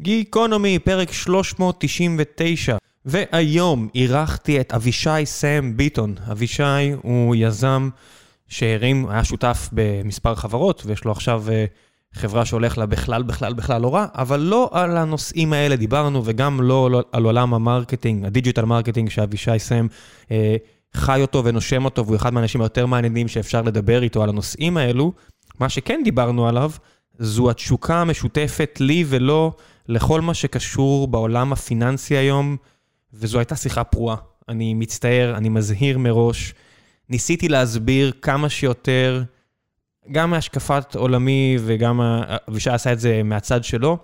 גיקונומי, פרק 399. והיום אירחתי את אבישי סם ביטון. אבישי הוא יזם שהרים, היה שותף במספר חברות, ויש לו עכשיו אה, חברה שהולך לה בכלל, בכלל, בכלל לא רע, אבל לא על הנושאים האלה דיברנו, וגם לא, על עולם ה marketing, ה digital marketing שאבישי סם אה, חי אותו ונושם אותו, והוא אחד מהאנשים היותר מעניינים שאפשר לדבר איתו על הנושאים האלו. מה שכן דיברנו עליו, זו התשוקה המשותפת לי ולא לכל מה שקשור בעולם הפיננסי היום, וזו הייתה שיחה פרועה. אני מצטער, אני מזהיר מראש. ניסיתי להסביר כמה שיותר, גם מהשקפת עולמי וגם אבישי עשה את זה מהצד שלו,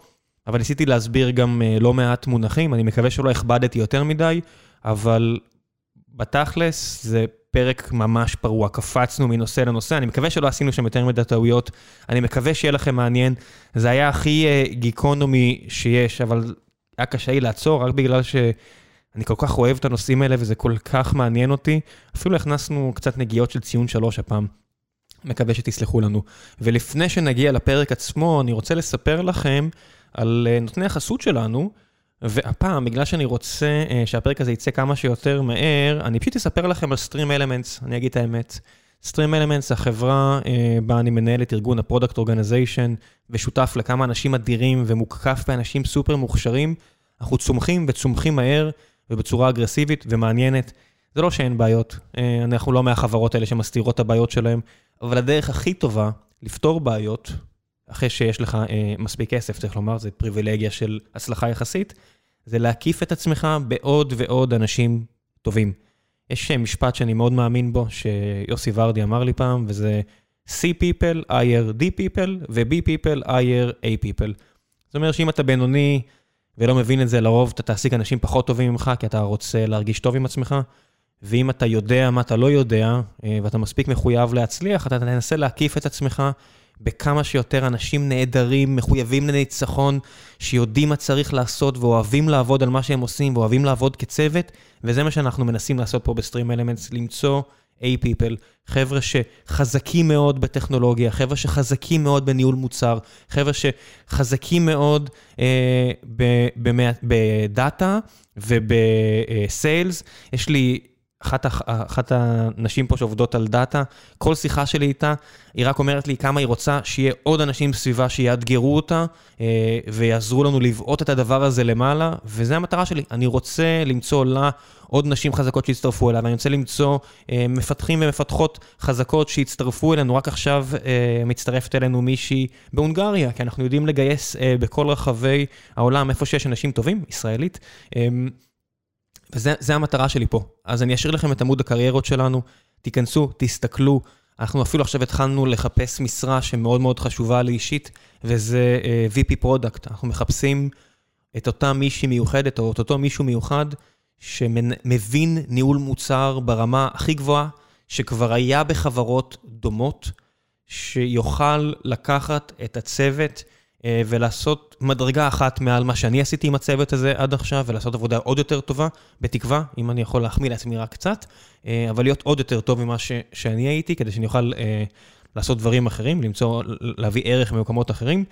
אבל ניסיתי להסביר גם אה, לא מעט מונחים, אני מקווה שלא הכבדתי יותר מדי, אבל בתכלס זה פרק ממש פרוע, קפצנו מנושא לנושא, אני מקווה שלא עשינו שם יותר מדי טעויות, אני מקווה שיהיה לכם מעניין. זה היה הכי uh, גיקונומי שיש, אבל היה קשה לי לעצור, רק בגלל שאני כל כך אוהב את הנושאים האלה וזה כל כך מעניין אותי. אפילו הכנסנו קצת נגיעות של ציון שלוש הפעם. מקווה שתסלחו לנו. ולפני שנגיע לפרק עצמו, אני רוצה לספר לכם על uh, נותני החסות שלנו. והפעם, בגלל שאני רוצה uh, שהפרק הזה יצא כמה שיותר מהר, אני פשוט אספר לכם על Stream Elements, אני אגיד את האמת. Stream Elements, החברה uh, בה אני מנהל את ארגון ה-Product Organization, ושותף לכמה אנשים אדירים ומוקף באנשים סופר מוכשרים. אנחנו צומחים וצומחים מהר ובצורה אגרסיבית ומעניינת. זה לא שאין בעיות, uh, אנחנו לא מהחברות האלה שמסתירות את הבעיות שלהם, אבל הדרך הכי טובה לפתור בעיות, אחרי שיש לך אה, מספיק כסף, צריך לומר, זו פריבילגיה של הצלחה יחסית, זה להקיף את עצמך בעוד ועוד אנשים טובים. יש משפט שאני מאוד מאמין בו, שיוסי ורדי אמר לי פעם, וזה C people, hire D people, ו-B people, hire A people. זאת אומרת שאם אתה בינוני ולא מבין את זה, לרוב אתה תעסיק אנשים פחות טובים ממך, כי אתה רוצה להרגיש טוב עם עצמך. ואם אתה יודע מה אתה לא יודע, אה, ואתה מספיק מחויב להצליח, אתה תנסה להקיף את עצמך בכמה שיותר אנשים נהדרים, מחויבים לניצחון, שיודעים מה צריך לעשות ואוהבים לעבוד על מה שהם עושים ואוהבים לעבוד כצוות, וזה מה שאנחנו מנסים לעשות פה ב StreamElements, למצוא A-People, חבר'ה שחזקים מאוד בטכנולוגיה, חבר'ה שחזקים מאוד בניהול מוצר, חבר'ה שחזקים מאוד אה, בדאטה וב sales. יש לי אחת, אחת הנשים פה שעובדות על דאטה, כל שיחה שלי איתה, היא רק אומרת לי כמה היא רוצה שיהיה עוד אנשים סביבה שיאתגרו אותה אה, ויעזרו לנו לבעוט את הדבר הזה למעלה, וזו המטרה שלי. אני רוצה למצוא לה עוד נשים חזקות שיצטרפו אליי, ואני רוצה למצוא אה, מפתחים ומפתחות חזקות שיצטרפו אלינו. רק עכשיו אה, מצטרפת אלינו מישהי בהונגריה, כי אנחנו יודעים לגייס בכל רחבי העולם, איפה שיש אנשים טובים, ישראלית. וזה המטרה שלי פה. אז אני אשאיר לכם את עמוד הקריירות שלנו, תיכנסו, תסתכלו. אנחנו אפילו עכשיו התחלנו לחפש משרה שמאוד מאוד חשובה לי אישית, וזה uh, VP product. אנחנו מחפשים את אותה מישהי מיוחדת, או את אותו מישהו מיוחד, שמבין ניהול מוצר ברמה הכי גבוהה, שכבר היה בחברות דומות, שיוכל לקחת את הצוות, אה, ולעשות מדרגה אחת מעל מה שאני עשיתי עם הצוות הזה עד עכשיו, ולעשות עבודה עוד יותר טובה, בתקווה, אם אני יכול להחמיא לעצמי רק קצת, אה, אבל להיות עוד יותר טוב ממה ש, שאני הייתי, כדי שאני אוכל אה, לעשות דברים אחרים, למצוא, להביא ערך ממקומות אחרים.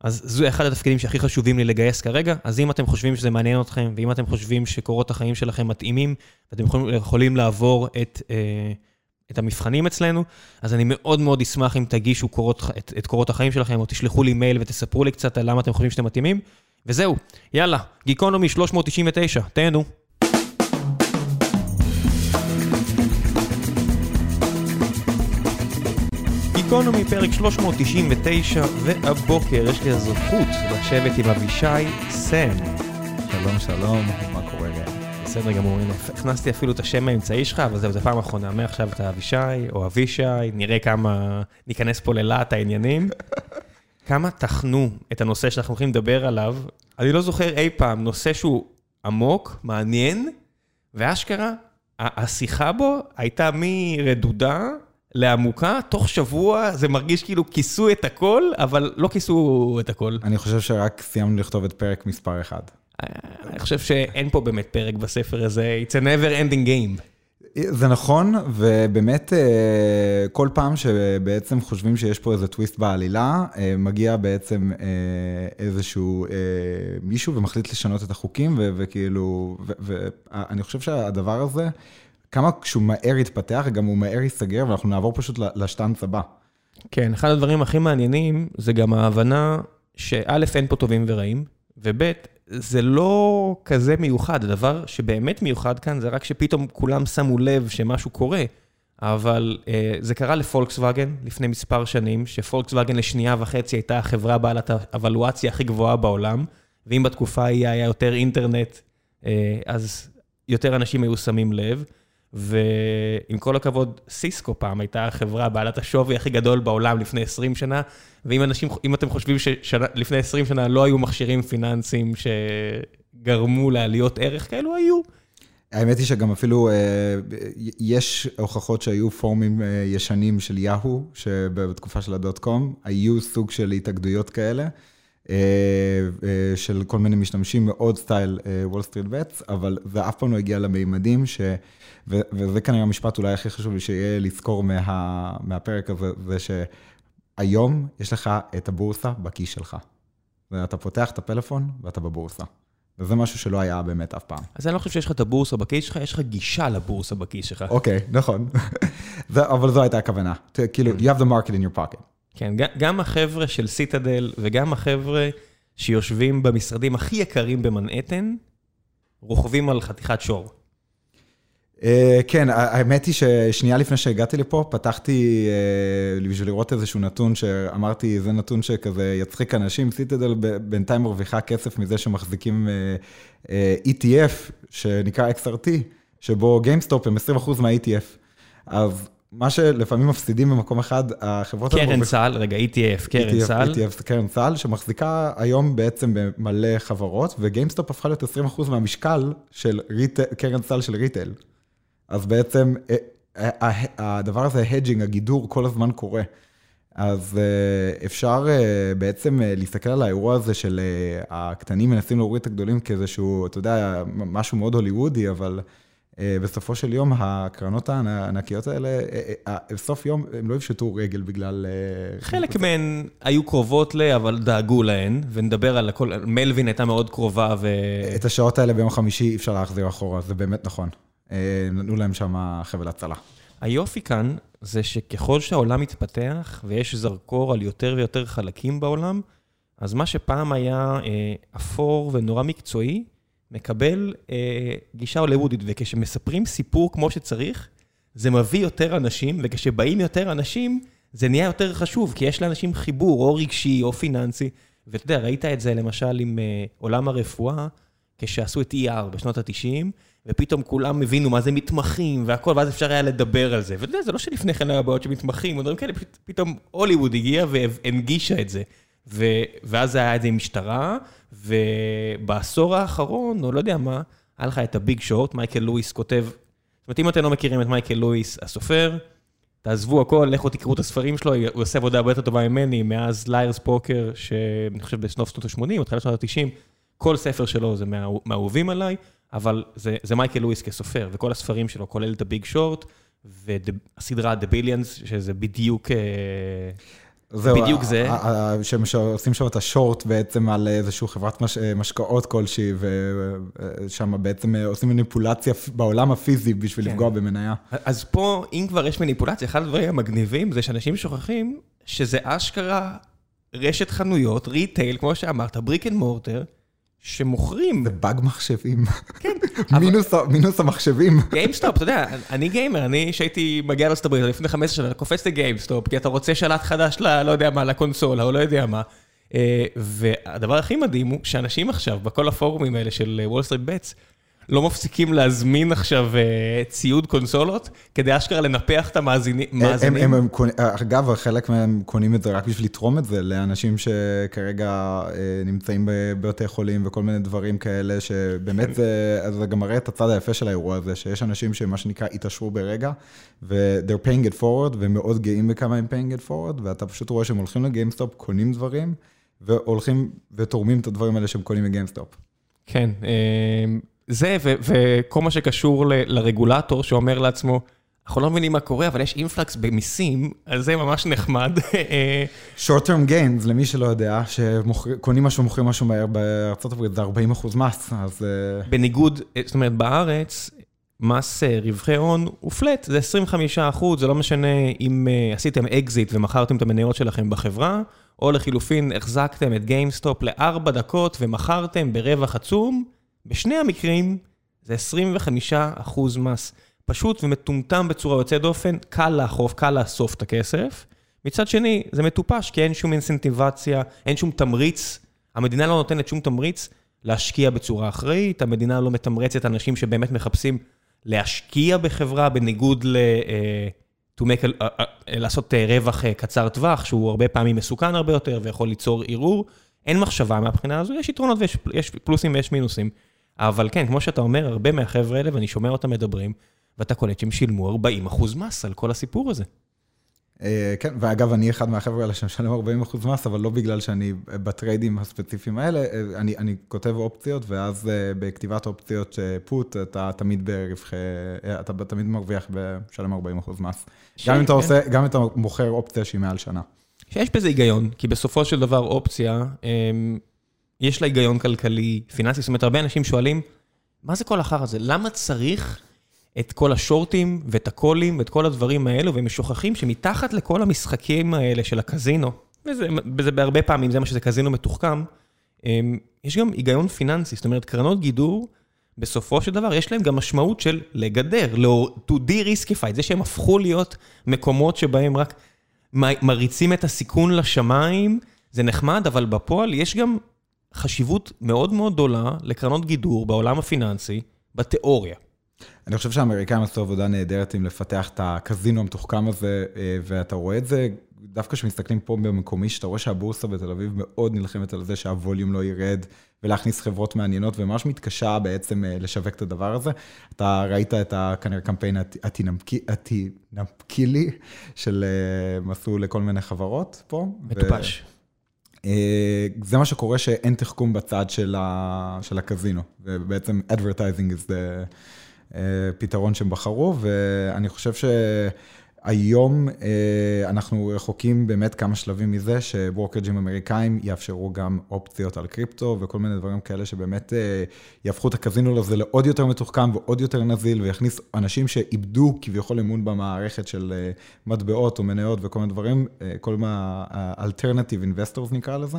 אז זה אחד התפקידים שהכי חשובים לי לגייס כרגע, אז אם אתם חושבים שזה מעניין אתכם, ואם אתם חושבים שקורות החיים שלכם מתאימים, ואתם יכולים, יכולים לעבור את... אה, את המבחנים אצלנו, אז אני מאוד מאוד אשמח אם תגישו קורות, את, את קורות החיים שלכם, או תשלחו לי מייל ותספרו לי קצת על למה אתם חושבים שאתם מתאימים. וזהו, יאללה, גיקונומי 399, תהנו. גיקונומי פרק 399, והבוקר יש לי הזכות לשבת עם אבישי סם. שלום שלום? בסדר גמור, הנה, הכנסתי אפילו את השם האמצעי שלך, אבל זהו, זו פעם אחרונה. מעכשיו אתה אבישי או אבישי, נראה כמה ניכנס פה ללהט העניינים. כמה תחנו את הנושא שאנחנו הולכים לדבר עליו. אני לא זוכר אי פעם נושא שהוא עמוק, מעניין, ואשכרה, השיחה בו הייתה מרדודה לעמוקה, תוך שבוע זה מרגיש כאילו כיסו את הכל, אבל לא כיסו את הכל. אני חושב שרק סיימנו לכתוב את פרק מספר 1. אני חושב שאין פה באמת פרק בספר הזה, it's a never ending game. זה נכון, ובאמת אה, כל פעם שבעצם חושבים שיש פה איזה טוויסט בעלילה, אה, מגיע בעצם אה, איזשהו מישהו ומחליט לשנות את החוקים, וכאילו, ואני חושב שהדבר הזה, כמה כשהוא מהר יתפתח, גם הוא מהר ייסגר, ואנחנו נעבור פשוט לשטאנץ הבא. כן, אחד הדברים הכי מעניינים זה גם ההבנה שא', אין פה טובים ורעים, וב', זה לא כזה מיוחד, הדבר שבאמת מיוחד כאן זה רק שפתאום כולם שמו לב שמשהו קורה, אבל אה, זה קרה לפולקסווגן לפני מספר שנים, שפולקסווגן לשנייה וחצי הייתה החברה בעלת האבלואציה הכי גבוהה בעולם, ואם בתקופה ההיא היה יותר אינטרנט, אה, אז יותר אנשים היו שמים לב. ועם כל הכבוד, סיסקו פעם הייתה החברה בעלת השווי הכי גדול בעולם לפני 20 שנה, ואם אנשים, אתם חושבים שלפני 20 שנה לא היו מכשירים פיננסיים שגרמו לעליות ערך כאלו, היו. האמת היא שגם אפילו יש הוכחות שהיו פורומים ישנים של יאהו, שבתקופה של הדוט קום, היו סוג של התאגדויות כאלה. של כל מיני משתמשים מאוד סטייל Wall Street Bets, אבל זה אף פעם לא הגיע למימדים ש... וזה כנראה המשפט אולי הכי חשוב לי שיהיה לזכור מה, מהפרק הזה, זה שהיום יש לך את הבורסה בכיס שלך. ואתה פותח את הפלאפון ואתה בבורסה. וזה משהו שלא היה באמת אף פעם. אז אני לא חושב שיש לך את הבורסה בכיס שלך, יש לך גישה לבורסה בכיס שלך. אוקיי, okay, נכון. אבל זו הייתה הכוונה. כאילו, you have the market in your pocket. כן, גם החבר'ה של Citadel וגם החבר'ה שיושבים במשרדים הכי יקרים במנהטן, רוכבים על חתיכת שור. אה, כן, האמת היא ששנייה לפני שהגעתי לפה, פתחתי אה, בשביל לראות איזשהו נתון שאמרתי, זה נתון שכזה יצחיק אנשים, Citadel בינתיים מרוויחה כסף מזה שמחזיקים אה, ETF, שנקרא XRT, שבו GameStop הם 20% מה-ETF. אז מה שלפעמים מפסידים במקום אחד, החברות... קרן סל, רגע, ETF, קרן ETF, סל. ETF, קרן סל, שמחזיקה היום בעצם במלא חברות, ו GameStop הפכה להיות 20% מהמשקל של קרן סל של retail. אז בעצם אה, אה, הדבר הזה, ה hedging, הגידור, כל הזמן קורה. אז אה, אפשר בעצם להסתכל על האירוע הזה של הקטנים מנסים להוריד את הגדולים כאיזשהו, אתה יודע, משהו מאוד הוליוודי, אבל בסופו של יום הקרנות הענקיות האלה, בסוף יום הם לא יפשטו רגל בגלל... חלק מהן היו קרובות ל, אבל דאגו להן, ונדבר על הכל, מלווין הייתה מאוד קרובה ו... את השעות האלה ביום חמישי אי אפשר להחזיר אחורה, זה באמת נכון. אה, נתנו להם שם חבל הצלה. היופי כאן זה שככל שהעולם מתפתח ויש זרקור על יותר ויותר חלקים בעולם, אז מה שפעם היה אה, אפור ונורא מקצועי, מקבל אה, גישה הוליוודית, וכשמספרים סיפור כמו שצריך, זה מביא יותר אנשים, וכשבאים יותר אנשים, זה נהיה יותר חשוב, כי יש לאנשים חיבור, או רגשי או פיננסי. ואתה יודע, ראית את זה למשל עם אה, עולם הרפואה, כשעשו את ER בשנות ה-90, ופתאום כולם הבינו מה זה מתמחים והכל, ואז אפשר היה לדבר על זה. ואתה יודע, זה לא שלפני כן היה בעיות של מתמחים, ודברים כאלה, פתאום הוליווד הגיע והנגישה את זה. ו... ואז היה את זה עם משטרה, ובעשור האחרון, או לא יודע מה, היה לך את ה Big Short, מייקל לואיס כותב, זאת אומרת, אם אתם לא מכירים את מייקל לואיס הסופר, תעזבו הכל, לכו תקראו את הספרים שלו, הוא עושה עבודה הרבה יותר טובה ממני, מאז Liar's Poker, שאני חושב בסוף שנות ה-80, התחילת שנות ה-90, כל ספר שלו זה מהאהובים עליי. אבל זה, זה מייקל לואיס כסופר, וכל הספרים שלו, כולל את ה Big Short, והסדרה The Billions, שזה בדיוק... זהו, בדיוק זה. שהם עושים שם את ה short בעצם על איזושהי חברת מש, משקאות כלשהי, ושם בעצם אה, עושים מניפולציה בעולם הפיזי בשביל כן. לפגוע במניה. אז פה, אם כבר יש מניפולציה, אחד הדברים המגניבים זה שאנשים שוכחים שזה אשכרה רשת חנויות, retail, כמו שאמרת, brick and mortar, שמוכרים. זה באג מחשבים. כן. מינוס המחשבים. GameStop, אתה יודע, אני גיימר, אני שהייתי מגיע לארצות הברית לפני 15 שנה, קופץ ל GameStop, כי אתה רוצה שלט חדש ל... לא יודע מה, לקונסולה, או לא יודע מה. אה, והדבר הכי מדהים הוא שאנשים עכשיו, בכל הפורומים האלה של Wall Street Bets, לא מפסיקים להזמין עכשיו אה, ציוד קונסולות, כדי אשכרה לנפח את המאזנים. הם, הם, אגב, חלק מהם קונים את זה רק בשביל לתרום את זה לאנשים שכרגע אה, נמצאים בבתי חולים וכל מיני דברים כאלה, שבאמת זה, זה גם מראה את הצד היפה של האירוע הזה, שיש אנשים שמה שנקרא התעשרו ברגע, ו-they're paying it forward, ומאוד גאים בכמה הם paying it forward, ואתה פשוט רואה שהם הולכים ל GameStop, קונים דברים, והולכים ותורמים את הדברים האלה שהם קונים ל GameStop. כן. זה וכל מה שקשור לרגולטור שאומר לעצמו, אנחנו לא מבינים מה קורה, אבל יש influx במיסים, אז זה ממש נחמד. short term gains, למי שלא יודע, שקונים משהו, מוכרים משהו מהר בארה"ב, זה 40 אחוז מס, אז... בניגוד, זאת אומרת, בארץ, מס רווחי הון הוא flat, זה 25 אחוז, זה לא משנה אם עשיתם אקזיט ומכרתם את המניות שלכם בחברה, או לחילופין, החזקתם את גיימסטופ לארבע דקות ומכרתם ברווח עצום, בשני המקרים זה 25 אחוז מס. פשוט ומטומטם בצורה יוצאת דופן, קל לאכוף, קל לאסוף את הכסף. מצד שני, זה מטופש, כי אין שום incentivization, אין שום תמריץ. המדינה לא נותנת שום תמריץ להשקיע בצורה אחראית, המדינה לא מתמרצת אנשים שבאמת מחפשים להשקיע בחברה, בניגוד ל... to make, לעשות רווח קצר טווח, שהוא הרבה פעמים מסוכן הרבה יותר ויכול ליצור ערעור. אין מחשבה מהבחינה הזו, יש יתרונות ויש פלוסים ויש מינוסים. אבל כן, כמו שאתה אומר, הרבה מהחבר'ה האלה, ואני שומע אותם מדברים, ואתה קולט שהם שילמו 40 אחוז מס על כל הסיפור הזה. כן, ואגב, אני אחד מהחבר'ה האלה שמשלם 40 אחוז מס, אבל לא בגלל שאני בטריידים הספציפיים האלה, אני אני כותב אופציות, ואז בכתיבת אופציות פוט, אתה תמיד ברווחי, אתה תמיד מרוויח בשלם 40 אחוז מס. גם אם אתה עושה, גם אם אתה מוכר אופציה שהיא מעל שנה. שיש בזה היגיון, כי בסופו של דבר אופציה, יש לה היגיון כלכלי, פיננסי, זאת אומרת, הרבה אנשים שואלים, מה זה כל החרא הזה? למה צריך את כל השורטים ואת הקולים ואת כל הדברים האלו, והם שוכחים שמתחת לכל המשחקים האלה של הקזינו, וזה בהרבה פעמים, זה מה שזה קזינו מתוחכם, יש גם היגיון פיננסי, זאת אומרת, קרנות גידור, בסופו של דבר, יש להם גם משמעות של לגדר, to de-riskify, זה שהם הפכו להיות מקומות שבהם רק מריצים את הסיכון לשמיים, זה נחמד, אבל בפועל יש גם חשיבות מאוד מאוד גדולה לקרנות גידור בעולם הפיננסי, בתיאוריה. אני חושב שהאמריקאים עשו עבודה נהדרת עם לפתח את הקזינו המתוחכם הזה, ואתה רואה את זה, דווקא כשמסתכלים פה במקומי, שאתה רואה שהבורסה בתל אביב מאוד נלחמת על זה שהווליום לא ירד, ולהכניס חברות מעניינות, וממש מתקשה בעצם לשווק את הדבר הזה. אתה ראית את כנראה קמפיין התנפקילי, של מסלול לכל מיני חברות פה. מטופש. זה מה שקורה שאין תחכום בצד של הקזינו, ובעצם advertising is the פתרון שהם בחרו, ואני חושב שהיום אנחנו רחוקים באמת כמה שלבים מזה, שברוקרג'ים אמריקאים יאפשרו גם אופציות על קריפטו וכל מיני דברים כאלה שבאמת יהפכו את הקזינו לזה לעוד יותר מתוחכם ועוד יותר נזיל, ויכניס אנשים שאיבדו כביכול אמון במערכת של מטבעות או מניות וכל מיני דברים, כל מה alternative investors נקרא לזה,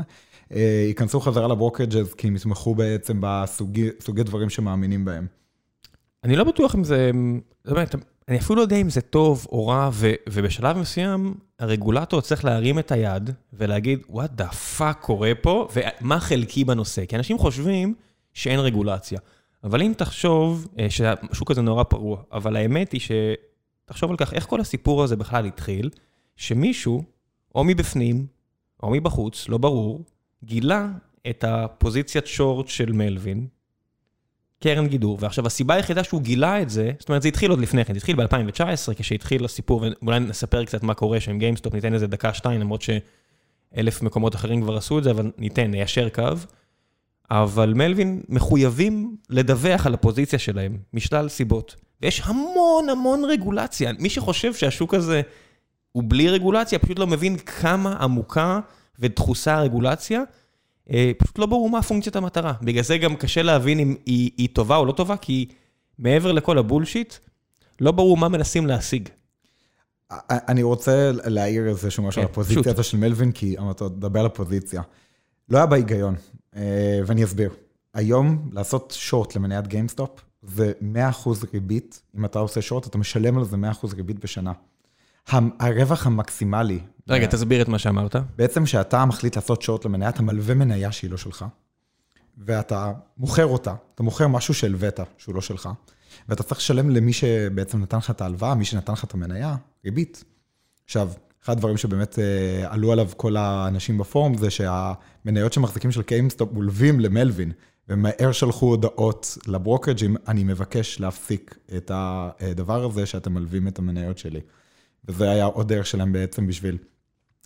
ייכנסו חזרה לברוקרג'ז כי הם יתמכו בעצם בסוגי דברים שמאמינים בהם. אני לא בטוח אם זה, זאת אומרת, אני אפילו לא יודע אם זה טוב או רע, ובשלב מסוים הרגולטור צריך להרים את היד ולהגיד, what the fuck קורה פה, ומה חלקי בנושא. כי אנשים חושבים שאין רגולציה. אבל אם תחשוב שהשוק הזה נורא פרוע, אבל האמת היא שתחשוב על כך, איך כל הסיפור הזה בכלל התחיל, שמישהו, או מבפנים, או מבחוץ, לא ברור, גילה את הפוזיציית שורט של מלווין, קרן גידור, ועכשיו הסיבה היחידה שהוא גילה את זה, זאת אומרת זה התחיל עוד לפני כן, זה התחיל ב-2019 כשהתחיל הסיפור, ואולי נספר קצת מה קורה שם גיימסטופ, ניתן איזה דקה שתיים, למרות שאלף מקומות אחרים כבר עשו את זה, אבל ניתן, ניישר קו. אבל מלווין מחויבים לדווח על הפוזיציה שלהם, משלל סיבות. ויש המון המון רגולציה, מי שחושב שהשוק הזה הוא בלי רגולציה, פשוט לא מבין כמה עמוקה ודחוסה הרגולציה. פשוט לא ברור מה פונקציית המטרה. בגלל זה גם קשה להבין אם היא טובה או לא טובה, כי מעבר לכל הבולשיט, לא ברור מה מנסים להשיג. אני רוצה להעיר איזשהו משהו על הפוזיציה הזו של מלווין, כי אתה מדבר על הפוזיציה. לא היה בה היגיון, ואני אסביר. היום לעשות שורט למניית גיימסטופ, זה 100% ריבית. אם אתה עושה שורט, אתה משלם על זה 100% ריבית בשנה. הרווח המקסימלי... רגע, תסביר את מה שאמרת. בעצם כשאתה מחליט לעשות שורט למניה, אתה מלווה מניה שהיא לא שלך, ואתה מוכר אותה, אתה מוכר משהו שהלווית, שהוא לא שלך, ואתה צריך לשלם למי שבעצם נתן לך את ההלוואה, מי שנתן לך את המניה, ריבית. עכשיו, אחד הדברים שבאמת עלו עליו כל האנשים בפורום, זה שהמניות שמחזיקים של גיימסטופ מולווים למלווין, ומהר שלחו הודעות לברוקרג'ים, אני מבקש להפסיק את הדבר הזה שאתם מלווים את המניות שלי. וזה היה עוד דרך שלהם בעצם בשביל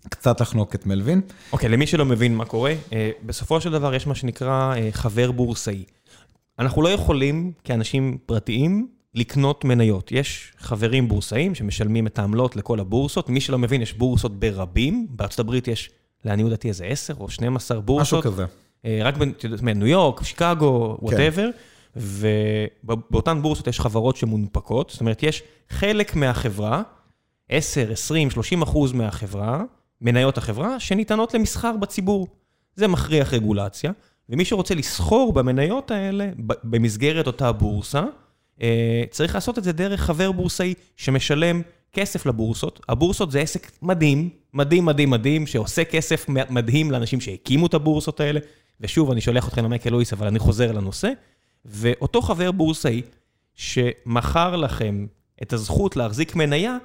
קצת לחנוק את מלווין. אוקיי, למי שלא מבין מה קורה, בסופו של דבר יש מה שנקרא חבר בורסאי. אנחנו לא יכולים, כאנשים פרטיים, לקנות מניות. יש חברים בורסאים שמשלמים את העמלות לכל הבורסות. מי שלא מבין, יש בורסות ברבים. בארצות הברית יש, לעניות דעתי, איזה 10 או 12 בורסות. משהו כזה. אה, רק בניו יורק, שיקגו, וואטאבר. ובאותן בורסות יש חברות שמונפקות. זאת אומרת, יש חלק מהחברה, 10, 20, 30 אחוז מהחברה, מניות החברה, שניתנות למסחר בציבור. זה מכריח רגולציה, ומי שרוצה לסחור במניות האלה, במסגרת אותה בורסה, אה, צריך לעשות את זה דרך חבר בורסאי שמשלם כסף לבורסות. הבורסות זה עסק מדהים, מדהים, מדהים, מדהים, שעושה כסף מדהים לאנשים שהקימו את הבורסות האלה. ושוב, אני שולח אתכם למייקל לואיס, אבל אני חוזר לנושא. ואותו חבר בורסאי שמכר לכם את הזכות להחזיק מניה,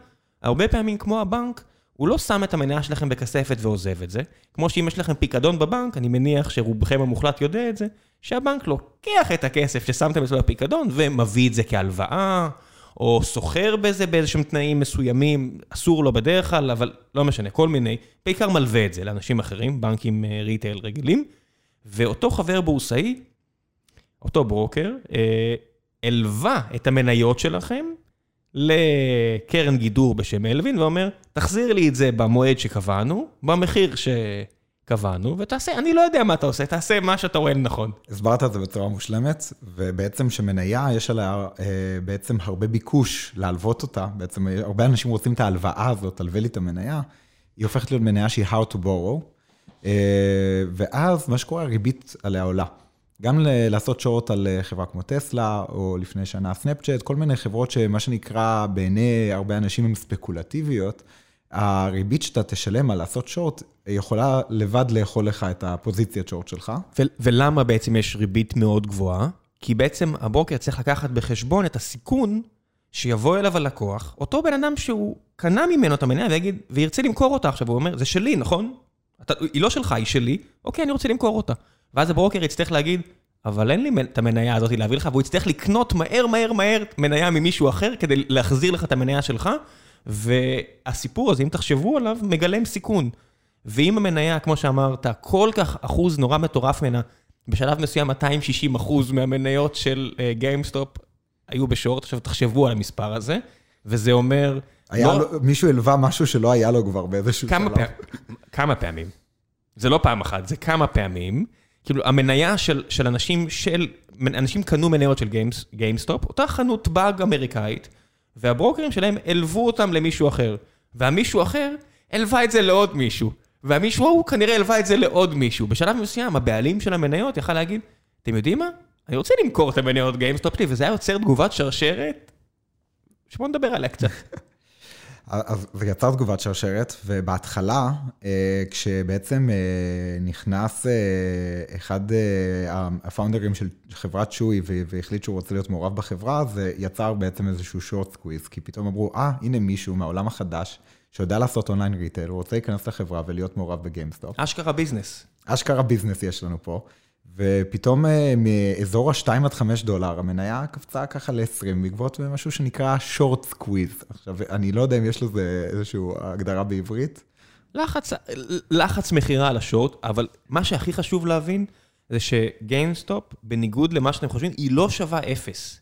הרבה פעמים כמו הבנק, הוא לא שם את המניה שלכם בכספת ועוזב את זה. כמו שאם יש לכם פיקדון בבנק, אני מניח שרובכם המוחלט יודע את זה, שהבנק לוקח את הכסף ששמתם אצלו בפיקדון ומביא את זה כהלוואה, או סוחר בזה באיזשהם תנאים מסוימים, אסור לו בדרך כלל, אבל לא משנה, כל מיני, בעיקר מלווה את זה לאנשים אחרים, בנקים retail רגילים, ואותו חבר בורסאי, אותו ברוקר, הלווה את המניות שלכם לקרן גידור בשם מלווין, ואומר, תחזיר לי את זה במועד שקבענו, במחיר שקבענו, ותעשה, אני לא יודע מה אתה עושה, תעשה מה שאתה רואה נכון. הסברת את זה בצורה מושלמת, ובעצם שמניה, יש עליה אה, בעצם הרבה ביקוש להלוות אותה, בעצם הרבה אנשים רוצים את ההלוואה הזאת, תלווה לי את המניה, היא הופכת להיות מניה שהיא how to borrow, אה, ואז מה שקורה, הריבית עליה עולה. גם לעשות שורט על אה, חברה כמו טסלה, או לפני שנה סנאפצ'אט, כל מיני חברות שמה שנקרא בעיני הרבה אנשים הן ספקולטיביות, הריבית שאתה תשלם על לעשות שורט, יכולה לבד לאכול לך את הפוזיציית שורט שלך. ולמה בעצם יש ריבית מאוד גבוהה? כי בעצם הבוקר צריך לקחת בחשבון את הסיכון שיבוא אליו הלקוח, אותו בן אדם שהוא קנה ממנו את המניה ויגיד, וירצה למכור אותה עכשיו, הוא אומר, זה שלי, נכון? אתה, היא לא שלך, היא שלי, אוקיי, אני רוצה למכור אותה. ואז הברוקר יצטרך להגיד, אבל אין לי את המניה הזאת להביא לך, והוא יצטרך לקנות מהר, מהר, מהר מניה ממישהו אחר כדי להחזיר לך את המניה שלך, והסיפור הזה, אם תחשבו עליו, מגלם סיכון. ואם המניה, כמו שאמרת, כל כך אחוז נורא מטורף ממנה, בשלב מסוים 260 אחוז מהמניות של גיימסטופ אה, היו בשורט, עכשיו תחשבו על המספר הזה, וזה אומר... היה לא... לו, מישהו הלווה משהו שלא היה לו כבר באיזשהו כמה שלב. פעמים, כמה פעמים. זה לא פעם אחת, זה כמה פעמים. כאילו, המניה של, של אנשים של, אנשים קנו מניות של גיימס, גיימסטופ, אותה חנות באג אמריקאית, והברוקרים שלהם הלוו אותם למישהו אחר. והמישהו אחר הלווה את זה לעוד מישהו. והמישהו ההוא כנראה הלווה את זה לעוד מישהו. בשלב מסוים, הבעלים של המניות יכל להגיד, אתם יודעים מה? אני רוצה למכור את המניות גיימסטופ שלי, וזה היה יוצר תגובת שרשרת, שבואו נדבר עליה קצת. אז זה יצר תגובת שרשרת, ובהתחלה, אה, כשבעצם אה, נכנס אה, אחד ה founder ים של חברת צ'ואי והחליט שהוא רוצה להיות מעורב בחברה, זה יצר בעצם איזשהו short squeeze, כי פתאום אמרו, אה, הנה מישהו מהעולם החדש, שיודע לעשות online retail, הוא רוצה להיכנס לחברה ולהיות מעורב בגיימסטופ. אשכרה business. אשכרה business יש לנו פה. ופתאום אה, מאזור ה-2 עד 5 דולר, המניה קפצה ככה ל-20 בעקבות משהו שנקרא short squeeze. עכשיו, אני לא יודע אם יש לזה איזושהי הגדרה בעברית. לחץ, לחץ מכירה על השורט, אבל מה שהכי חשוב להבין, זה שגיימסטופ, בניגוד למה שאתם חושבים, היא לא שווה אפס.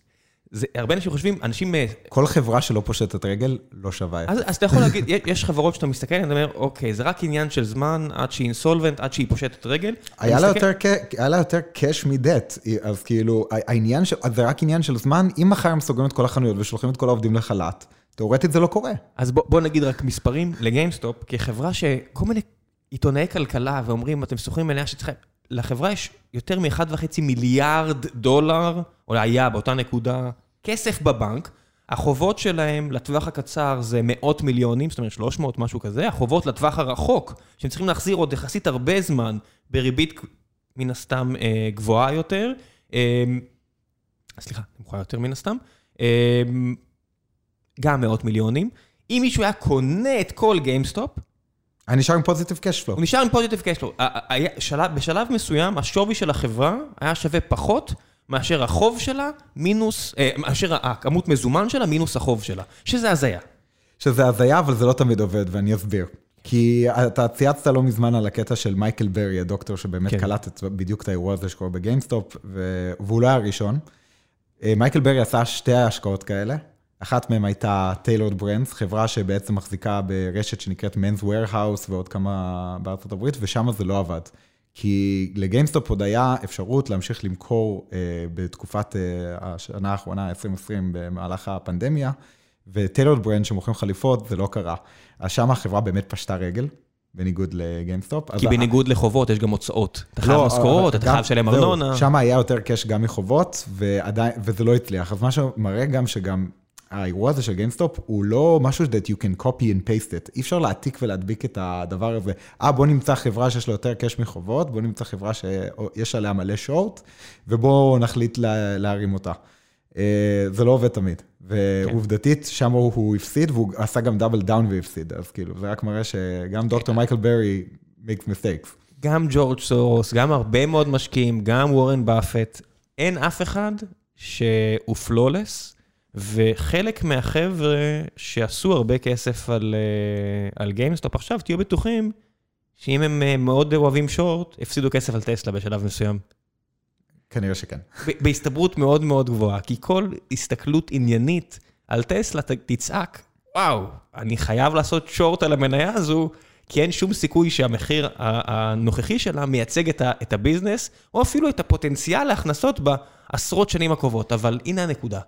זה, הרבה אנשים חושבים, אנשים... אה, כל חברה שלא פושטת רגל, לא שווה אז, אז אתה יכול להגיד, יש חברות שאתה מסתכל, אתה אומר, אוקיי, זה רק עניין של זמן עד שהיא insolvent, עד שהיא פושטת רגל. היה לה. יותר, cash מדט, אז כאילו, העניין, של, זה רק עניין של זמן, אם מחר הם סוגרים את כל החנויות ושולחים את כל העובדים לחל"ת, תאורטית זה לא קורה. אז בוא, בוא נגיד רק מספרים לגיימסטופ, כחברה שכל מיני עיתונאי כלכלה ואומרים, אתם שוכרים מניה שצריכה... לחברה יש יותר מ-1.5 מיליארד דולר, או היה באותה נקודה, כסף בבנק, החובות שלהם לטווח הקצר זה מאות מיליונים, זאת אומרת 300, משהו כזה, החובות לטווח הרחוק, שהם צריכים להחזיר עוד יחסית הרבה זמן, בריבית מן הסתם אה, גבוהה יותר, אה, סליחה, גבוהה יותר מן הסתם, אה, גם מאות מיליונים. אם מישהו היה קונה את כל גיימסטופ, אני נשאר עם positive cash flow. הוא נשאר עם positive cash flow. בשלב מסוים, השווי של החברה היה שווה פחות מאשר החוב שלה, מינוס, אה, מאשר הכמות מזומן שלה, מינוס החוב שלה. שזה הזיה. שזה הזיה, אבל זה לא תמיד עובד, ואני אסביר. כי אתה צייצת לא מזמן על הקטע של מייקל ברי, הדוקטור שבאמת כן. קלט את, בדיוק את האירוע הזה שקורה בגיימסטופ, ו... והוא לא היה הראשון. אה, מייקל ברי עשה שתי השקעות כאלה. אחת מהן הייתה Tailored Brands, חברה שבעצם מחזיקה ברשת שנקראת Men's Warehouse ועוד כמה בארצות הברית, ושם זה לא עבד. כי לגיימסטופ עוד היה אפשרות להמשיך למכור אה, בתקופת אה, השנה האחרונה, 2020, במהלך הפנדמיה, ו Tailored Brand שמוכרים חליפות, זה לא קרה. אז שם החברה באמת פשטה רגל, בניגוד לגיימסטופ. כי בניגוד לחובות יש גם הוצאות. אתה חייב לא, משכורות, אבל אתה חייב לשלם ארנונה. שם היה יותר cash גם מחובות, ועדיין, וזה לא הצליח. אז מה שמראה גם שגם האירוע הזה של גיימסטופ הוא לא משהו that you can copy and paste it. אי אפשר להעתיק ולהדביק את הדבר הזה. אה, בוא נמצא חברה שיש לה יותר cash מחובות, בוא נמצא חברה שיש עליה מלא שורט, ובואו נחליט לה, להרים אותה. אה, זה לא עובד תמיד. ועובדתית, שם הוא, הוא הפסיד, והוא עשה גם double down והפסיד. אז כאילו, זה רק מראה שגם דוקטור מייקל ברי makes mistakes. גם ג'ורג' סורוס, גם הרבה מאוד משקיעים, גם וורן באפט, אין אף אחד שהוא flawless, וחלק מהחבר'ה שעשו הרבה כסף על, אה, על גיימסטופ עכשיו, תהיו בטוחים שאם הם אה, מאוד אוהבים שורט, הפסידו כסף על טסלה בשלב מסוים. כנראה שכן. בהסתברות מאוד מאוד גבוהה, כי כל הסתכלות עניינית על טסלה תצעק, וואו, אני חייב לעשות שורט על המניה הזו, כי אין שום סיכוי שהמחיר הנוכחי שלה מייצג את הביזנס, או אפילו את הפוטנציאל להכנסות בעשרות שנים הקרובות. אבל הנה הנקודה,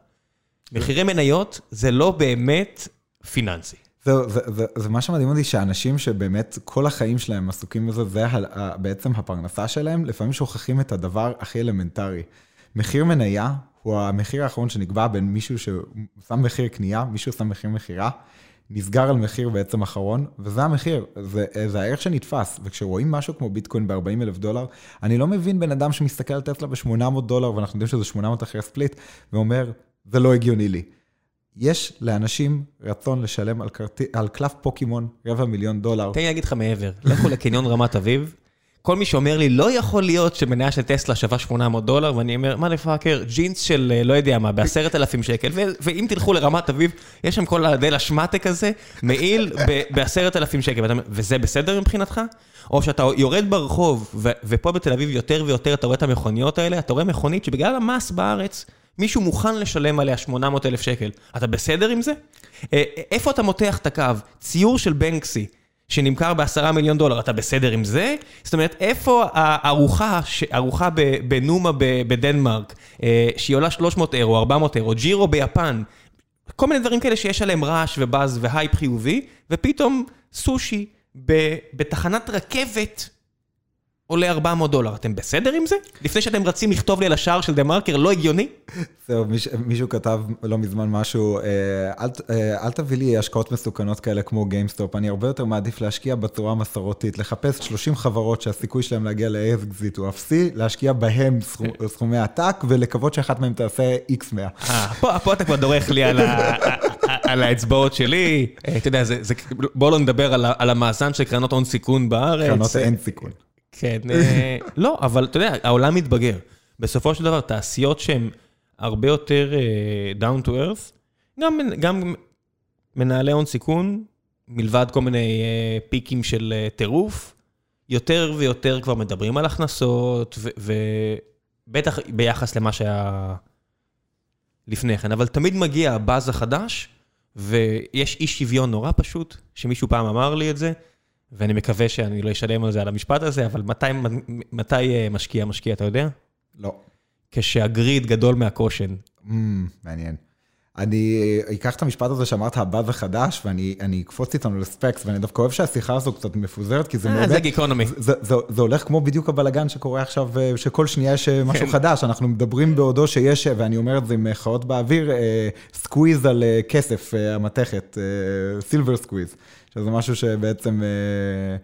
מחירי מניות זה לא באמת פיננסי. זהו, זה, זה, זה מה שמדהים אותי, שאנשים שבאמת כל החיים שלהם עסוקים בזה, זה ה, בעצם הפרנסה שלהם, לפעמים שוכחים את הדבר הכי אלמנטרי. מחיר מניה הוא המחיר האחרון שנקבע בין מישהו ששם מחיר קנייה, מישהו שם מחיר מכירה, נסגר על מחיר בעצם אחרון, וזה המחיר, זה, זה הערך שנתפס. וכשרואים משהו כמו ביטקוין ב-40 אלף דולר, אני לא מבין בן אדם שמסתכל על טסלה ב-800 דולר, ואנחנו יודעים שזה 800 אחרי ספליט, ואומר, זה לא הגיוני לי. יש לאנשים רצון לשלם על, כרט... על קלף פוקימון רבע מיליון דולר. תן לי להגיד לך מעבר, לכו לקניון רמת אביב, כל מי שאומר לי, לא יכול להיות שמניה של טסלה שווה 800 דולר, ואני אומר, מה לפאקר, ג'ינס של אה, לא יודע מה, בעשרת אלפים שקל, ו- ואם תלכו לרמת אביב, יש שם כל הדל השמטק הזה, מעיל ב- בעשרת אלפים שקל, ואתה וזה בסדר מבחינתך? או שאתה יורד ברחוב, ו- ופה בתל אביב יותר ויותר אתה רואה את המכוניות האלה, אתה רואה מכונית שבגלל המס בארץ, מישהו מוכן לשלם עליה 800 אלף שקל. אתה בסדר עם זה? אה, איפה אתה מותח את הקו? ציור של בנקסי. שנמכר בעשרה מיליון דולר, אתה בסדר עם זה? זאת אומרת, איפה הארוחה, ארוחה בנומה בדנמרק, אה, שהיא עולה 300 אירו, 400 אירו, ג'ירו ביפן, כל מיני דברים כאלה שיש עליהם רעש ובאז והייפ חיובי, ופתאום סושי בתחנת רכבת עולה 400 דולר. אתם בסדר עם זה? לפני שאתם רצים לכתוב לי על השער של דה מרקר, לא הגיוני? זהו, מיש, מישהו כתב לא מזמן משהו, אה, אל, אה, אל תביא לי השקעות מסוכנות כאלה כמו גיימסטופ, אני הרבה יותר מעדיף להשקיע בצורה המסורתית, לחפש 30 חברות שהסיכוי שלהם להגיע לאקזיט הוא אפסי, להשקיע בהם סכומי עתק ולקוות שאחת מהם תעשה x 100. אה, פה, אתה כבר דורך לי על, האצבעות שלי. אתה יודע, זה, זה, בוא לא נדבר על המאזן של קרנות הון סיכון בארץ. קרנות אין סיכון. כן, אה, לא, אבל אתה יודע, העולם מתבגר. בסופו של דבר, תעשיות שהן הרבה יותר אה, down to earth, גם, גם מנהלי הון סיכון, מלבד כל מיני אה, פיקים של טירוף, יותר ויותר כבר מדברים על הכנסות, ובטח ביחס למה שהיה לפני כן, אבל תמיד מגיע הבאז החדש, ויש אי שוויון נורא פשוט, שמישהו פעם אמר לי את זה, ואני מקווה שאני לא אשלם על זה, על המשפט הזה, אבל מתי, מתי אה, משקיע משקיע, אתה יודע? לא. כשהגריד גדול מהקושן. Mm, מעניין. אני אקח את המשפט הזה שאמרת, הבאז החדש, ואני אני אקפוץ איתנו לספקס, ואני דווקא אוהב שהשיחה הזו קצת מפוזרת, כי זה אה, באמת... זה גיקונומי. זה, זה, זה הולך כמו בדיוק הבלגן שקורה עכשיו, אה, שכל שנייה יש אה, משהו כן. חדש, אנחנו מדברים בעודו שיש, אה, ואני אומר את זה עם חאות באוויר, אה, squeeze על אה, כסף, אה, המתכת, silver squeeze, שזה משהו שבעצם אה,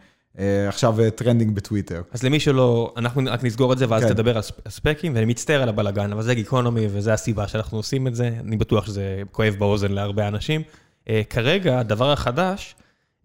אה, עכשיו אה, trending בטוויטר. אז למי שלא, אנחנו רק נסגור את זה ואז כן. תדבר על ספ- ספאקים, ואני מצטער על הבלאגן, אבל זה גיקונומי וזו הסיבה שאנחנו עושים את זה, אני בטוח שזה כואב באוזן להרבה אנשים. אה, כרגע, הדבר החדש,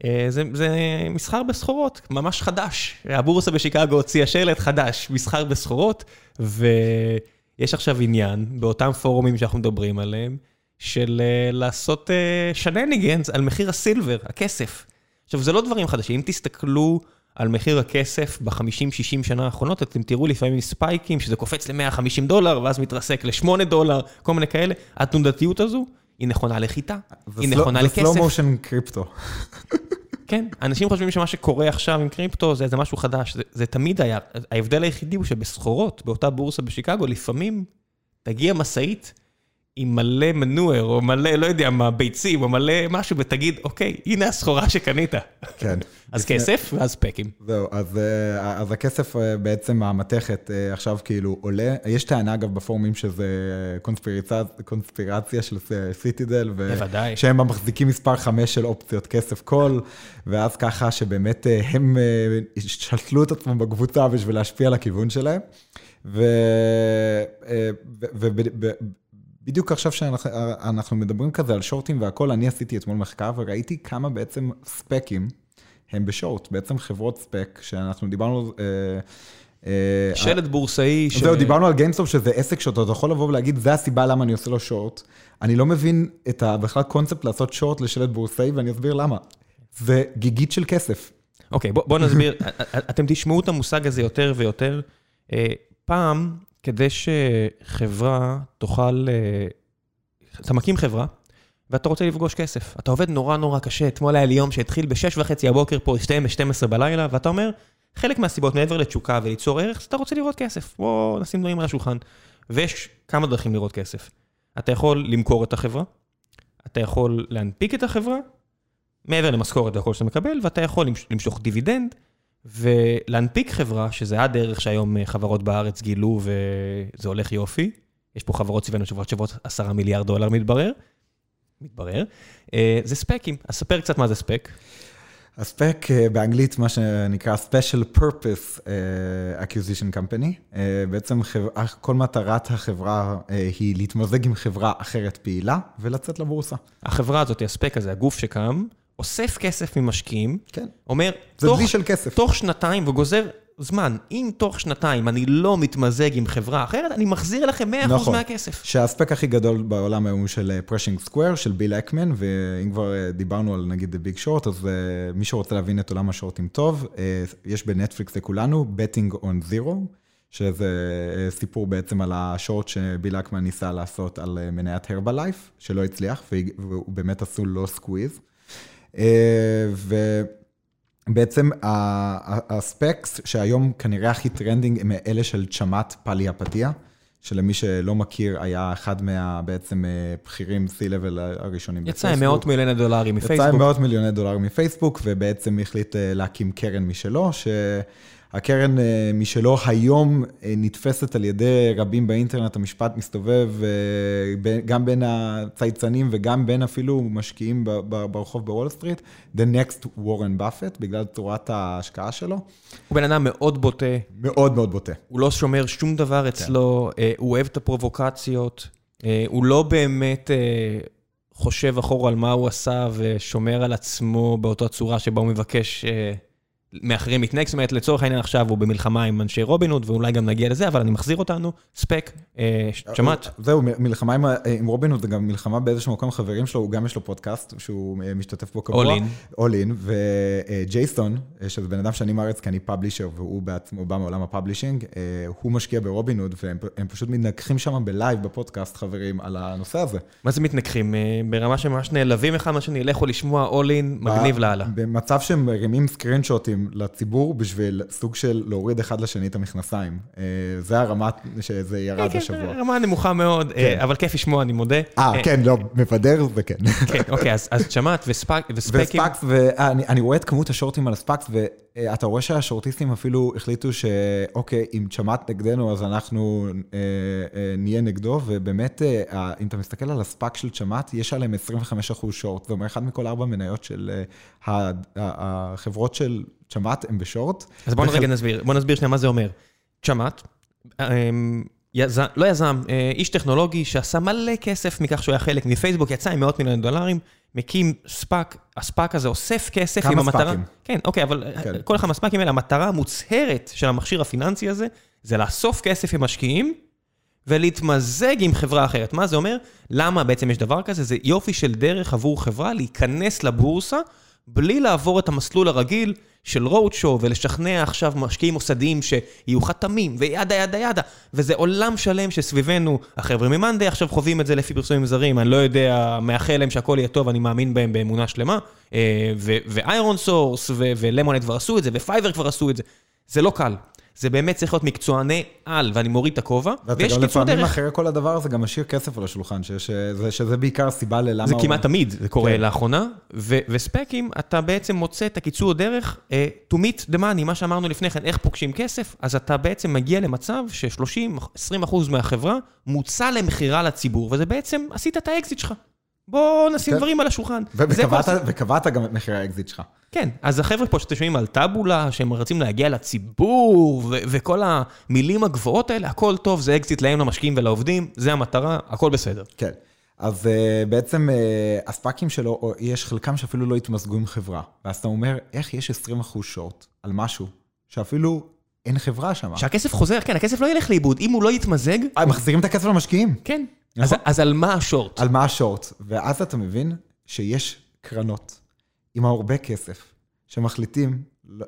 אה, זה, זה מסחר בסחורות, ממש חדש. הבורסה בשיקגו הוציאה שלט חדש, מסחר בסחורות, ויש עכשיו עניין באותם פורומים שאנחנו מדברים עליהם, של אה, לעשות שנניגנס על מחיר הסילבר, הכסף. עכשיו, זה לא דברים חדשים, אם תסתכלו על מחיר הכסף ב-50-60 שנה האחרונות, אתם תראו לפעמים ספייקים, שזה קופץ ל-150 דולר, ואז מתרסק ל-8 דולר, כל מיני כאלה. התנודתיות הזו, היא נכונה לחיטה, היא נכונה לכסף. זה slow motion קריפטו. כן, אנשים חושבים שמה שקורה עכשיו עם קריפטו זה איזה משהו חדש, זה, זה תמיד היה, ההבדל היחידי הוא שבסחורות, באותה בורסה בשיקגו, לפעמים תגיע משאית עם מלא מנואר, או מלא, לא יודע מה, ביצים, או מלא משהו, ותגיד, אוקיי, הנה הסחורה שקנית. כן. אז כסף, ואז פקים. זהו, אז, אה, אז הכסף אה, בעצם, המתכת אה, עכשיו כאילו עולה. יש טענה, אגב, בפורומים שזה קונספירציה, קונספירציה של סיטידל. בוודאי. שהם המחזיקים מספר 5 של אופציות כסף קול, ואז ככה שבאמת הם שלטלו את עצמם בקבוצה בשביל להשפיע על הכיוון שלהם. ו... ו... ו... בדיוק עכשיו שאנחנו מדברים כזה על שורטים והכל, אני עשיתי אתמול מחקר וראיתי כמה בעצם ספאקים הם בשורט, בעצם חברות ספאק, שאנחנו דיברנו... אה, אה, שלד בורסאי. זהו, דיברנו על גיימסטופ שזה עסק שאתה יכול לבוא ולהגיד, זה הסיבה למה אני עושה לו שורט. אני לא מבין את בכלל קונספט לעשות שורט לשלט בורסאי, ואני אסביר למה. זה גיגית של כסף. אוקיי, בוא נסביר. אתם תשמעו את המושג הזה יותר ויותר. אה, פעם, כדי שחברה תוכל... אה, אתה מקים חברה, ואתה רוצה לפגוש כסף. אתה עובד נורא נורא קשה, אתמול היה לי יום שהתחיל ב-6 וחצי הבוקר פה, הסתיים ב-12 בלילה, ואתה אומר, חלק מהסיבות מעבר לתשוקה וליצור ערך, אתה רוצה לראות כסף. בוא נשים דברים על השולחן. ויש כמה דרכים לראות כסף. אתה יכול למכור את החברה, אתה יכול להנפיק את החברה, מעבר למשכורת והכל שאתה מקבל, ואתה יכול למשוך דיבידנד, ולהנפיק חברה, שזה הדרך שהיום אה, חברות בארץ גילו וזה הולך יופי. יש פה חברות סביבנו שוות שוות עשרה מיליארד דולר מתברר. מתברר. אה, זה ספקים, אז ספר קצת מה זה ספק. הספק אה, באנגלית, מה שנקרא Special Purpose Acquisition Company. בעצם כל מטרת החברה היא להתמזג עם חברה אחרת פעילה ולצאת לבורסה. החברה הזאת, הספאק הזה, הגוף שקם, אוסף כסף ממשקיעים, כן. אומר, זה תוך, של כסף. תוך שנתיים, וגוזר זמן, אם תוך שנתיים אני לא מתמזג עם חברה אחרת, אני מחזיר לכם 100% נכון. מהכסף. שהספאק הכי גדול בעולם היום הוא של פרשינג סקוויר, של ביל אקמן, ואם כבר אה, דיברנו על נגיד The Big Short, אז אה, מי שרוצה להבין את עולם השורטים טוב, יש בנטפליקס לכולנו, Betting on Zero, שזה סיפור בעצם על השורט שביל אקמן ניסה לעשות על מניית הרבלייף, שלא הצליח, והוא באמת עשו לו squeeze. אה, ובעצם ה SPACs שהיום כנראה הכי trending הם אלה של צ'מאת פליהפיטיה, שלמי שלא מכיר היה אחד מה בעצם אה, בכירים C-Level הראשונים בפייסבוק. יצא עם מאות מיליוני דולרים מפייסבוק. יצא עם מאות מיליוני דולרים מפייסבוק, ובעצם החליט אה, להקים קרן משלו, ש... הקרן אה, משלו היום אה, נתפסת על ידי רבים באינטרנט, המשפט מסתובב אה, גם בין הצייצנים וגם בין אפילו משקיעים ברחוב בוול סטריט, The Next Warren Buffett, בגלל צורת ההשקעה שלו. הוא בן אדם מאוד בוטה. מאוד מאוד בוטה. הוא לא שומר שום דבר כן. אצלו, כן. הוא אוהב את הפרובוקציות, הוא לא באמת... חושב אחורה על מה הוא עשה ושומר על עצמו באותה צורה שבה הוא מבקש מאחרים מתנהג, זאת אומרת, לצורך העניין עכשיו הוא במלחמה עם אנשי רובינהוד, ואולי גם נגיע לזה, אבל אני מחזיר אותנו, ספאק, אה, שמעת? זהו, מלחמה עם רובינהוד זה גם מלחמה באיזשהו מקום חברים שלו, הוא גם יש לו פודקאסט שהוא אה, משתתף בו קבוע. All-In. All-In, וג'ייסון, אה, שזה בן אדם שאני מעריץ כי אני publisher, והוא בעצמו בא מעולם ה publishing, הוא משקיע ברובינהוד, והם פשוט מתנגחים שם ב live בפודקאסט, חברים, על הנושא הזה. מה זה מתנגחים? ברמה שממש נעלבים אחד מהשני, לכו לשמוע אולין, מגניב לאללה. במצב שהם מרימים סקרינשוטים פרודקטים לציבור בשביל סוג של להוריד אחד לשני את המכנסיים. אה, זה הרמה שזה ירד כן, השבוע. כן, רמה נמוכה מאוד, אה, כן. אבל כיף לשמוע, אני מודה. אה, כן, לא, מבדר וכן. כן, אוקיי, אז שמעת, וספקים. וספקס, ואני רואה את כמות השורטים על הספקס, ואתה רואה שהשורטיסטים אפילו החליטו שאוקיי, אם צ'מאט נגדנו, אז אנחנו אה, נהיה נגדו, ובאמת, אם אתה מסתכל על הספק של צ'מאט, יש עליהם 25% שורט, זאת אומרת, אחד מכל ארבע מניות של החברות של צ'מאט הם בשורט. אז בוא רגע נסביר, בוא נסביר שנייה מה זה אומר. צ'מאט, אמ, יזם, לא יזם, אה, איש טכנולוגי שעשה מלא כסף מכך שהוא היה חלק מפייסבוק, יצא עם מאות מיליון דולרים, מקים ספאק, הספאק הזה אוסף כסף עם המטרה... כמה ספאקים. כן, אוקיי, אבל כן. כל אחד מהספאקים האלה, המטרה המוצהרת של המכשיר הפיננסי הזה, זה לאסוף כסף עם משקיעים ולהתמזג עם חברה אחרת. מה זה אומר? למה בעצם יש דבר כזה? זה יופי של דרך עבור חברה להיכנס לבורסה בלי לעבור את המסלול הרגיל של show ולשכנע עכשיו משקיעים מוסדיים שיהיו חתמים ו yada yada yada. וזה עולם שלם שסביבנו, החבר'ה ממאנדיי עכשיו חווים את זה לפי פרסומים זרים, אני לא יודע, מאחל להם שהכל יהיה טוב, אני מאמין בהם באמונה שלמה. ואיירון סורס ולמונייד כבר עשו את זה, ופייבר כבר עשו את זה. זה לא קל. זה באמת צריך להיות מקצועני על, ואני מוריד את הכובע, ויש קיצור דרך. ואתה גם לפעמים אחרי כל הדבר הזה גם משאיר כסף על השולחן, שזה, שזה בעיקר הסיבה ללמה... זה כמעט תמיד, זה קורה כן. לאחרונה, ו, וספאקים, אתה בעצם מוצא את הקיצור דרך אה, to meet the money, מה שאמרנו לפני כן, איך פוגשים כסף, אז אתה בעצם מגיע למצב ש-30-20% מהחברה מוצע למכירה לציבור, וזה בעצם, עשית את האקזיט שלך. בוא נשים כן. דברים על השולחן. וקבעת גם את מחירי האקזיט שלך. כן, אז החבר'ה פה שאתם שומעים על טאבולה, שהם רוצים להגיע לציבור, וכל המילים הגבוהות האלה, הכל טוב, זה אקזיט להם, למשקיעים ולעובדים, זה המטרה, הכל בסדר. כן. אז אה, בעצם אה, הספאקים שלו, יש חלקם שאפילו לא התמזגו עם חברה. ואז אתה אומר, איך יש 20% שורט על משהו שאפילו אין חברה שם? שהכסף חוזר, כן, הכסף לא ילך לאיבוד. אם הוא לא יתמזג... אה, מחזירים את הכסף למשקיעים. כן. אז, נכון. אז על מה השורט? על מה השורט. ואז אתה מבין שיש קרנות עם הרבה כסף, שמחליטים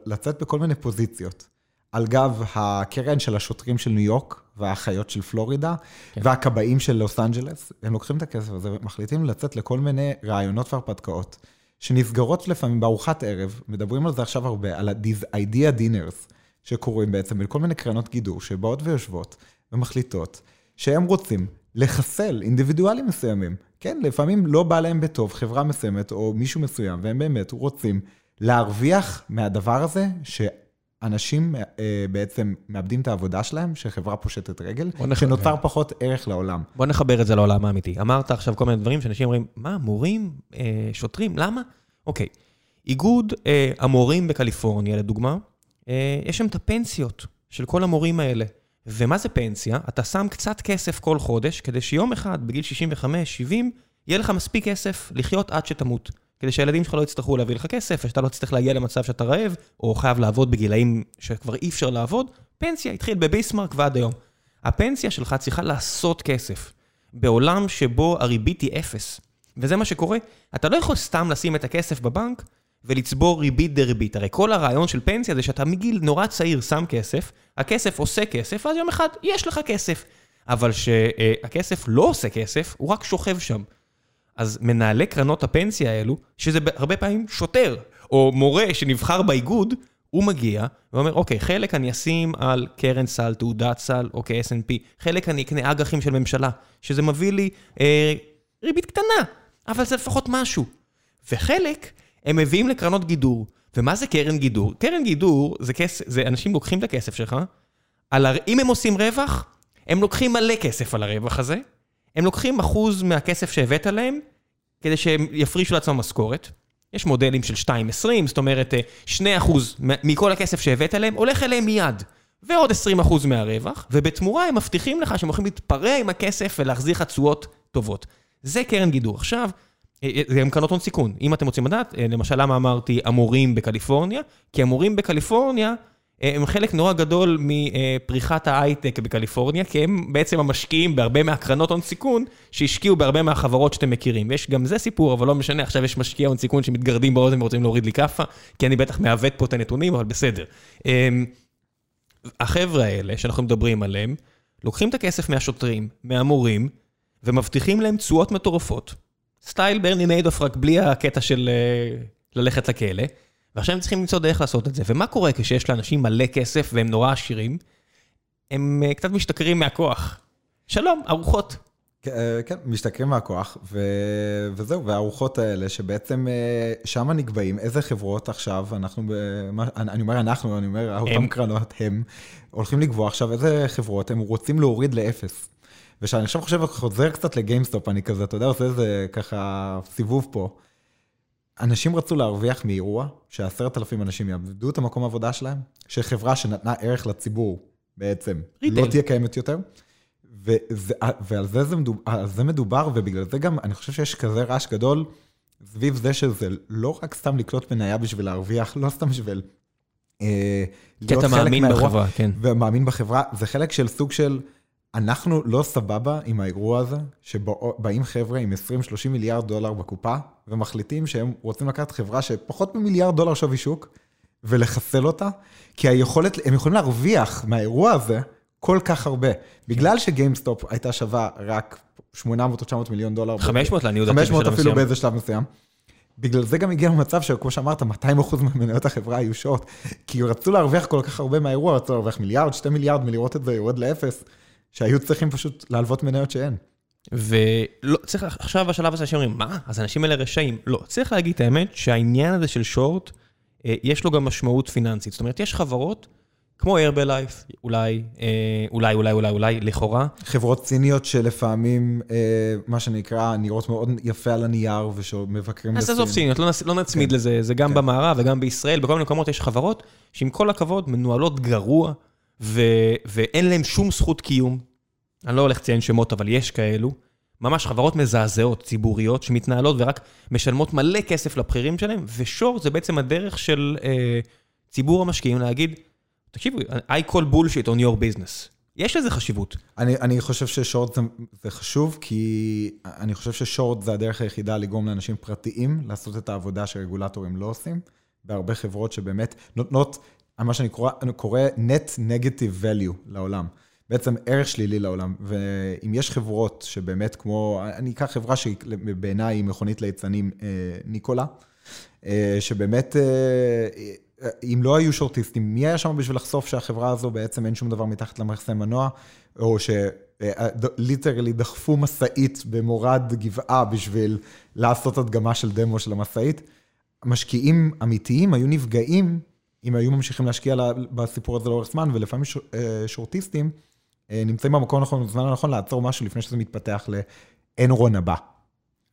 לצאת בכל מיני פוזיציות. על גב הקרן של השוטרים של ניו יורק, והאחיות של פלורידה, כן. והכבאים של לוס אנג'לס, הם לוקחים את הכסף הזה ומחליטים לצאת לכל מיני רעיונות והרפתקאות, שנסגרות לפעמים בארוחת ערב, מדברים על זה עכשיו הרבה, על ה-idea dinners, שקורים בעצם בכל מיני קרנות גידור, שבאות ויושבות ומחליטות שהם רוצים לחסל אינדיבידואלים מסוימים. כן, לפעמים לא בא להם בטוב חברה מסוימת או מישהו מסוים, והם באמת רוצים להרוויח מהדבר הזה, שאנשים אה, בעצם מאבדים את העבודה שלהם, שחברה פושטת רגל, שנוצר פחות ערך לעולם. בוא נחבר את זה לעולם האמיתי. אמרת עכשיו כל מיני דברים שאנשים אומרים, מה, מורים, אה, שוטרים, למה? אוקיי, איגוד אה, המורים בקליפורניה, לדוגמה, אה, יש שם את הפנסיות של כל המורים האלה. ומה זה פנסיה? אתה שם קצת כסף כל חודש, כדי שיום אחד, בגיל 65-70, יהיה לך מספיק כסף לחיות עד שתמות. כדי שהילדים שלך לא יצטרכו להביא לך כסף, ושאתה לא תצטרך להגיע למצב שאתה רעב, או חייב לעבוד בגילאים שכבר אי אפשר לעבוד. פנסיה התחיל בבייסמרק ועד היום. הפנסיה שלך צריכה לעשות כסף. בעולם שבו הריבית היא אפס. וזה מה שקורה. אתה לא יכול סתם לשים את הכסף בבנק, ולצבור ריבית דריבית. הרי כל הרעיון של פנסיה זה שאתה מגיל נורא צעיר שם כסף, הכסף עושה כסף, ואז יום אחד יש לך כסף. אבל שהכסף לא עושה כסף, הוא רק שוכב שם. אז מנהלי קרנות הפנסיה האלו, שזה הרבה פעמים שוטר, או מורה שנבחר באיגוד, הוא מגיע ואומר, אוקיי, חלק אני אשים על קרן סל, תעודת סל, אוקיי, S&P, חלק אני אקנה אג"חים של ממשלה, שזה מביא לי אה, ריבית קטנה, אבל זה לפחות משהו. וחלק, הם מביאים לקרנות גידור. ומה זה קרן גידור? קרן גידור זה כסף, זה אנשים לוקחים את הכסף שלך, על הר... אם הם עושים רווח, הם לוקחים מלא כסף על הרווח הזה, הם לוקחים אחוז מהכסף שהבאת להם, כדי שהם יפרישו לעצמם משכורת. יש מודלים של 2.20, זאת אומרת 2 אחוז מכל הכסף שהבאת להם, הולך אליהם מיד. ועוד 20 אחוז מהרווח, ובתמורה הם מבטיחים לך שהם הולכים להתפרע עם הכסף ולהחזיר לך תשואות טובות. זה קרן גידור. עכשיו, אה, אה, זה גם קרנות הון סיכון. אם אתם רוצים לדעת, אה, למשל למה אמרתי המורים בקליפורניה, כי המורים בקליפורניה הם חלק נורא גדול מפריחת ההייטק בקליפורניה, כי הם בעצם המשקיעים בהרבה מהקרנות הון סיכון, שהשקיעו בהרבה מהחברות שאתם מכירים. יש גם זה סיפור, אבל לא משנה, עכשיו יש משקיעי הון סיכון שמתגרדים באוזן ורוצים להוריד לי כאפה, כי אני בטח מעוות פה את הנתונים, אבל בסדר. אמ, החבר'ה האלה שאנחנו מדברים עליהם, לוקחים את הכסף מהשוטרים, מהמורים, ומבטיחים להם תשואות מטורפות. סטייל ברני מיידוף, רק בלי הקטע של אה, ללכת לכלא. ועכשיו הם צריכים למצוא דרך לעשות את זה. ומה קורה כשיש לאנשים מלא כסף והם נורא עשירים? הם אה, קצת משתכרים מהכוח. שלום, ארוחות. אה, כן, משתכרים מהכוח, ו... וזהו, והארוחות האלה שבעצם שם נקבעים איזה חברות עכשיו, אנחנו, ב... אני אומר אנחנו, אני אומר, אותם קרנות, הם הולכים לקבוע עכשיו איזה חברות הם רוצים להוריד לאפס. ושאני עכשיו חושב, חוזר קצת לגיימסטופ, אני כזה, אתה יודע, עושה איזה ככה סיבוב פה. אנשים רצו להרוויח מאירוע שעשרת אלפים אנשים יאבדו את המקום העבודה שלהם, שחברה שנתנה ערך לציבור בעצם retail. לא תהיה קיימת יותר. וזה, ועל זה, זה מדובר, זה מדובר, ובגלל זה גם אני חושב שיש כזה רעש גדול סביב זה שזה לא רק סתם לקלוט מניה בשביל להרוויח, לא סתם בשביל אה, להיות חלק מאירוע. כי אתה מאמין בחברה, כן. ומאמין בחברה, זה חלק של סוג של... אנחנו לא סבבה עם האירוע הזה, שבאים חבר'ה עם 20-30 מיליארד דולר בקופה, ומחליטים שהם רוצים לקחת חברה שפחות ממיליארד דולר שווי שוק, ולחסל אותה, כי היכולת, הם יכולים להרוויח מהאירוע הזה כל כך הרבה. בגלל ש GameStop הייתה שווה רק 800 או 900 מיליון דולר. 500 לעניות דעתי 500 אפילו באיזה שלב מסוים. בגלל זה גם הגיע למצב שכמו שאמרת, 200 אחוז ממניות החברה היו שוט, כי רצו להרוויח כל כך הרבה מהאירוע, רצו להרוויח מיליארד, 2 מיליארד מלראות את זה יורד לאפס, שהיו צריכים פשוט להלוות מניות שאין. ולא, צריך עכשיו בשלב הזה שאומרים, מה? אז האנשים האלה רשעים. לא, צריך להגיד את האמת שהעניין הזה של שורט, אה, יש לו גם משמעות פיננסית. זאת אומרת, יש חברות כמו הרבלייף, אולי, אה, אולי, אולי, אולי, אולי, לכאורה. חברות ציניות שלפעמים, אה, מה שנקרא, נראות מאוד יפה על הנייר ושמבקרים בסין. אז עזוב ציניות, לא, לא נצמיד כן. לזה, זה גם כן. במערב וגם בישראל, בכל מיני מקומות יש חברות שעם כל הכבוד מנוהלות גרוע, ואין להן שום זכות קיום. אני לא הולך לציין שמות, אבל יש כאלו. ממש חברות מזעזעות, ציבוריות, שמתנהלות ורק משלמות מלא כסף לבכירים שלהם, ושור זה בעצם הדרך של אה, ציבור המשקיעים להגיד, תקשיבו, I call bullshit on your business. יש לזה חשיבות. אני, אני חושב ששורט זה, זה חשוב, כי אני חושב ששורט זה הדרך היחידה לגרום לאנשים פרטיים לעשות את העבודה שרגולטורים לא עושים. בהרבה חברות שבאמת נותנות, מה שאני קורא, קורא net negative value לעולם. בעצם ערך שלילי לעולם. ואם יש חברות שבאמת כמו, אני אקח חברה שבעיניי היא מכונית ליצנים, אה, ניקולה, אה, שבאמת... אה, אם לא היו שורטיסטים, מי היה שם בשביל לחשוף שהחברה הזו בעצם אין שום דבר מתחת למכסה מנוע, או שליטרלי דחפו משאית במורד גבעה בשביל לעשות הדגמה של דמו של המשאית? משקיעים אמיתיים היו נפגעים אם היו ממשיכים להשקיע בסיפור הזה לאורך זמן, ולפעמים אה, שורטיסטים אה, נמצאים במקום הנכון, בזמן הנכון לעצור משהו לפני שזה מתפתח לאנרון הבא.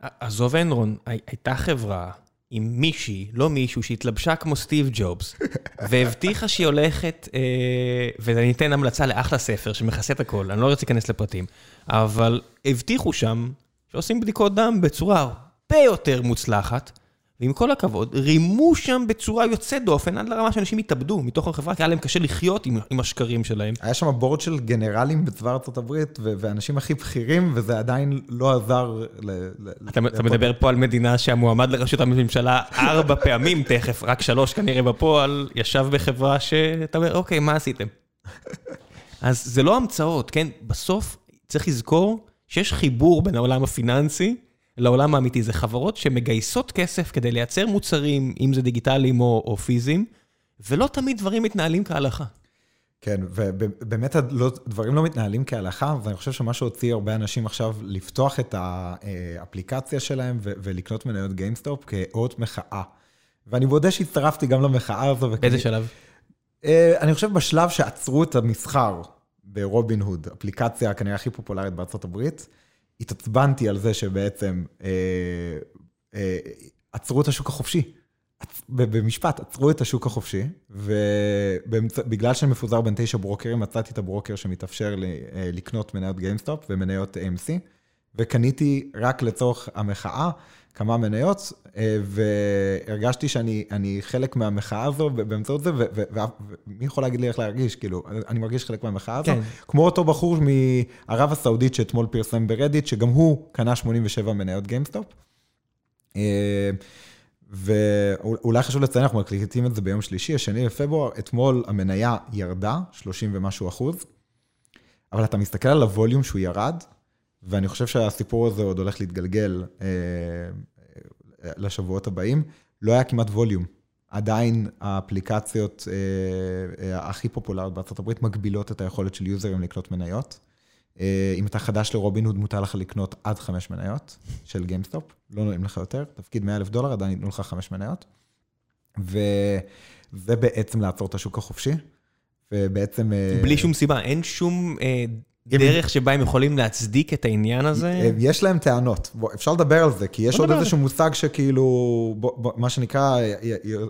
עזוב אנרון, הייתה חברה עם מישהי, לא מישהו, שהתלבשה כמו סטיב ג'ובס, והבטיחה שהיא הולכת, אה, ואני אתן המלצה לאחלה ספר שמכסה את הכל, אני לא רוצה להיכנס לפרטים, אבל הבטיחו שם שעושים בדיקות דם בצורה הרבה יותר מוצלחת, ועם כל הכבוד, רימו שם בצורה יוצאת דופן, עד לרמה שאנשים התאבדו מתוך החברה, כי היה להם קשה לחיות עם, עם השקרים שלהם. היה שם בורד של גנרלים בצבא ארצות הברית, ואנשים הכי בכירים, וזה עדיין לא עזר ל... אתה, אתה מדבר פה על מדינה שהמועמד לראשות הממשלה ארבע פעמים תכף, רק שלוש כנראה בפועל, ישב בחברה שאתה אומר, אוקיי, מה עשיתם? אז זה לא המצאות, כן? בסוף צריך לזכור שיש חיבור בין העולם הפיננסי, לעולם האמיתי. זה חברות שמגייסות כסף כדי לייצר מוצרים, אם זה דיגיטליים או, או פיזיים, ולא תמיד דברים מתנהלים כהלכה. כן, ובאמת לא, דברים לא מתנהלים כהלכה, ואני חושב שמה שהוציא הרבה אנשים עכשיו לפתוח את האפליקציה שלהם ולקנות מניות GameStop כאות מחאה. ואני מודה שהצטרפתי גם למחאה הזו. באיזה שלב? אה, אני חושב בשלב שעצרו את המסחר ברובין הוד, אפליקציה כנראה הכי פופולרית בארצות הברית. התעצבנתי על זה שבעצם אה, אה, עצרו את השוק החופשי. במשפט, עצרו את השוק החופשי, ובגלל שאני מפוזר בין תשע ברוקרים, מצאתי את הברוקר שמתאפשר אה, לקנות מניות GameStop ומניות AMC, וקניתי רק לצורך המחאה כמה מניות, אה, והרגשתי שאני חלק מהמחאה הזו באמצעות זה, ומי יכול להגיד לי איך להרגיש? כאילו, אני מרגיש חלק מהמחאה הזו. כן. כמו אותו בחור מערב הסעודית שאתמול פרסם ב Reddit, שגם הוא קנה 87 מניות GameStop. אה, ואולי חשוב לציין, אנחנו מקליטים את זה ביום שלישי, השני בפברואר, אתמול המניה ירדה, 30 ומשהו אחוז, אבל אתה מסתכל על הווליום שהוא ירד, ואני חושב שהסיפור הזה עוד הולך להתגלגל אה, אה, לשבועות הבאים. לא היה כמעט ווליום. עדיין האפליקציות אה, אה, הכי פופולריות בארה"ב מגבילות את היכולת של יוזרים לקנות מניות. אה, אם אתה חדש לרובין הוד, מותר לך לקנות עד חמש מניות של GameStop, לא נותנים לך יותר, תפקיד 100 אלף דולר, עדיין ייתנו לך חמש מניות. וזה בעצם לעצור את השוק החופשי, ובעצם... אה, בלי שום סיבה, אין שום אה, דרך שבה הם יכולים להצדיק את העניין הזה? אה, יש להם טענות, בוא, אפשר לדבר על זה, כי יש עוד איזשהו מושג שכאילו, בוא, בוא, מה שנקרא,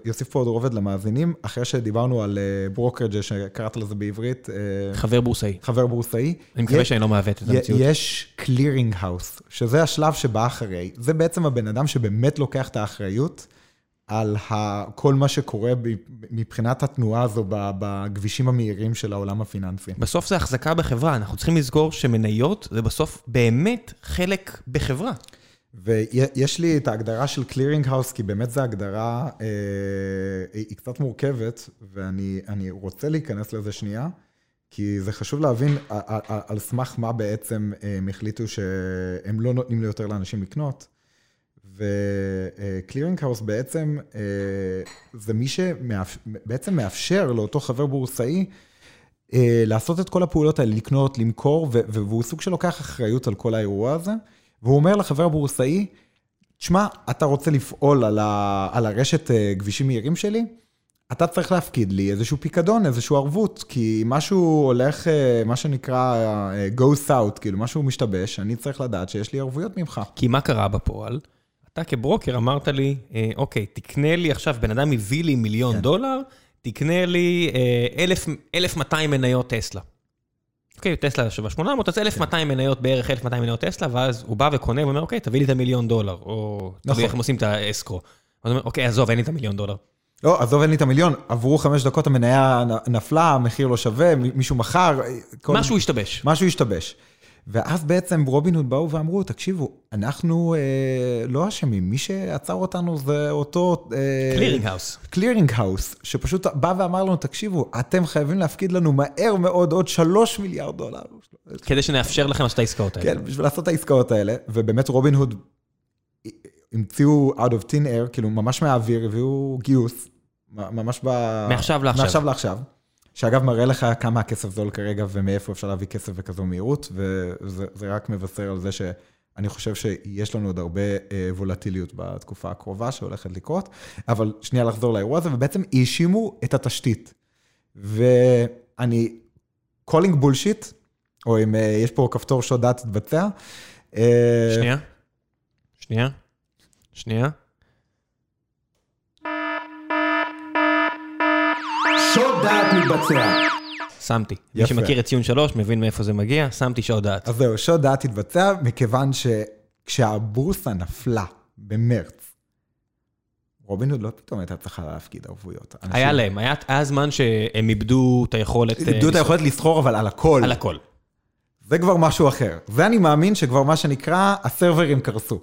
יוסיף פה עוד רובד למאזינים, אחרי שדיברנו על brokerage שקראת לזה בעברית. חבר בורסאי. חבר בורסאי. אני מקווה שאני לא מעוות את המציאות. יש clearing house, שזה השלב שבא אחרי, זה בעצם הבן אדם שבאמת לוקח את האחריות. על כל מה שקורה מבחינת התנועה הזו בכבישים המהירים של העולם הפיננסי. בסוף זה החזקה בחברה, אנחנו צריכים לזכור שמניות זה בסוף באמת חלק בחברה. ויש לי את ההגדרה של clearing house, כי באמת זו הגדרה, אה, היא קצת מורכבת, ואני אני רוצה להיכנס לזה שנייה, כי זה חשוב להבין על, על, על סמך מה בעצם אה, הם החליטו שהם לא נותנים ליותר לאנשים לקנות. ו clearing house בעצם, אה, זה מי שבעצם מאפשר לאותו חבר בורסאי אה, לעשות את כל הפעולות האלה, לקנות, למכור, ו- והוא סוג שלוקח אחריות על כל האירוע הזה. והוא אומר לחבר הבורסאי, תשמע, אתה רוצה לפעול על, ה, על הרשת אה, כבישים מהירים שלי? אתה צריך להפקיד לי איזשהו פיקדון, איזשהו ערבות, כי משהו הולך, אה, מה שנקרא אה, go south, כאילו משהו משתבש, אני צריך לדעת שיש לי ערבויות ממך. כי מה קרה בפועל? אתה כברוקר אמרת לי, אה, אוקיי, תקנה לי עכשיו, בן אדם הביא לי מיליון כן. דולר, תקנה לי אה, 1,000 1,200 מניות טסלה. אוקיי, טסלה שווה 800, אז 1,200 מניות, בערך 1,200 מניות טסלה, ואז הוא בא וקונה ואומר, אוקיי, תביא לי את המיליון דולר, או... נכון. תלוי איך הם עושים את האסקרו. אז הוא אומר, אוקיי, עזוב, אין לי את המיליון דולר. לא, עזוב, אין לי את המיליון, עברו חמש דקות, המניה נפלה, המחיר לא שווה, מישהו מכר. כל- משהו השתבש. משהו השתבש. ואז בעצם Robin באו ואמרו, תקשיבו, אנחנו אה, לא אשמים, מי שעצר אותנו זה אותו... אה, clearing house. clearing house, שפשוט בא ואמר לנו, תקשיבו, אתם חייבים להפקיד לנו מהר מאוד עוד 3 מיליארד דולר. כדי שנאפשר לכם לעשות את העסקאות האלה. כן, בשביל לעשות את העסקאות האלה, ובאמת רובין הוד המציאו out of thin air, כאילו ממש מהאוויר, הביאו גיוס, ממש ב... מעכשיו לעכשיו. מעכשיו לעכשיו. שאגב מראה לך כמה הכסף זול כרגע ומאיפה אפשר להביא כסף בכזו מהירות, וזה זה רק מבשר על זה שאני חושב שיש לנו עוד הרבה אה, וולטיליות בתקופה הקרובה שהולכת לקרות, אבל שנייה לחזור לאירוע הזה, ובעצם האשימו את התשתית. ואני, calling bullshit, או אם אה, יש פה כפתור שוד דעת תתבצע. אה, שנייה. שנייה. שנייה. שוד דעת מתבצע. שמתי. מי יפה. שמכיר את ציון שלוש, מבין מאיפה זה מגיע, שמתי שעות דעת. אז זהו, שוד דעת התבצע, מכיוון שכשהבורסה נפלה במרץ, רובין הוד לא פתאום הייתה צריכה להפקיד ערבויות. אנשים היה להם, היה היה זמן שהם איבדו את היכולת... אה, איבדו את. היכולת לסחור, אבל על הכל. על הכל. זה כבר משהו אחר. זה אני מאמין שכבר מה שנקרא, הסרברים קרסו.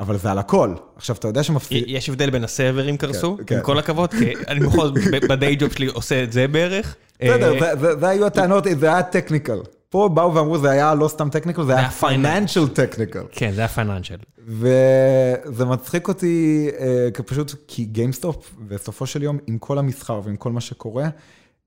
אבל זה על הכל. עכשיו, אתה יודע שמפסיד... יש הבדל בין הסרברים קרסו, כן. עם כל הכבוד, כי אני בכל זאת, ב day job שלי עושה את זה בערך. בסדר, אה, זה- זה- זה היו הטענות, זה היה technical. פה באו ואמרו, זה היה לא סתם technical, זה היה פייננשל technical. כן, זה היה financial. וזה מצחיק אותי אה, פשוט כי GameStop, בסופו של יום, עם כל המסחר ועם כל מה שקורה,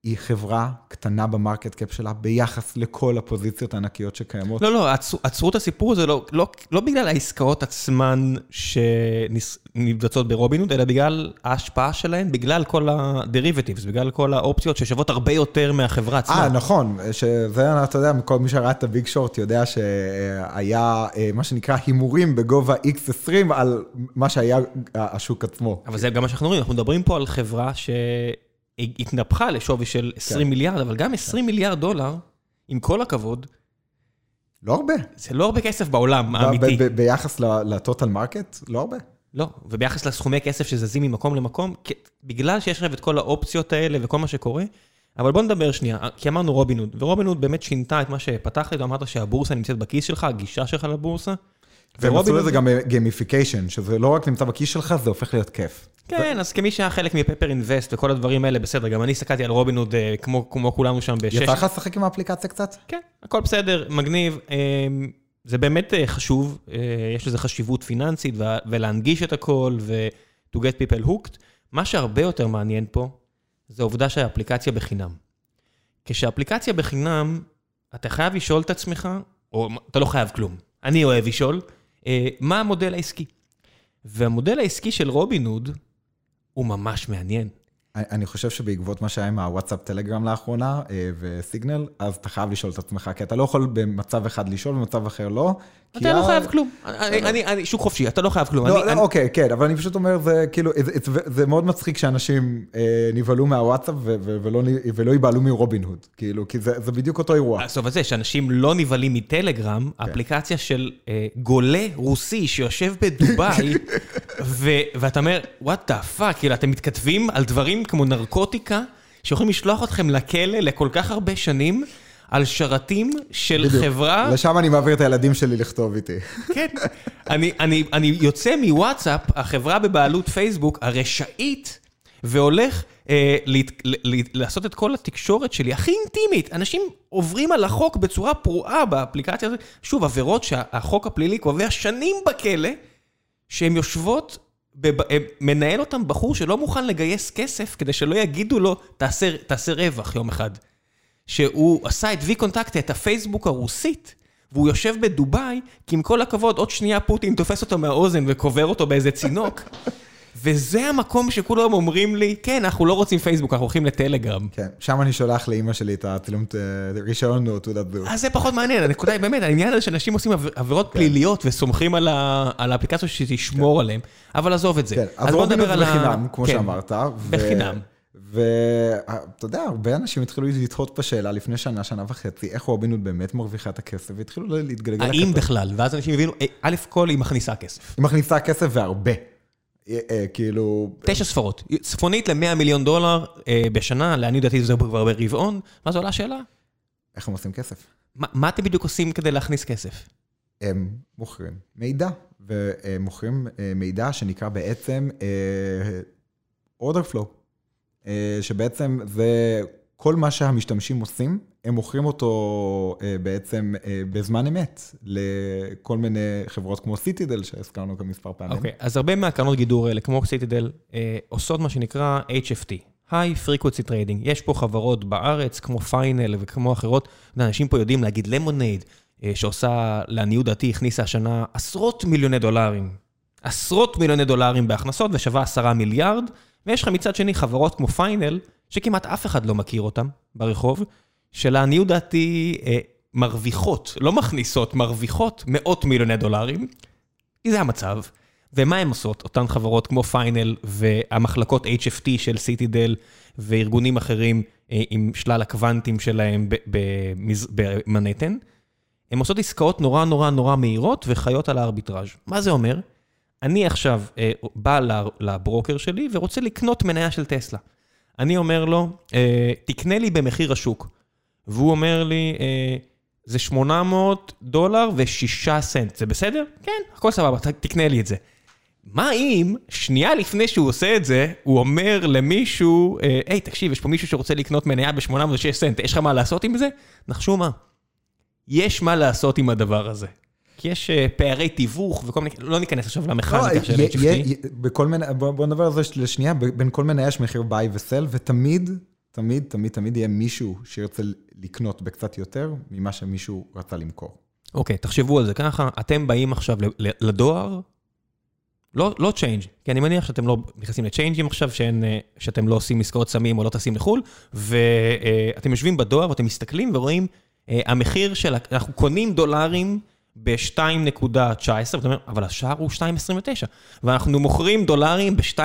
היא חברה קטנה ב market cap שלה ביחס לכל הפוזיציות הענקיות שקיימות. לא, לא, עצרו- את הסיפור הזה לא- לא- לא בגלל העסקאות עצמן שנבצעות ברובינוד, אלא בגלל ההשפעה שלהן, בגלל כל ה-derivatives, בגלל כל האופציות ששוות הרבה יותר מהחברה אה, עצמה. נכון, שזה, אתה יודע, כל מי שראה את ה Big Short יודע שהיה אה, מה שנקרא הימורים בגובה X20 על מה שהיה השוק עצמו. אבל זה גם מה שאנחנו רואים, אנחנו מדברים פה על חברה שהתנפחה לשווי של 20 כן. מיליארד, אבל גם 20 מיליארד דולר, עם כל הכבוד, לא הרבה. זה לא הרבה כסף בעולם האמיתי. ביחס ל total market, לא הרבה. לא, וביחס לסכומי כסף שזזים ממקום למקום, בגלל שיש עכשיו את כל האופציות האלה וכל מה שקורה, אבל בוא נדבר שנייה, כי אמרנו Robinhood, ו Robinhood באמת שינתה את מה שפתח לי, ואמרת שהבורסה נמצאת בכיס שלך, הגישה שלך לבורסה. והם עשו לזה גם gamification, שזה לא רק נמצא בכיס שלך, זה הופך להיות כיף. כן, אז כמי שהיה חלק מ Pepper Invest וכל הדברים האלה, בסדר, גם אני הסתכלתי על רובינוד אה, כמו כולנו שם בשש. יצא לך לשחק עם האפליקציה קצת? כן, הכל בסדר, מגניב. אמ, זה באמת אה, חשוב, אה, יש לזה חשיבות פיננסית ולהנגיש את הכל ו- to get people hooked. מה שהרבה יותר מעניין פה, זה העובדה שהאפליקציה בחינם. כשהאפליקציה בחינם, אתה חייב לשאול את עצמך, או אתה לא חייב כלום, אני אוהב לשאול, אה, מה המודל העסקי? והמודל העסקי של רובינוד הוא ממש מעניין. אני חושב שבעקבות מה שהיה עם הוואטסאפ טלגרם לאחרונה אה, וסיגנל, אז אתה חייב לשאול את עצמך, כי אתה לא יכול במצב אחד לשאול, במצב אחר לא. אתה לא חייב כלום. אני- אני- שוק חופשי, אתה לא חייב כלום. לא, לא, אוקיי, כן, אבל אני פשוט אומר, זה כאילו, זה- מאוד מצחיק שאנשים אה, נבהלו מהוואטסאפ ולא ייבהלו מרובין הוד, כאילו, כי זה זה בדיוק אותו אירוע. עזוב את זה, שאנשים לא נבהלים מטלגרם, כן. אפליקציה של אה, גולה רוסי שיושב בדובאי, ואתה אומר, what the fuck, כאילו, אתם מתכתבים על דברים כמו נרקוטיקה, שיכולים לשלוח אתכם לכלא לכל כך הרבה שנים, על שרתים של בדיוק. חברה... לשם אני מעביר את הילדים שלי לכתוב איתי. כן. אני, אני, אני יוצא מוואטסאפ, החברה בבעלות פייסבוק, הרשעית, והולך אה, להת, ל, ל, לעשות את כל התקשורת שלי, הכי אינטימית. אנשים עוברים על החוק בצורה פרועה באפליקציה הזאת. שוב, עבירות שהחוק הפלילי קובע שנים בכלא, שהן יושבות, בב, אה, מנהל אותם בחור שלא מוכן לגייס כסף כדי שלא יגידו לו, תעשה, תעשה רווח יום אחד. שהוא עשה את וי קונטקטה, את הפייסבוק הרוסית, והוא יושב בדובאי, כי עם כל הכבוד, עוד שנייה פוטין תופס אותו מהאוזן וקובר אותו באיזה צינוק. וזה המקום שכולם אומרים לי, כן, אנחנו לא רוצים פייסבוק, אנחנו הולכים לטלגרם. כן, שם אני שולח לאימא שלי את הצילום אה, רישיון או תעודת זהות. אז זה פחות מעניין, הנקודה היא באמת, העניין הזה שאנשים עושים עב- עבירות פליליות וסומכים על האפליקציה שתשמור עליהם, אבל עזוב את זה. כן, אז בוא רובין נדבר הוד על ה- בחינם, כמו כן, שאמרת. בחינם. ואתה יודע, הרבה אנשים התחילו לתהות בשאלה לפני שנה, שנה וחצי, איך רובין הוד באמת מרוויחה את הכסף, והתחילו להתגלגל האם. בכלל? ואז אנשים הבינו, אה, א' כל היא מכניסה כסף. היא מכניסה כסף והרבה. אה, אה, כאילו, תשע ספרות, צפונית ל-100 מיליון דולר אה, בשנה, לעניות דעתי זה כבר ברבעון, ואז עולה השאלה, איך הם עושים כסף? מה- מה אתם בדיוק עושים כדי להכניס כסף? הם מוכרים מידע, והם מוכרים אה, מידע שנקרא בעצם אה, order flow, אה, שבעצם זה כל מה שהמשתמשים עושים, הם מוכרים אותו אה, בעצם אה, בזמן אמת לכל מיני חברות כמו סיטידל שהזכרנו כאן מספר פעמים. אוקיי, אז הרבה מהקרנות גידור האלה, כמו סיטידל, אה, עושות מה שנקרא HFT, High Frequency Trading. יש פה חברות בארץ, כמו פיינל וכמו אחרות, אנשים פה יודעים להגיד למונייד, אה, שעושה, לעניות דעתי, הכניסה השנה עשרות מיליוני דולרים, עשרות מיליוני דולרים בהכנסות ושווה עשרה מיליארד, ויש לך מצד שני חברות כמו פיינל, שכמעט אף אחד לא מכיר אותן ברחוב, שלעניות דעתי אה, מרוויחות, לא מכניסות, מרוויחות מאות מיליוני דולרים, כי זה המצב. ומה הן עושות? אותן חברות כמו פיינל והמחלקות HFT של Citadel וארגונים אחרים אה, עם שלל הקוונטים שלהם במנהטן, הן עושות עסקאות נורא נורא נורא מהירות וחיות על הארביטראז'. מה זה אומר? אני עכשיו אה, בא לברוקר שלי ורוצה לקנות מניה של טסלה. אני אומר לו, אה, תקנה לי במחיר השוק. והוא אומר לי, אה, זה 800 דולר ו-6 סנט, זה בסדר? כן, הכל סבבה, תקנה לי את זה. מה אם, שנייה לפני שהוא עושה את זה, הוא אומר למישהו, אה, היי, תקשיב, יש פה מישהו שרוצה לקנות מניה ב-806 סנט, יש לך מה לעשות עם זה? נחשו מה. יש מה לעשות עם הדבר הזה. כי יש אה, פערי תיווך וכל מיני, לא ניכנס עכשיו למכניקה של HFT. בכל מיני, בוא נדבר על זה לשנייה, בין כל מניה יש מחיר ביי וסל, ותמיד, תמיד, תמיד, תמיד יהיה מישהו שירצה לקנות בקצת יותר ממה שמישהו רצה למכור. אוקיי, תחשבו על זה ככה, אתם באים עכשיו לדואר, לא, לא צ'יינג', כי אני מניח שאתם לא נכנסים לצ'יינג'ים עכשיו, שאין, אה, שאתם לא עושים עסקאות סמים או לא טסים לחו"ל, ואתם יושבים בדואר ואתם מסתכלים ורואים, אה, המחיר של, אנחנו קונים דולרים ב-2.19, ואתה אומר, אבל השער הוא 2.29, ואנחנו מוכרים דולרים ב-2.39,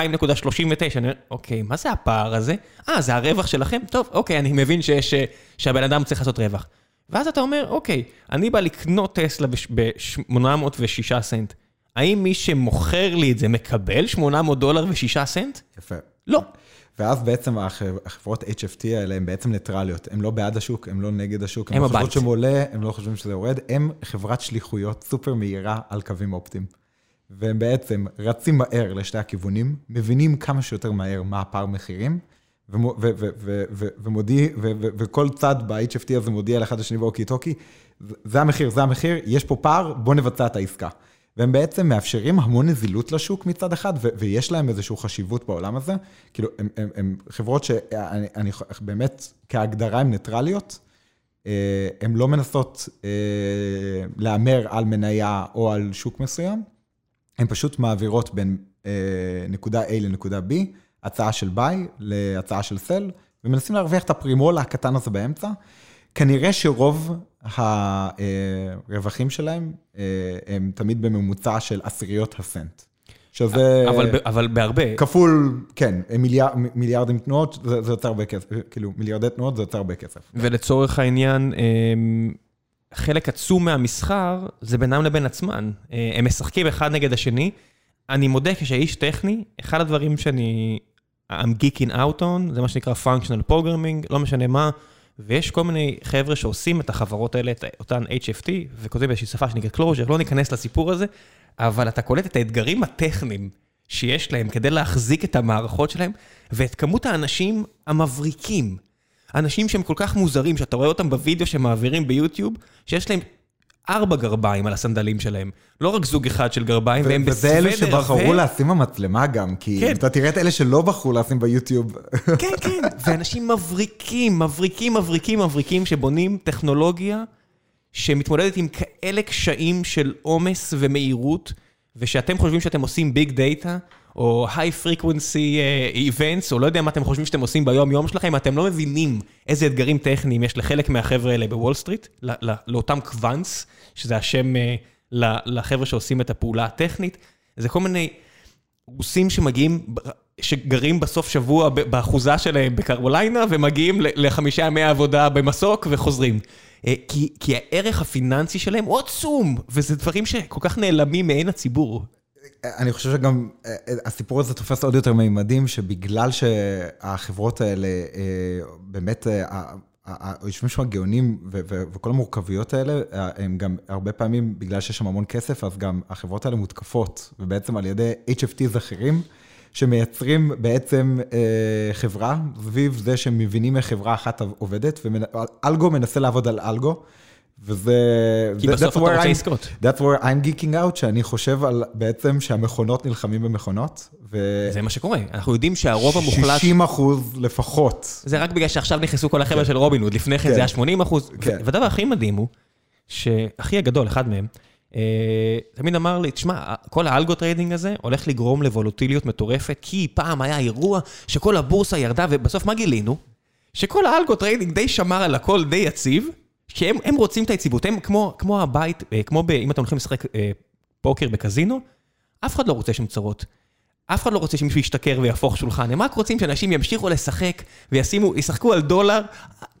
אני אומר, אוקיי, מה זה הפער הזה? אה, זה הרווח שלכם? טוב, אוקיי, אני מבין שיש, אה, שהבן אדם צריך לעשות רווח. ואז אתה אומר, אוקיי, אני בא לקנות טסלה ב-806 סנט. האם מי שמוכר לי את זה מקבל 800 דולר ו-6 סנט? יפה. לא. ואז בעצם הח- החברות HFT האלה הן בעצם ניטרליות, הן לא בעד השוק, הן לא נגד השוק, הן לא חושבות. שזה עולה, הן לא חושבים שזה יורד, הן חברת שליחויות סופר מהירה על קווים אופטיים. והם בעצם רצים מהר לשתי הכיוונים, מבינים כמה שיותר מהר מה הפער מחירים, ומודיע, וכל צד ב-HFT הזה מודיע לאחד השני ואוקי טוקי, זה המחיר, זה המחיר, יש פה פער, בוא נבצע את העסקה. והם בעצם מאפשרים המון נזילות לשוק מצד אחד, ו- ויש להם איזושהי חשיבות בעולם הזה. כאילו, הם, הם, הם חברות שאני אני, באמת, כהגדרה הן ניטרליות, אה, הן לא מנסות אה, להמר על מניה או על שוק מסוים, הן פשוט מעבירות בין אה, נקודה A לנקודה B, הצעה של ביי להצעה של סל, ומנסים להרוויח את הפרימול הקטן הזה באמצע. כנראה שרוב הרווחים שלהם אה, הם תמיד בממוצע של עשיריות הסנט. שזה... אבל, אבל בהרבה. כפול, כן, מיליאר, מיליארדים תנועות, זה, זה יוצר הרבה כסף, כאילו מיליארדי תנועות זה יוצר הרבה כסף. ולצורך העניין, אמ, חלק עצום מהמסחר זה בינם לבין עצמן. אה, הם משחקים אחד נגד השני. אני מודה, כשאיש טכני, אחד הדברים שאני... I'm geeking out on, זה מה שנקרא functional programming, לא משנה מה, ויש כל מיני חבר'ה שעושים את החברות האלה, את אותן HFT, וכותבים באיזושהי שפה שנקראת closure, לא ניכנס לסיפור הזה, אבל אתה קולט את האתגרים הטכניים שיש להם כדי להחזיק את המערכות שלהם, ואת כמות האנשים המבריקים. אנשים שהם כל כך מוזרים, שאתה רואה אותם בווידאו שהם מעבירים ביוטיוב, שיש להם ארבע גרביים על הסנדלים שלהם. לא רק זוג אחד של גרביים, והם וזה אלה בסוודר שבחרו. לשים במצלמה גם, כי כן. אתה תראה את אלה שלא בחרו לשים ביוטיוב. כן, כן, ואנשים מבריקים, מבריקים, מבריקים, מבריקים, שבונים טכנולוגיה שמתמודדת עם כאלה קשיים של עומס ומהירות, ושאתם חושבים שאתם עושים ביג דאטה, או high frequency events, או לא יודע מה אתם חושבים שאתם עושים ביום-יום שלכם, אתם לא מבינים איזה אתגרים טכניים יש לחלק מהחבר'ה האלה בוול סטריט, ל- ל- לאותם quants, שזה השם אה, לחבר'ה שעושים את הפעולה הטכנית. זה כל מיני רוסים שמגיעים, שגרים בסוף שבוע באחוזה שלהם בקרוליינה, ומגיעים לחמישה ימי עבודה במסוק וחוזרים. אה, כי, כי הערך הפיננסי שלהם הוא עצום, וזה דברים שכל כך נעלמים מעין הציבור. אני חושב שגם אה, אה, הסיפור הזה תופס עוד יותר מימדים, שבגלל שהחברות האלה באמת, אה, ה- ה- ה- יושבים שם גאונים ו- ו- וכל המורכבויות האלה, הם גם הרבה פעמים, בגלל שיש שם המון כסף, אז גם החברות האלה מותקפות, ובעצם על ידי HFTs אחרים, שמייצרים בעצם אה, חברה סביב זה שהם מבינים איך חברה אחת עובדת, ואלגו מנסה לעבוד על אלגו. וזה... כי that- בסוף אתה where רוצה I'm- עסקאות. That's where I'm geeking out, שאני חושב על בעצם שהמכונות נלחמים במכונות, ו... זה מה שקורה. אנחנו יודעים שהרוב המוחלט... 60 אחוז לפחות. זה רק בגלל שעכשיו נכנסו כל החבר'ה של רובין הוד, לפני כן כן. זה היה 80 אחוז. כן. והדבר הכי מדהים הוא, שאחי הגדול, אחד מהם, תמיד אמר לי, תשמע, כל ה algo trading הזה הולך לגרום לוולוטיליות מטורפת, כי פעם היה אירוע שכל הבורסה ירדה, ובסוף מה גילינו? שכל ה algo trading די שמר על הכל די יציב, שהם הם רוצים את היציבות, הם כמו, כמו הבית, אה, כמו ב, אם אתם הולכים לשחק אה, פוקר בקזינו, אף אחד לא רוצה שם צרות. אף אחד לא רוצה שמישהו ישתכר ויהפוך שולחן, הם רק רוצים שאנשים ימשיכו לשחק וישימו, ישחקו על דולר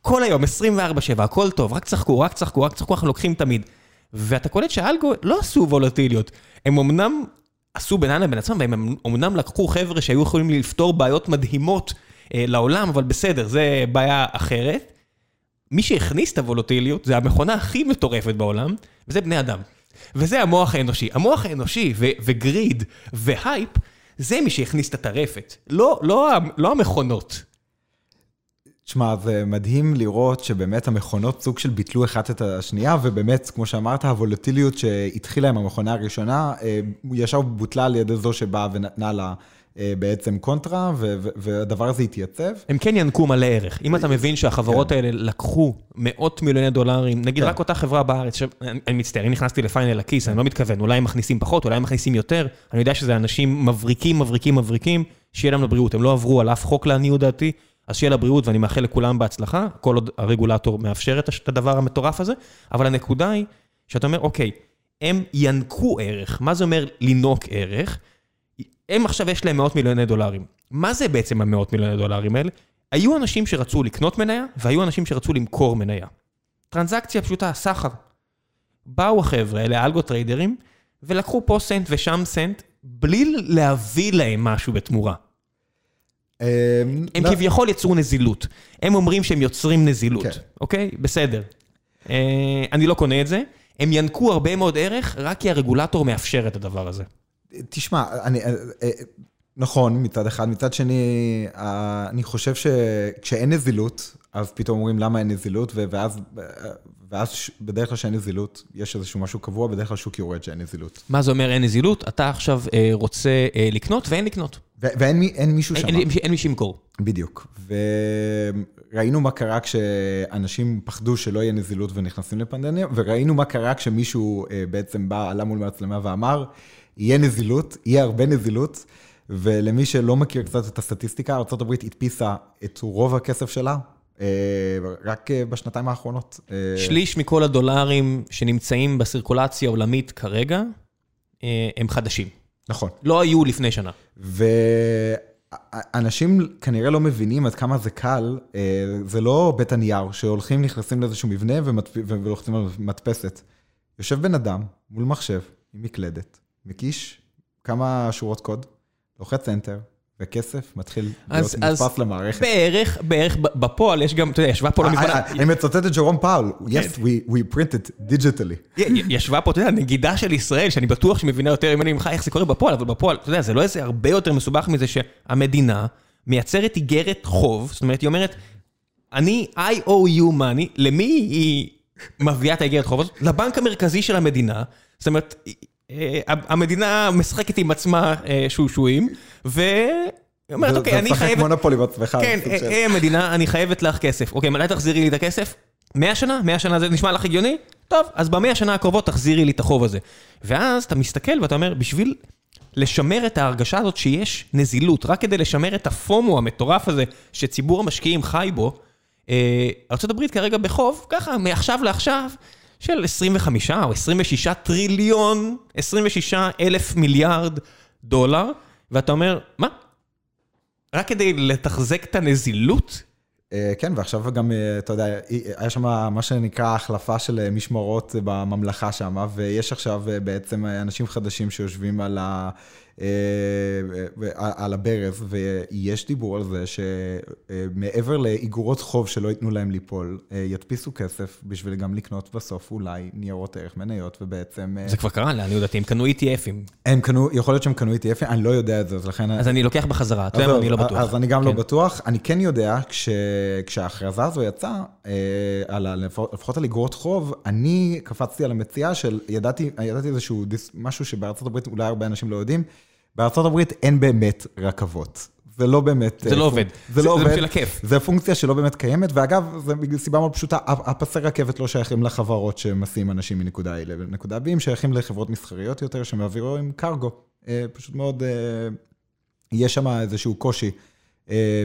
כל היום, 24/7, הכל טוב, רק צחקו, רק צחקו, רק צחקו, אנחנו לוקחים תמיד. ואתה קולט שהאלגו לא עשו וולטיליות, הם אמנם עשו בינם לבין עצמם, והם אמנם לקחו חבר'ה שהיו יכולים לפתור בעיות מדהימות אה, לעולם, אבל בסדר, זה בעיה אחרת. מי שהכניס את הוולוטיליות זה המכונה הכי מטורפת בעולם, וזה בני אדם. וזה המוח האנושי. המוח האנושי ו- וגריד והייפ, זה מי שהכניס את הטרפת. לא, לא, לא המכונות. תשמע, זה מדהים לראות שבאמת המכונות סוג של ביטלו אחת את השנייה, ובאמת, כמו שאמרת, הוולטיליות שהתחילה עם המכונה הראשונה, אה, ישר בוטלה על ידי זו שבאה ונתנה לה אה, בעצם קונטרה, והדבר הזה התייצב. הם כן ינקו מלא ערך. אם אתה מבין שהחברות האלה לקחו מאות מיליוני דולרים, נגיד כן. רק אותה חברה בארץ, עכשיו, אני אני מצטער, אם נכנסתי לפיינל הכיס, אני לא מתכוון, אולי הם מכניסים פחות, אולי הם מכניסים יותר, אני יודע שזה אנשים מבריקים, מבריקים, מבריקים, שיהיה להם לבריאות, הם לא עברו על אף חוק לעניות דעתי, אז שיהיה לבריאות, ואני מאחל לכולם בהצלחה, כל עוד הרגולטור מאפשר את הדבר המטורף הזה, אבל הנקודה היא, שאתה אומר, אוקיי, הם ינקו ערך, מה זה אומר לינוק ערך? הם עכשיו יש להם מאות מיליוני דולרים. מה זה בעצם המאות מיליוני דולרים האלה? היו אנשים שרצו לקנות מניה, והיו אנשים שרצו למכור מניה. טרנזקציה פשוטה, סחר. באו החבר'ה האלה, אלגו טריידרים, ולקחו פה סנט ושם סנט, בלי להביא להם משהו בתמורה. אה, הם לא- כביכול יצרו נזילות. הם אומרים שהם יוצרים נזילות, כן. אוקיי? בסדר. אה, אני לא קונה את זה. הם ינקו הרבה מאוד ערך, רק כי הרגולטור מאפשר את הדבר הזה. תשמע, אני, אה, אה, נכון מצד אחד, מצד שני, אני חושב שכשאין נזילות, אז פתאום אומרים למה אין נזילות, ואז, ואז בדרך כלל שאין נזילות, יש איזשהו משהו קבוע, בדרך כלל שוק יורד שאין נזילות. מה זה אומר אין נזילות? אתה עכשיו אה, רוצה אה, לקנות ואין לקנות. ו- ואין מי- אין מישהו אין, שם. אין, אין מי שימכור. בדיוק. וראינו מה קרה כשאנשים פחדו שלא יהיה נזילות ונכנסים לפנדמיה, וראינו מה קרה כשמישהו אה, בעצם בא, עלה מול מצלמה ואמר, יהיה נזילות, יהיה הרבה נזילות, ולמי שלא מכיר קצת את הסטטיסטיקה, ארה"ב הדפיסה את רוב הכסף שלה, רק אה, בשנתיים האחרונות. אה, שליש מכל הדולרים שנמצאים בסירקולציה העולמית כרגע, אה, הם חדשים. נכון. לא היו לפני שנה. ואנשים כנראה לא מבינים עד כמה זה קל, אה, זה לא בית הנייר, שהולכים, נכנסים לאיזשהו מבנה ולוחצים על מדפסת. יושב בן אדם מול מחשב עם מקלדת, מקיש כמה שורות קוד, לוחץ Enter, וכסף מתחיל אז- להיות מודפס למערכת. בערך, בערך בפועל יש גם, אתה יודע, ישבה פה לא מזמן, אני- אני מצטט את ג'רום פאול, yes, we, we printed digitally. ישבה פה, אתה יודע, נגידה של ישראל, שאני בטוח שהיא מבינה יותר ממני ממך איך זה קורה בפועל, אבל בפועל, אתה יודע, זה לא איזה הרבה יותר מסובך מזה שהמדינה מייצרת איגרת חוב, זאת אומרת, היא אומרת, אני IOU money, למי היא מביאה את האיגרת חוב הזאת? לבנק המרכזי של המדינה, זאת אומרת, אה, המדינה משחקת עם עצמה אה, שעשועים, והיא אומרת, זה- אוקיי, זה אני משחק חייבת... מונופולי בעצמך. כן, אה, אה, מדינה, אני חייבת לך כסף. אוקיי, מתי תחזירי לי את הכסף? 100 שנה? 100 שנה זה נשמע לך הגיוני? טוב, אז במאה שנה הקרובות תחזירי לי את החוב הזה. ואז אתה מסתכל ואתה אומר, בשביל לשמר את ההרגשה הזאת שיש נזילות, רק כדי לשמר את הפומו המטורף הזה שציבור המשקיעים חי בו, אה, ארה"ב כרגע בחוב, ככה, מעכשיו לעכשיו, של 25 או 26 טריליון, 26 אלף מיליארד דולר, ואתה אומר, מה? רק כדי לתחזק את הנזילות? אה, כן, ועכשיו גם, אה, אתה יודע, היה שם מה שנקרא החלפה של אה, משמרות בממלכה שם, ויש עכשיו אה, בעצם אה, אנשים חדשים שיושבים על, ה, אה, אה, על הברז, ויש דיבור על זה שמעבר לאיגורות חוב שלא ייתנו להם ליפול, אה, ידפיסו כסף בשביל גם לקנות בסוף אולי ניירות ערך מניות, ובעצם... אה, זה כבר קרה, לעניות דעתי, הם קנו ETFים. הם קנו, יכול להיות שהם קנו ETF, אני לא יודע את זה, אז לכן... אז אני לוקח בחזרה, אתה יודע אני לא בטוח. אז אני גם לא כן. בטוח. אני כן יודע, כש, כשההכרזה הזו יצאה, אה, לפחות על אגרות חוב, אני קפצתי על המציאה של, ידעתי, איזשהו משהו שבארצות הברית אולי הרבה אנשים לא יודעים, בארצות הברית אין באמת רכבות. זה לא באמת... זה אה, לא פונק- עובד. זה זה- לא זה עובד. בשביל הכיף. זה פונקציה שלא באמת קיימת, ואגב, זה מסיבה מאוד פשוטה, הפסי רכבת לא שייכים לחברות שמסיעים אנשים מנקודה A לנקודה B, הם שייכים לחברות מסחריות יותר שמעבירים קרגו. אה, פשוט מאוד, אה, יש שם איזשהו קושי אה,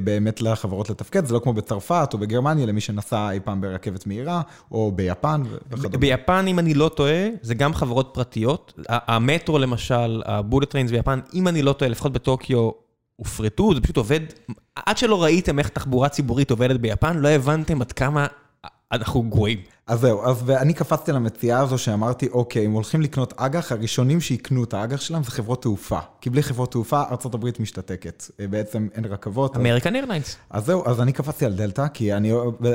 באמת לחברות לתפקד, זה לא כמו בצרפת או בגרמניה, למי שנסע אי פעם ברכבת מהירה, או ביפן וכדומה. ביפן, אם אני לא טועה, זה גם חברות פרטיות. המטרו למשל, ה bullet trains ביפן, אם אני לא טועה, לפחות בטוקיו, הופרטו, זה פשוט עובד, עד שלא ראיתם איך תחבורה ציבורית עובדת ביפן, לא הבנתם עד כמה אנחנו גרועים. אז זהו, אז ואני קפצתי למציאה הזו שאמרתי, אוקיי, אם הולכים לקנות אג"ח, הראשונים שיקנו את האג"ח שלהם זה חברות תעופה. כי בלי חברות תעופה, ארה"ב משתתקת. אה, בעצם אין רכבות. אמריקן איירליינס. אז זהו, אז אני קפצתי על דלתא, כי אני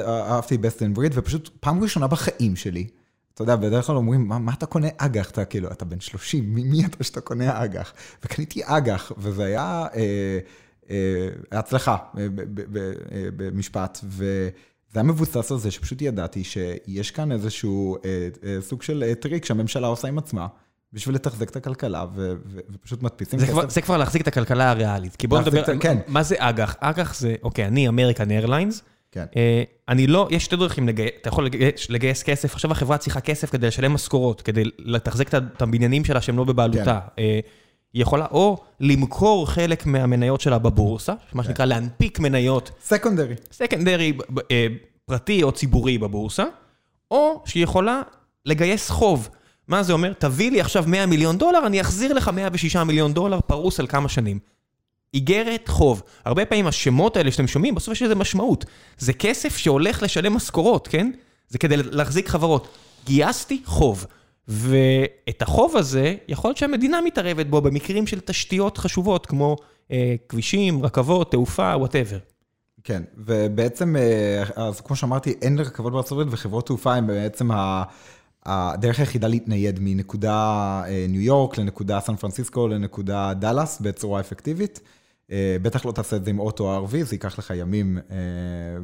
אהבתי best in breed, ופשוט פעם ראשונה בחיים שלי, אתה יודע, בדרך כלל אומרים, מה, מה אתה קונה אג"ח? אתה כאילו, אתה בן 30, מי, מי אתה שאתה קונה אג"ח? וקניתי אג"ח, וזה היה אה, אה, הצלחה אה, ב- וזה היה מבוסס על זה שפשוט ידעתי שיש כאן איזשהו אה, אה, סוג של אה, טריק שהממשלה עושה עם עצמה. בשביל לתחזק את הכלכלה, ו- ו- ופשוט מדפיסים זה כסף. כבר, זה כבר להחזיק את הכלכלה הריאלית. כי בוא להחזיק נדבר, את כן. מה זה אג"ח? אג"ח זה, אוקיי, אני אמריקן איירליינס. כן. אה, אני לא, יש שתי דרכים לגייס, אתה יכול לגייס, לגייס כסף, עכשיו החברה צריכה כסף כדי לשלם משכורות, כדי לתחזק את הבניינים שלה שהם לא בבעלותה. אה, היא יכולה או למכור חלק מהמניות שלה בבורסה, מה שנקרא להנפיק מניות סקונדרי. סקנדרי אה, פרטי או ציבורי בבורסה, או שהיא יכולה לגייס חוב. מה זה אומר? תביא לי עכשיו 100 מיליון דולר, אני אחזיר לך 106 מיליון דולר פרוס על כמה שנים. איגרת חוב. הרבה פעמים השמות האלה שאתם שומעים, בסוף יש לזה משמעות. זה כסף שהולך לשלם משכורות, כן? זה כדי להחזיק חברות. גייסתי חוב. ואת החוב הזה, יכול להיות שהמדינה מתערבת בו במקרים של תשתיות חשובות, כמו אה, כבישים, רכבות, תעופה, וואטאבר. כן, ובעצם, אה, אז כמו שאמרתי, אין רכבות בארצות הברית וחברות תעופה הן בעצם ה- הדרך היחידה להתנייד מנקודה אה, ניו יורק לנקודה סן פרנסיסקו לנקודה דאלאס בצורה אפקטיבית. אה, בטח לא תעשה את זה עם אוטו RV, זה ייקח לך ימים. אה,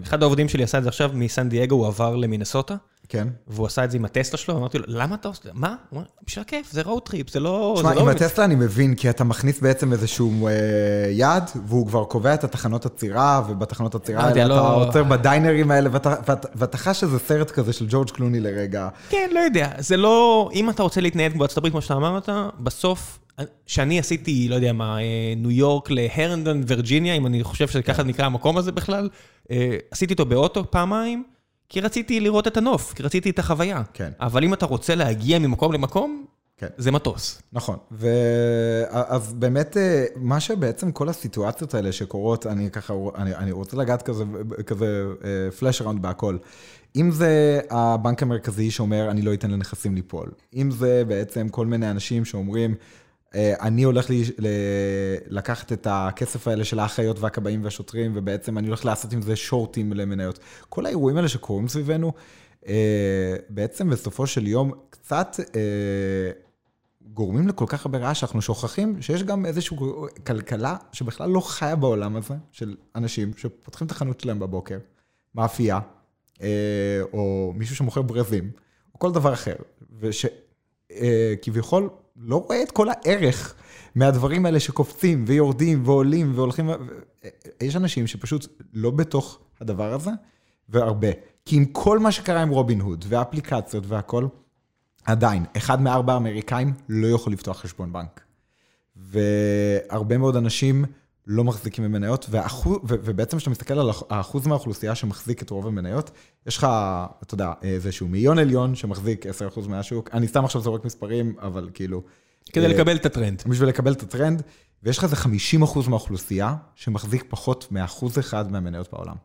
אחד העובדים שלי עשה את זה עכשיו מסן דייגו, הוא עבר למינסוטה. כן. והוא עשה את זה עם הטסלה שלו, אמרתי לו, למה אתה עושה, מה? הוא אומר, בשביל הכיף, זה road trip, זה לא... תשמע, זה עם לא... הטסלה אני מבין, כי אתה מכניס בעצם איזשהו אה, יעד, והוא כבר קובע את התחנות עצירה, ובתחנות עצירה לא האלה אתה לא- עוצר בדיינרים האלה, ואתה- חש איזה סרט כזה של ג'ורג' קלוני לרגע. כן, לא יודע, זה לא... אם אתה רוצה להתנייד בארצות הברית, כמו שאתה אמרת, בסוף, שאני עשיתי, לא יודע מה, אה, ניו יורק להרנדון, וירג'יניה, אם אני חושב שככה נקרא המקום הזה בכלל, אה, עשיתי אותו באוטו פעמיים, כי רציתי לראות את הנוף, כי רציתי את החוויה. כן. אבל אם אתה רוצה להגיע ממקום למקום, כן. זה מטוס. נכון, ואז באמת, אה, מה שבעצם כל הסיטואציות האלה שקורות, אני ככה, אני, אני רוצה לגעת כזה, כזה פלאש אראונד בהכל. אם זה הבנק המרכזי שאומר, אני לא אתן לנכסים ליפול. אם זה בעצם כל מיני אנשים שאומרים, אה, אני הולך לי, ל, לקחת את הכסף האלה של האחיות והכבאים והשוטרים, ובעצם אני הולך לעשות עם זה שורטים למניות. כל האירועים האלה שקורים סביבנו, אה, בעצם בסופו של יום קצת אה, גורמים לכל כך הרבה רעש, שאנחנו שוכחים שיש גם איזושהי כלכלה שבכלל לא חיה בעולם הזה, של אנשים שפותחים את החנות שלהם בבוקר, מאפייה, אה, או מישהו שמוכר ברזים, או כל דבר אחר, ושכביכול לא רואה את כל הערך מהדברים האלה שקופצים ויורדים ועולים והולכים, יש אנשים שפשוט לא בתוך הדבר הזה, והרבה. כי עם כל מה שקרה עם רובין הוד, והאפליקציות והכל, עדיין, אחד מארבע אמריקאים לא יכול לפתוח חשבון בנק. והרבה מאוד אנשים לא מחזיקים במניות, והאחוז, ו- ובעצם כשאתה מסתכל על האח- האחוז מהאוכלוסייה שמחזיק את רוב המניות, יש לך, אתה יודע, איזשהו מאיון עליון שמחזיק 10% מהשוק. אני סתם עכשיו זורק מספרים, אבל כאילו... כדי אה, לקבל את הטרנד. בשביל לקבל את הטרנד, ויש לך איזה 50% מהאוכלוסייה שמחזיק פחות מאחוז אחד מהמניות בעולם.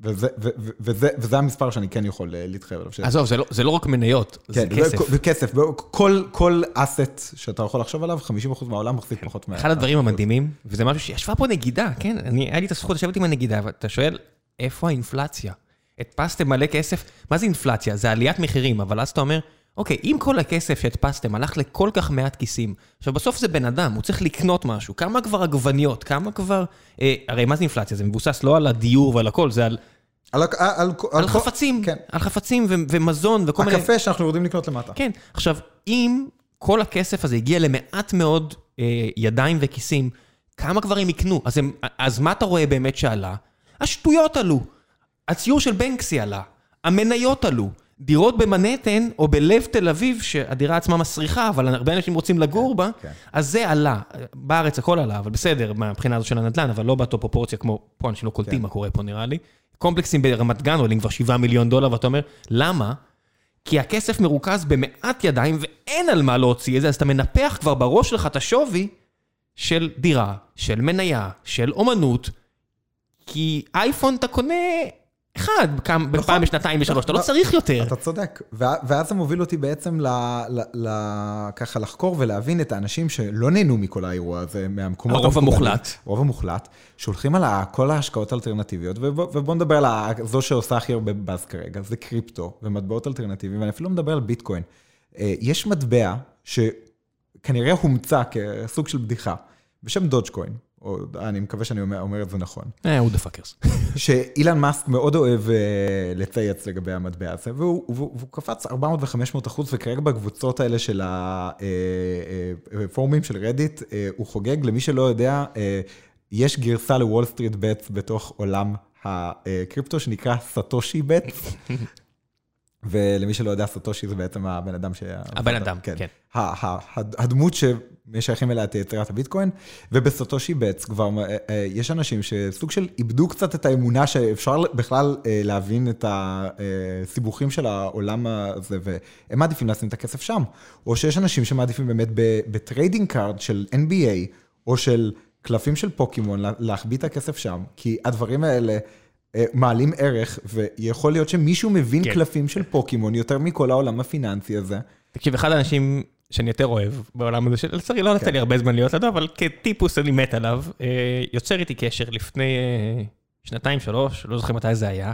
וזה, ו- ו- וזה, וזה המספר שאני כן יכול אה, להתחייב עליו. עזוב, זה לא- זה לא רק מניות, זה כן, כסף. זה כסף. כל, כל אסט שאתה יכול לחשוב עליו, 50% מהעולם מחזיק פחות מה... אחד הדברים המדהימים, וזה משהו שישבה פה נגידה, כן? אני, היה לי את הזכות לשבת עם הנגידה, ואתה שואל, איפה האינפלציה? הדפסתם מלא כסף, מה זה אינפלציה? זה עליית מחירים, אבל אז אתה אומר, אוקיי, אם כל הכסף שהדפסתם הלך לכל כך מעט כיסים, עכשיו בסוף זה בן אדם, הוא צריך לקנות משהו, כמה כבר עגבניות, כמה כבר... אה, הרי מה זה אינפלציה? זה מבוסס לא על הדיור ועל הכל, זה על, על, על, על, על חפצים, כן. על חפצים ו- ומזון וכל מיני... הקפה שאנחנו יורדים לקנות למטה. כן, עכשיו, אם כל הכסף הזה הגיע למעט מאוד אה, ידיים וכיסים, כמה כבר הם יקנו? אז, הם, אז מה אתה רואה באמת שעלה? השטויות עלו. הציור של בנקסי עלה. המניות עלו. דירות במנהטן או בלב תל אביב, שהדירה עצמה מסריחה, אבל הרבה אנשים רוצים לגור בה, כן. אז זה עלה. בארץ הכל עלה, אבל בסדר, מהבחינה הזאת של הנדל"ן, אבל לא באותו פרופורציה כמו, פה אנשים לא קולטים כן. מה קורה פה נראה לי. קומפלקסים ברמת גן עולים כבר 7 מיליון דולר, ואתה אומר, למה? כי הכסף מרוכז במעט ידיים ואין על מה להוציא את זה, אז אתה מנפח כבר בראש שלך את השווי של דירה, של מניה, של אומנות, כי אייפון אתה קונה אחד כמה- פעם בשנתיים ושלוש, אתה לא לא, צריך יותר. אתה צודק. ואז זה מוביל אותי בעצם ל, ל, ל, ככה לחקור ולהבין את האנשים שלא נהנו מכל האירוע הזה, מהמקומות... הרוב. המוחלט. הרוב המוחלט, שהולכים על כל ההשקעות האלטרנטיביות, ובוא, ובוא נדבר על זו שעושה הכי הרבה באז כרגע, זה קריפטו ומטבעות אלטרנטיביים, ואני אפילו לא מדבר על ביטקוין. אה, יש מטבע שכנראה הומצא כסוג של בדיחה, בשם דודג'קוין, אני מקווה שאני אומר, אומר את זה נכון. אה, הוא the fuckers. שאילון מאסק מאוד אוהב אה, לצייץ לגבי המטבע הזה, והוא, והוא, והוא קפץ 400 ו-500 אחוז, וכרגע בקבוצות האלה של הפורומים של רדיט, אה, הוא חוגג. למי שלא יודע, אה, יש גרסה לוול סטריט בטס בתוך עולם הקריפטו, שנקרא סטושי בטס. ולמי שלא יודע, סטושי זה בעצם הבן אדם ש... הבן אדם, כן. ה- ה- הד- הדמות שמשייכים אליה את יצירת הביטקוין, ובסוטושי בטס כבר אה, אה, יש אנשים שסוג של איבדו קצת את האמונה שאפשר בכלל אה, להבין את הסיבוכים של העולם הזה, והם מעדיפים לשים את הכסף שם. או שיש אנשים שמעדיפים באמת ב trading card של NBA, או של קלפים של פוקימון, לה- להחביא את הכסף שם, כי הדברים האלה... אה, מעלים ערך, ויכול להיות שמישהו מבין כן. קלפים של פוקימון יותר מכל העולם הפיננסי הזה. תקשיב, אחד האנשים שאני יותר אוהב בעולם הזה, שלצערי לא כן. נתן לי הרבה זמן להיות לידו, אבל כטיפוס אני מת עליו, אה, יוצר איתי קשר לפני אה, שנתיים, שלוש, לא זוכר מתי זה היה,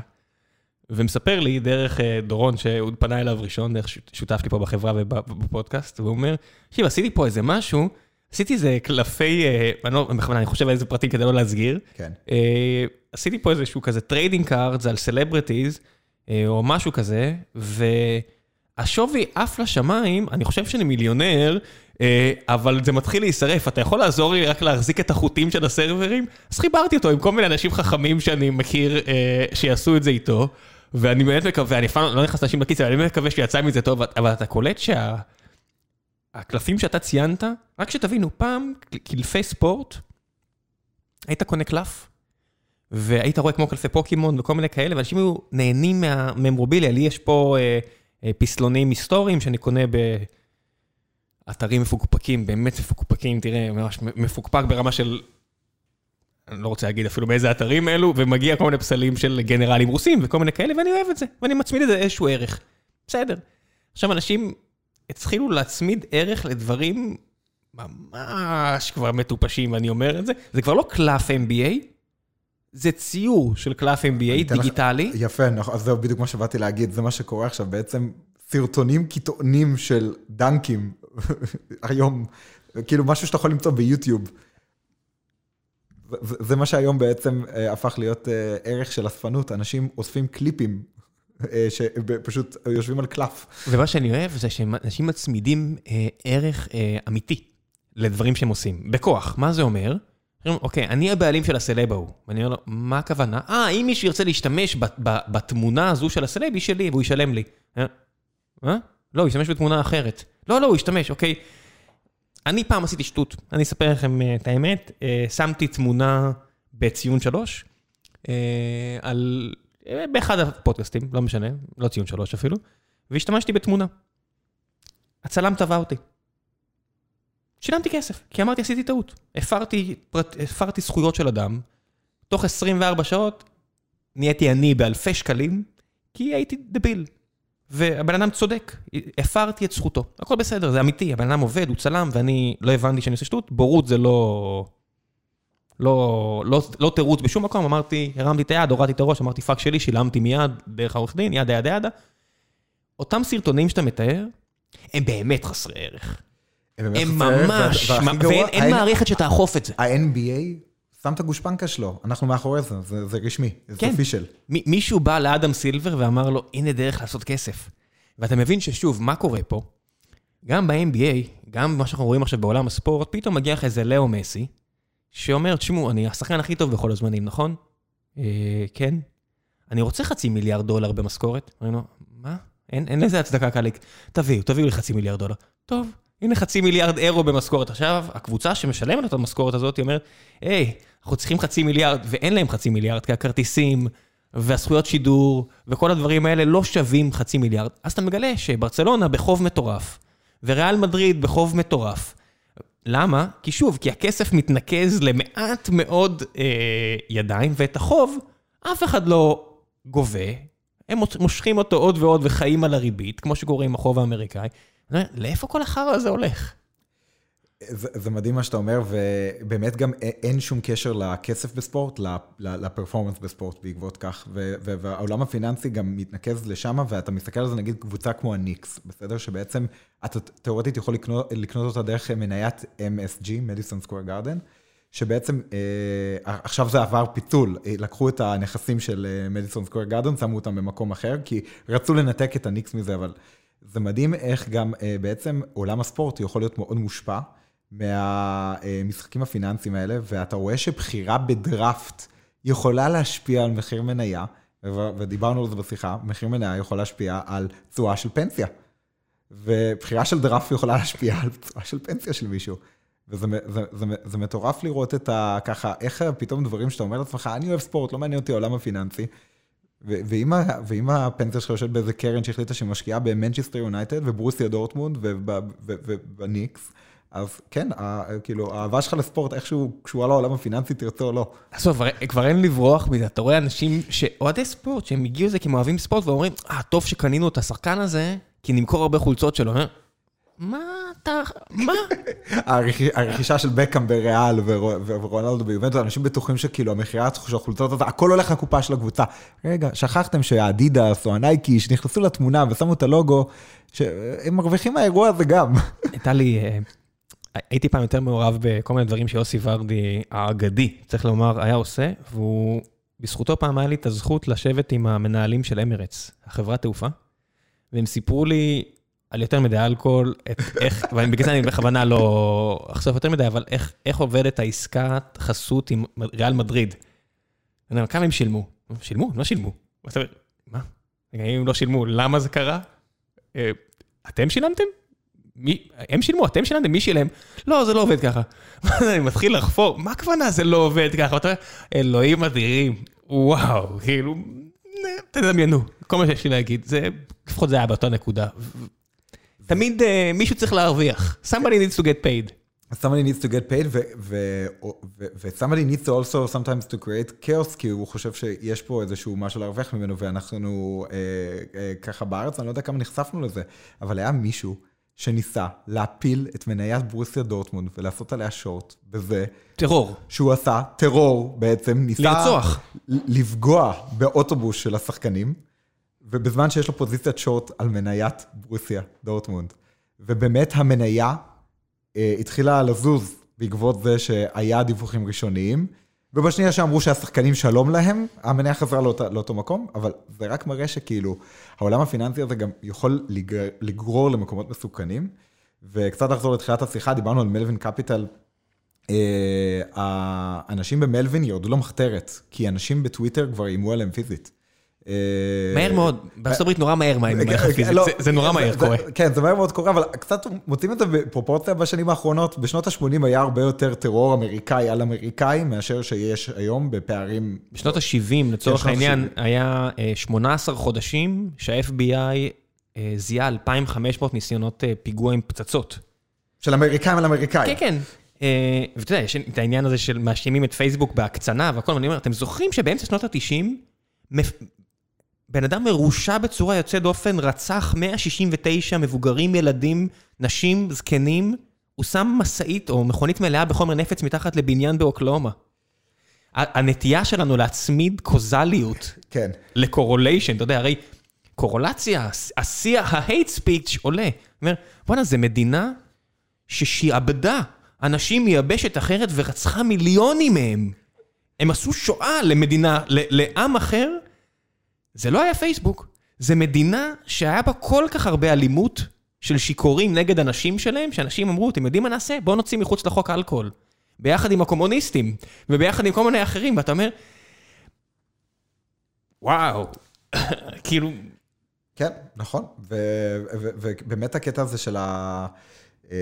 ומספר לי דרך דורון, שהוא פנה אליו ראשון, דרך שות- שותף שלי פה בחברה ובפודקאסט, והוא אומר, תקשיב, עשיתי פה איזה משהו, עשיתי איזה קלפי, אני לא, בכוונה, אני חושב על איזה פרטים כדי לא להסגיר, כן. עשיתי פה איזשהו כזה trading card, זה על celebrities, אה, או משהו כזה, והשווי עף לשמיים, אני חושב שאני מיליונר, אה, אבל זה מתחיל להישרף. אתה יכול לעזור לי רק להחזיק את החוטים של ה servers? אז חיברתי אותו עם כל מיני אנשים חכמים שאני מכיר אה, שיעשו את זה איתו, ואני באמת מקווה, אני פעם לא נכנס לאנשים לכיס, אבל אני באמת מקווה שיצא מזה טוב, אבל אתה קולט שה... הקלפים שאתה ציינת, רק שתבינו, פעם קלפי ספורט, היית קונה קלף, והיית רואה כמו קלפי פוקימון וכל מיני כאלה, ואנשים היו נהנים מהממורביליה. לי יש פה אה, אה, פסלונים היסטוריים שאני קונה באתרים מפוקפקים, באמת מפוקפקים, תראה, ממש מפוקפק ברמה של... אני לא רוצה להגיד אפילו באיזה אתרים אלו, ומגיע כל מיני פסלים של גנרלים רוסים וכל מיני כאלה, ואני אוהב את זה, ואני מצמיד את זה איזשהו ערך. בסדר. עכשיו, אנשים התחילו להצמיד ערך לדברים ממש כבר מטופשים, אני אומר את זה. זה כבר לא קלף MBA, זה ציור של קלף MBA דיגיטלי. לך, יפה, נכון, אז זה בדיוק מה שבאתי להגיד, זה מה שקורה עכשיו, בעצם סרטונים קיטעונים של דנקים, היום, כאילו משהו שאתה יכול למצוא ביוטיוב. זה, זה מה שהיום בעצם אה, הפך להיות אה, ערך של אספנות, אנשים אוספים קליפים אה, שפשוט יושבים על קלף. ומה שאני אוהב זה שאנשים מצמידים ערך אמיתי לדברים שהם עושים, בכוח. מה זה אומר? אוקיי, אני הבעלים של הסלב ההוא. ואני אומר לו, מה הכוונה? אה, אם מישהו ירצה להשתמש בתמונה הזו של הסלב, היא שלי, והוא ישלם לי. אה? לא, הוא ישתמש בתמונה אחרת. לא, לא, הוא ישתמש, אוקיי. אני פעם עשיתי שטות, אני אספר לכם את האמת. שמתי תמונה בציון שלוש, על באחד הפודקאסטים, לא משנה, לא ציון שלוש אפילו, והשתמשתי בתמונה. הצלם תבע אותי. שילמתי כסף, כי אמרתי, עשיתי טעות. הפרתי, פרט, הפרתי זכויות של אדם, תוך 24 שעות נהייתי אני באלפי שקלים, כי הייתי דביל. והבן אדם צודק, הפרתי את זכותו. הכל בסדר, זה אמיתי, הבן אדם עובד, הוא צלם, ואני לא הבנתי שאני עושה שטות, בורות זה לא... לא, לא, לא תירוץ בשום מקום, אמרתי, הרמתי את היד, הורדתי את הראש, אמרתי fuck שלי, שילמתי מיד דרך העורך דין, yada yada yada. אותם סרטונים שאתה מתאר, הם באמת חסרי ערך. הם, ממש, ואין מערכת שתאכוף את זה. ה-NBA שם את הגושפנקה שלו, אנחנו מאחורי זה, זה, רשמי, זה כן. אופישל. מישהו בא לאדם סילבר ואמר לו, הנה דרך לעשות כסף. ואתה מבין ששוב, מה קורה פה? גם ב-NBA, גם מה שאנחנו רואים עכשיו בעולם הספורט, פתאום מגיע לך איזה לאו מסי, שאומר, תשמעו, אני השחקן הכי טוב בכל הזמנים, נכון? אה, כן. אני רוצה חצי מיליארד דולר במשכורת. אומרים לו, מה? אין, אין לזה הצדקה קליק. תביאו, תביאו לי חצי מיליארד דולר. טוב, הנה חצי מיליארד אירו במשכורת. עכשיו, הקבוצה שמשלמת את המשכורת הזאת, היא אומרת, היי, אנחנו צריכים חצי מיליארד, ואין להם חצי מיליארד, כי הכרטיסים והזכויות שידור וכל הדברים האלה לא שווים חצי מיליארד. אז אתה מגלה שברצלונה בחוב מטורף, וריאל מדריד בחוב מטורף, למה? כי שוב, כי הכסף מתנקז למעט מאוד אה, ידיים, ואת החוב אף אחד לא גובה. הם מושכים אותו עוד ועוד וחיים על הריבית, כמו שקורה עם החוב האמריקאי. לאיפה כל החרא הזה הולך? זה, זה מדהים מה שאתה אומר, ובאמת גם אין שום קשר לכסף בספורט, לפרפורמנס בספורט בעקבות כך, והעולם הפיננסי גם מתנקז לשם, ואתה מסתכל על זה נגיד קבוצה כמו הניקס, בסדר? שבעצם אתה תאורטית יכול לקנות, לקנות אותה דרך מניית MSG, מדיסון סקוויר גארדן, שבעצם אה, עכשיו זה עבר פיצול, אה, לקחו את הנכסים של מדיסון סקוויר גארדן, שמו אותם במקום אחר, כי רצו לנתק את הניקס מזה, אבל זה מדהים איך גם אה, בעצם עולם הספורט יכול להיות מאוד מושפע. מהמשחקים הפיננסיים האלה, ואתה רואה שבחירה בדראפט יכולה להשפיע על מחיר מניה, ודיברנו על זה בשיחה, מחיר מניה יכול להשפיע על תשואה של פנסיה. ובחירה של דראפט יכולה להשפיע על תשואה של פנסיה של מישהו. וזה זה, זה, זה מטורף לראות את ה... ככה, איך פתאום דברים שאתה אומר לעצמך, אני אוהב ספורט, לא מעניין אותי העולם הפיננסי. ואם, הפנסיה שלך יושבת באיזה קרן שהחליטה שהיא משקיעה במנצ'סטר יונייטד ובורוסיה דורטמונד ובניקס, אז כן, כאילו, האהבה שלך לספורט איכשהו קשורה לעולם הפיננסי, תרצה או לא. עזוב, כבר אין לברוח מזה, אתה רואה אנשים שאוהדי ספורט, שהם הגיעו לזה כי הם אוהבים ספורט, ואומרים, אה, טוב שקנינו את השחקן הזה, כי נמכור הרבה חולצות שלו. מה אתה, מה? הרכישה של בקהאם בריאל ורונלדו ביובנטו, אנשים בטוחים שכאילו המכירה של החולצות הכל הולך לקופה של הקבוצה. רגע, שכחתם שהאדידס או הנייקי שנכנסו לתמונה ושמו את הלוגו, שהם מרוויחים מהאירוע הזה גם. הייתה לי אה, הייתי פעם יותר מעורב בכל מיני דברים שיוסי ורדי האגדי, צריך לומר, היה עושה, והוא בזכותו פעם היה לי את הזכות לשבת עם המנהלים של אמרץ, החברת תעופה, והם סיפרו לי על יותר מדי אלכוהול, את איך, ובגלל זה אני בכוונה לא אחשוף יותר מדי, אבל איך, איך עובדת העסקת חסות עם ריאל מדריד. אני אומר, כמה הם שילמו? שילמו? לא שילמו. ואתה אומר, מה? אם הם לא שילמו, למה זה קרה? אה, אתם שילמתם? מי, הם שילמו, אתם שילמתם, מי שילם? לא, זה לא עובד ככה. אני מתחיל לחפור, מה הכוונה זה לא עובד ככה? ואתה אומר, אלוהים אדירים, וואו, כאילו, תדמיינו, כל מה שיש לי להגיד, זה, לפחות זה היה באותה נקודה. תמיד אה, מישהו צריך להרוויח. somebody needs to get paid. somebody needs to get paid, ו-somebody needs to also sometimes to create chaos, כי הוא חושב שיש פה איזשהו משהו להרוויח ממנו, ואנחנו אה, אה, ככה בארץ, אני לא יודע כמה נחשפנו לזה, אבל היה מישהו שניסה להפיל את מניית ברוסיה דורטמונד ולעשות עליה שורט בזה. טרור. שהוא עשה טרור בעצם, ניסה... לרצוח. לפגוע באוטובוס של השחקנים, ובזמן שיש לו פוזיציית שורט על מניית ברוסיה דורטמונד. ובאמת המניה אה, התחילה לזוז בעקבות זה שהיה דיווחים ראשוניים, ובשנייה שאמרו שהשחקנים שלום להם, המניה חזרה לאותו, לאותו מקום, אבל זה רק מראה שכאילו, העולם הפיננסי הזה גם יכול לגר, לגרור למקומות מסוכנים. וקצת לחזור לתחילת השיחה, דיברנו על מלווין קפיטל. אה, האנשים במלווין ירדו למחתרת, כי אנשים בטוויטר כבר איימו עליהם פיזית. אה, מהר מאוד, בארצות הברית נורא מהר מה עליך פיזית, לא, זה נורא מהר קורה. כן, זה מהר מאוד קורה, אבל קצת מוצאים את זה בפרופורציה בשנים האחרונות. בשנות ה-80 היה הרבה יותר טרור אמריקאי על אמריקאי, מאשר שיש היום בפערים... בשנות ה-70, לצורך העניין, היה 18 חודשים שה-FBI אה, זיהה 2,500 ניסיונות אה, פיגוע עם פצצות. של אמריקאים על אמריקאים. כן, כן. ואתה יודע, יש את העניין הזה של מאשימים את פייסבוק בהקצנה והכל, ואני אומר, אתם זוכרים שבאמצע שנות ה-90, בן אדם מרושע בצורה יוצאת דופן, רצח 169 מבוגרים, ילדים, נשים, זקנים, הוא שם משאית או מכונית מלאה בחומר נפץ מתחת לבניין באוקלאומה. הנטייה שלנו להצמיד קוזליות כן. לקורוליישן, אתה יודע, הרי קורולציה, השיח, ה-hate speech עולה. אומר, בואנה, זו מדינה ששעבדה אנשים מיבשת אחרת ורצחה מיליונים מהם. הם עשו שואה למדינה, לעם אחר. זה לא היה פייסבוק, זה מדינה שהיה בה כל כך הרבה אלימות של שיכורים נגד אנשים שלהם, שאנשים אמרו, אתם יודעים מה נעשה? בואו נוציא מחוץ לחוק אלכוהול. ביחד עם הקומוניסטים, וביחד עם כל מיני אחרים, ואתה אומר, וואו, כאילו... כן, נכון, ובאמת הקטע הזה של ה... אה,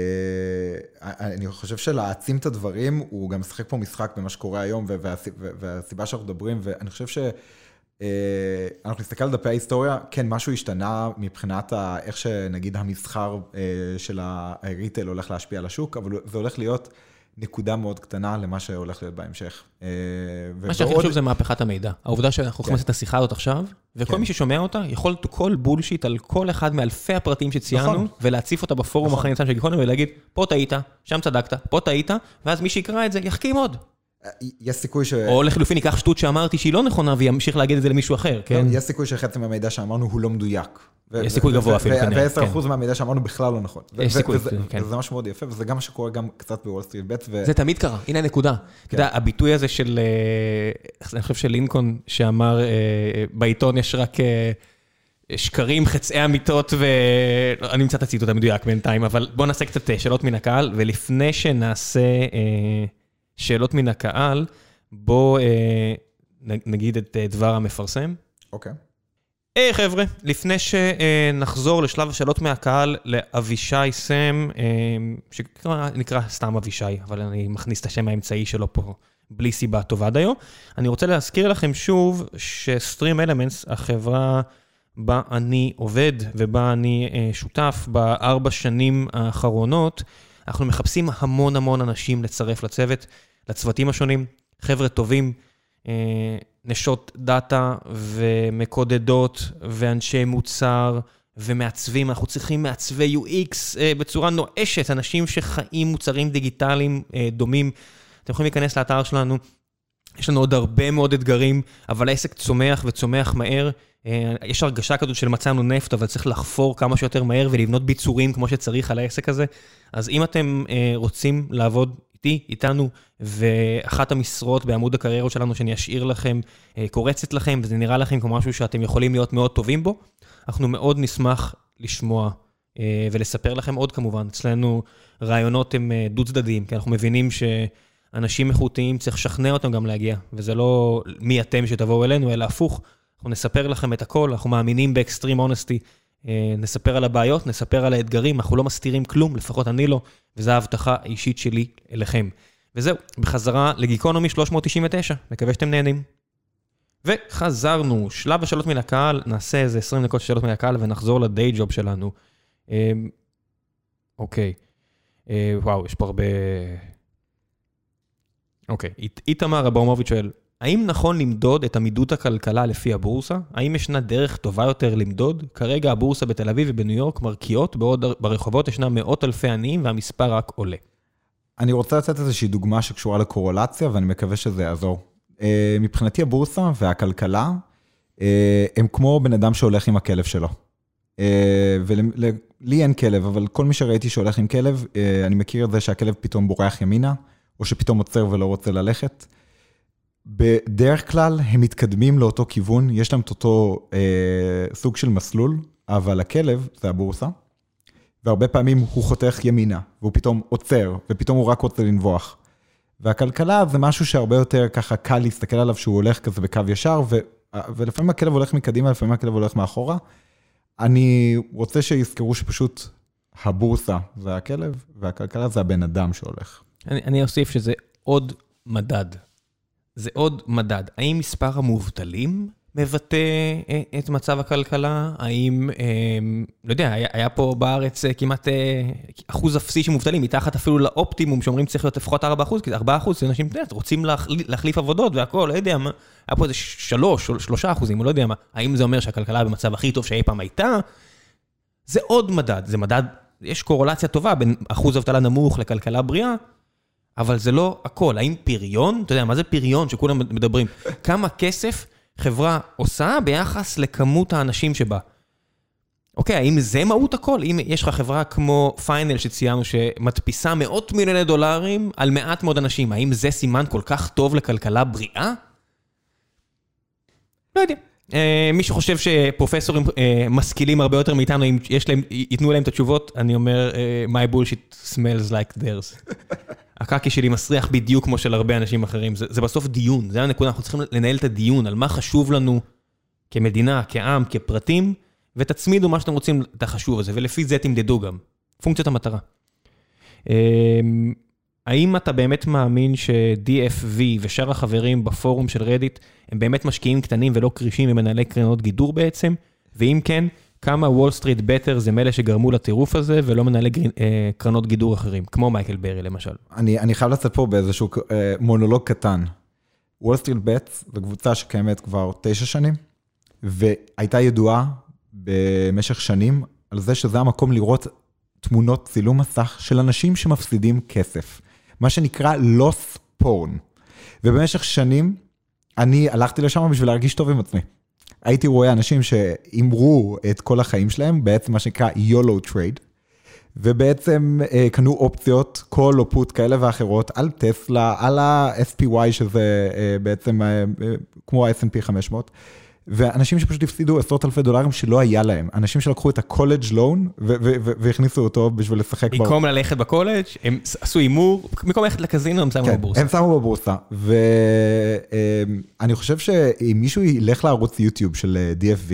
אני חושב שלהעצים את הדברים, הוא גם משחק פה משחק במה שקורה היום, והסיבה שאנחנו מדברים, ואני חושב ש... אה, אנחנו נסתכל על דפי ההיסטוריה, כן, משהו השתנה מבחינת איך שנגיד המסחר אה, של הריטל הולך להשפיע על השוק, אבל זה הולך להיות נקודה מאוד קטנה למה שהולך להיות בהמשך. אה, מה שהכי חשוב זה מהפכת המידע. העובדה שאנחנו יכולים כן. לעשות את השיחה הזאת עכשיו, וכל כן. מי ששומע אותה יכול to call בולשיט על כל אחד מאלפי הפרטים שציינו, נכון. ולהציף אותה בפורום נכון. אחרי ניצן של גיקונומי ולהגיד, פה טעית, שם צדקת, פה טעית, ואז מי שיקרא את זה יחכים עוד. יש סיכוי ש... או לחלופין ייקח שטות שאמרתי שהיא לא נכונה וימשיך להגיד את זה למישהו אחר, כן? יש סיכוי שחצי מהמידע שאמרנו הוא לא מדויק. יש סיכוי גבוה אפילו כנראה, כן. ו-10% מהמידע שאמרנו בכלל לא נכון. יש סיכוי, כן. וזה משהו מאוד יפה, וזה גם מה שקורה גם קצת בוול סטריט בטס. זה תמיד קרה, הנה הנקודה. אתה יודע, הביטוי הזה של, אה, אני חושב של לינקון, שאמר, אה, בעיתון יש רק אה, שקרים, חצאי אמיתות, ואני אמצא את הציטוט המדויק בינתיים, אבל בואו נעשה קצת שאלות מן הקהל, ולפני שנעשה... שאלות מן הקהל, בואו אה, נגיד את אה, דבר המפרסם. אוקיי. Okay. היי hey, חבר'ה, לפני שנחזור לשלב השאלות מהקהל לאבישי סם, אה, שנקרא סתם אבישי, אבל אני מכניס את השם האמצעי שלו פה בלי סיבה טובה עד היום. אני רוצה להזכיר לכם שוב שסטרים אלמנטס, החברה בה אני עובד ובה אני אה, שותף בארבע שנים האחרונות, אנחנו מחפשים המון המון אנשים לצרף לצוות. לצוותים השונים, חבר'ה טובים, אה, נשות דאטה ומקודדות ואנשי מוצר ומעצבים, אנחנו צריכים מעצבי UX אה, בצורה נואשת, אנשים שחיים מוצרים דיגיטליים אה, דומים. אתם יכולים להיכנס לאתר שלנו, יש לנו עוד הרבה מאוד אתגרים, אבל העסק צומח וצומח מהר. יש הרגשה כזאת של מצאנו נפט, אבל צריך לחפור כמה שיותר מהר ולבנות ביצורים כמו שצריך על העסק הזה. אז אם אתם רוצים לעבוד איתי, איתנו, ואחת המשרות בעמוד הקריירות שלנו שאני אשאיר לכם, אה, קורצת לכם, וזה נראה לכם כמו משהו שאתם יכולים להיות מאוד טובים בו, אנחנו מאוד נשמח לשמוע אה, ולספר לכם עוד כמובן. אצלנו רעיונות הם אה, דו-צדדיים, כי אנחנו מבינים שאנשים איכותיים, צריך לשכנע אותם גם להגיע, וזה לא מי אתם שתבואו אלינו, אלא הפוך. אנחנו נספר לכם את הכל, אנחנו מאמינים באקסטרים אונסטי, נספר על הבעיות, נספר על האתגרים, אנחנו לא מסתירים כלום, לפחות אני לא, וזו ההבטחה האישית שלי אליכם. וזהו, בחזרה לגיקונומי 399, מקווה שאתם נהנים. וחזרנו, שלב השאלות מן הקהל, נעשה איזה 20 דקות שאלות מן הקהל ונחזור לדיי ג'וב שלנו. אמ, אוקיי, אה, וואו, יש פה הרבה... אוקיי, איתמר אברמוביץ' שואל, האם נכון למדוד את עמידות הכלכלה לפי הבורסה? האם ישנה דרך טובה יותר למדוד? כרגע הבורסה בתל אביב ובניו יורק מרקיעות, בעוד ברחובות ישנם מאות אלפי עניים והמספר רק עולה. אני רוצה לתת איזושהי דוגמה שקשורה לקורולציה, ואני מקווה שזה יעזור. אה, מבחינתי הבורסה והכלכלה, אה, הם כמו בן אדם שהולך עם הכלב שלו. אה, ולי אין כלב, אבל כל מי שראיתי שהולך עם כלב, אני מכיר את זה שהכלב פתאום בורח ימינה, או שפתאום עוצר ולא רוצה ללכת. בדרך כלל הם מתקדמים לאותו כיוון, יש להם את אותו אה, סוג של מסלול, אבל הכלב זה הבורסה, והרבה פעמים הוא חותך ימינה, והוא פתאום עוצר, ופתאום הוא רק רוצה לנבוח. והכלכלה זה משהו שהרבה יותר ככה קל להסתכל עליו שהוא הולך כזה בקו ישר, ו, ולפעמים הכלב הולך מקדימה, לפעמים הכלב הולך מאחורה. אני רוצה שיזכרו שפשוט הבורסה זה הכלב, והכלכלה זה הבן אדם שהולך. אני, אני אוסיף שזה עוד מדד. זה עוד מדד. האם מספר המובטלים מבטא אה, את מצב הכלכלה? האם, אה, לא יודע, היה, היה פה בארץ אה, כמעט אחוז אפסי של מובטלים, מתחת אפילו לאופטימום שאומרים צריך להיות לפחות 4 אחוז, כי 4 אחוז, אנשים רוצים להחליף עבודות והכול, לא יודע מה, היה פה איזה 3 או 3 אחוזים, או לא יודע מה. האם זה אומר שהכלכלה במצב הכי טוב שאי פעם הייתה? זה עוד מדד, זה מדד, יש קורולציה טובה בין אחוז אבטלה נמוך לכלכלה בריאה, אבל זה לא הכל. האם פריון, אתה יודע, מה זה פריון שכולם מדברים? כמה כסף חברה עושה ביחס לכמות האנשים שבה. אוקיי, האם זה מהות הכל? אם יש לך חברה כמו פיינל שציינו שמדפיסה מאות מיליוני דולרים על מעט מאוד אנשים, האם זה סימן כל כך טוב לכלכלה בריאה? לא יודע. אה, מי שחושב שפרופסורים אה, משכילים הרבה יותר מאיתנו, אם יש להם, ייתנו להם את התשובות, אני אומר, אה, my bullshit smells like theirs. הקקי שלי מסריח בדיוק כמו של הרבה אנשים אחרים. זה, זה בסוף דיון, זה הנקודה, אנחנו צריכים לנהל את הדיון על מה חשוב לנו כמדינה, כעם, כפרטים, ותצמידו מה שאתם רוצים את החשוב הזה, ולפי זה תמדדו גם. פונקציית המטרה. אמ, האם אתה באמת מאמין ש-DFV ושאר החברים בפורום של רדיט הם באמת משקיעים קטנים ולא כרישים ומנהלי קרנות גידור בעצם? ואם כן, כמה וול סטריט בטס זה מאלה שגרמו לטירוף הזה, ולא מנהלי אה, קרנות גידור אחרים, כמו מייקל ברי למשל. אני, אני חייב לצאת פה באיזשהו אה, מונולוג קטן. וול סטריט בטס זו קבוצה שקיימת כבר תשע שנים, והייתה ידועה במשך שנים על זה שזה המקום לראות תמונות צילום מסך של אנשים שמפסידים כסף. מה שנקרא loss porn. ובמשך שנים אני הלכתי לשם בשביל להרגיש טוב עם עצמי. הייתי רואה אנשים שהימרו את כל החיים שלהם, בעצם מה שנקרא YOLO trade, ובעצם אה, קנו אופציות, call או put כאלה ואחרות, על טסלה, על ה-SPY, שזה אה, בעצם אה, כמו ה-S&P 500. ואנשים שפשוט הפסידו עשרות אלפי דולרים שלא היה להם. אנשים שלקחו את ה college loan והכניסו אותו בשביל לשחק. במקום ללכת בקולג', הם עשו הימור, במקום ללכת לקזינו הם שמו כן, בבורסה. הם שמו בבורסה, ואני חושב שאם מישהו ילך לערוץ יוטיוב של אה, DFV,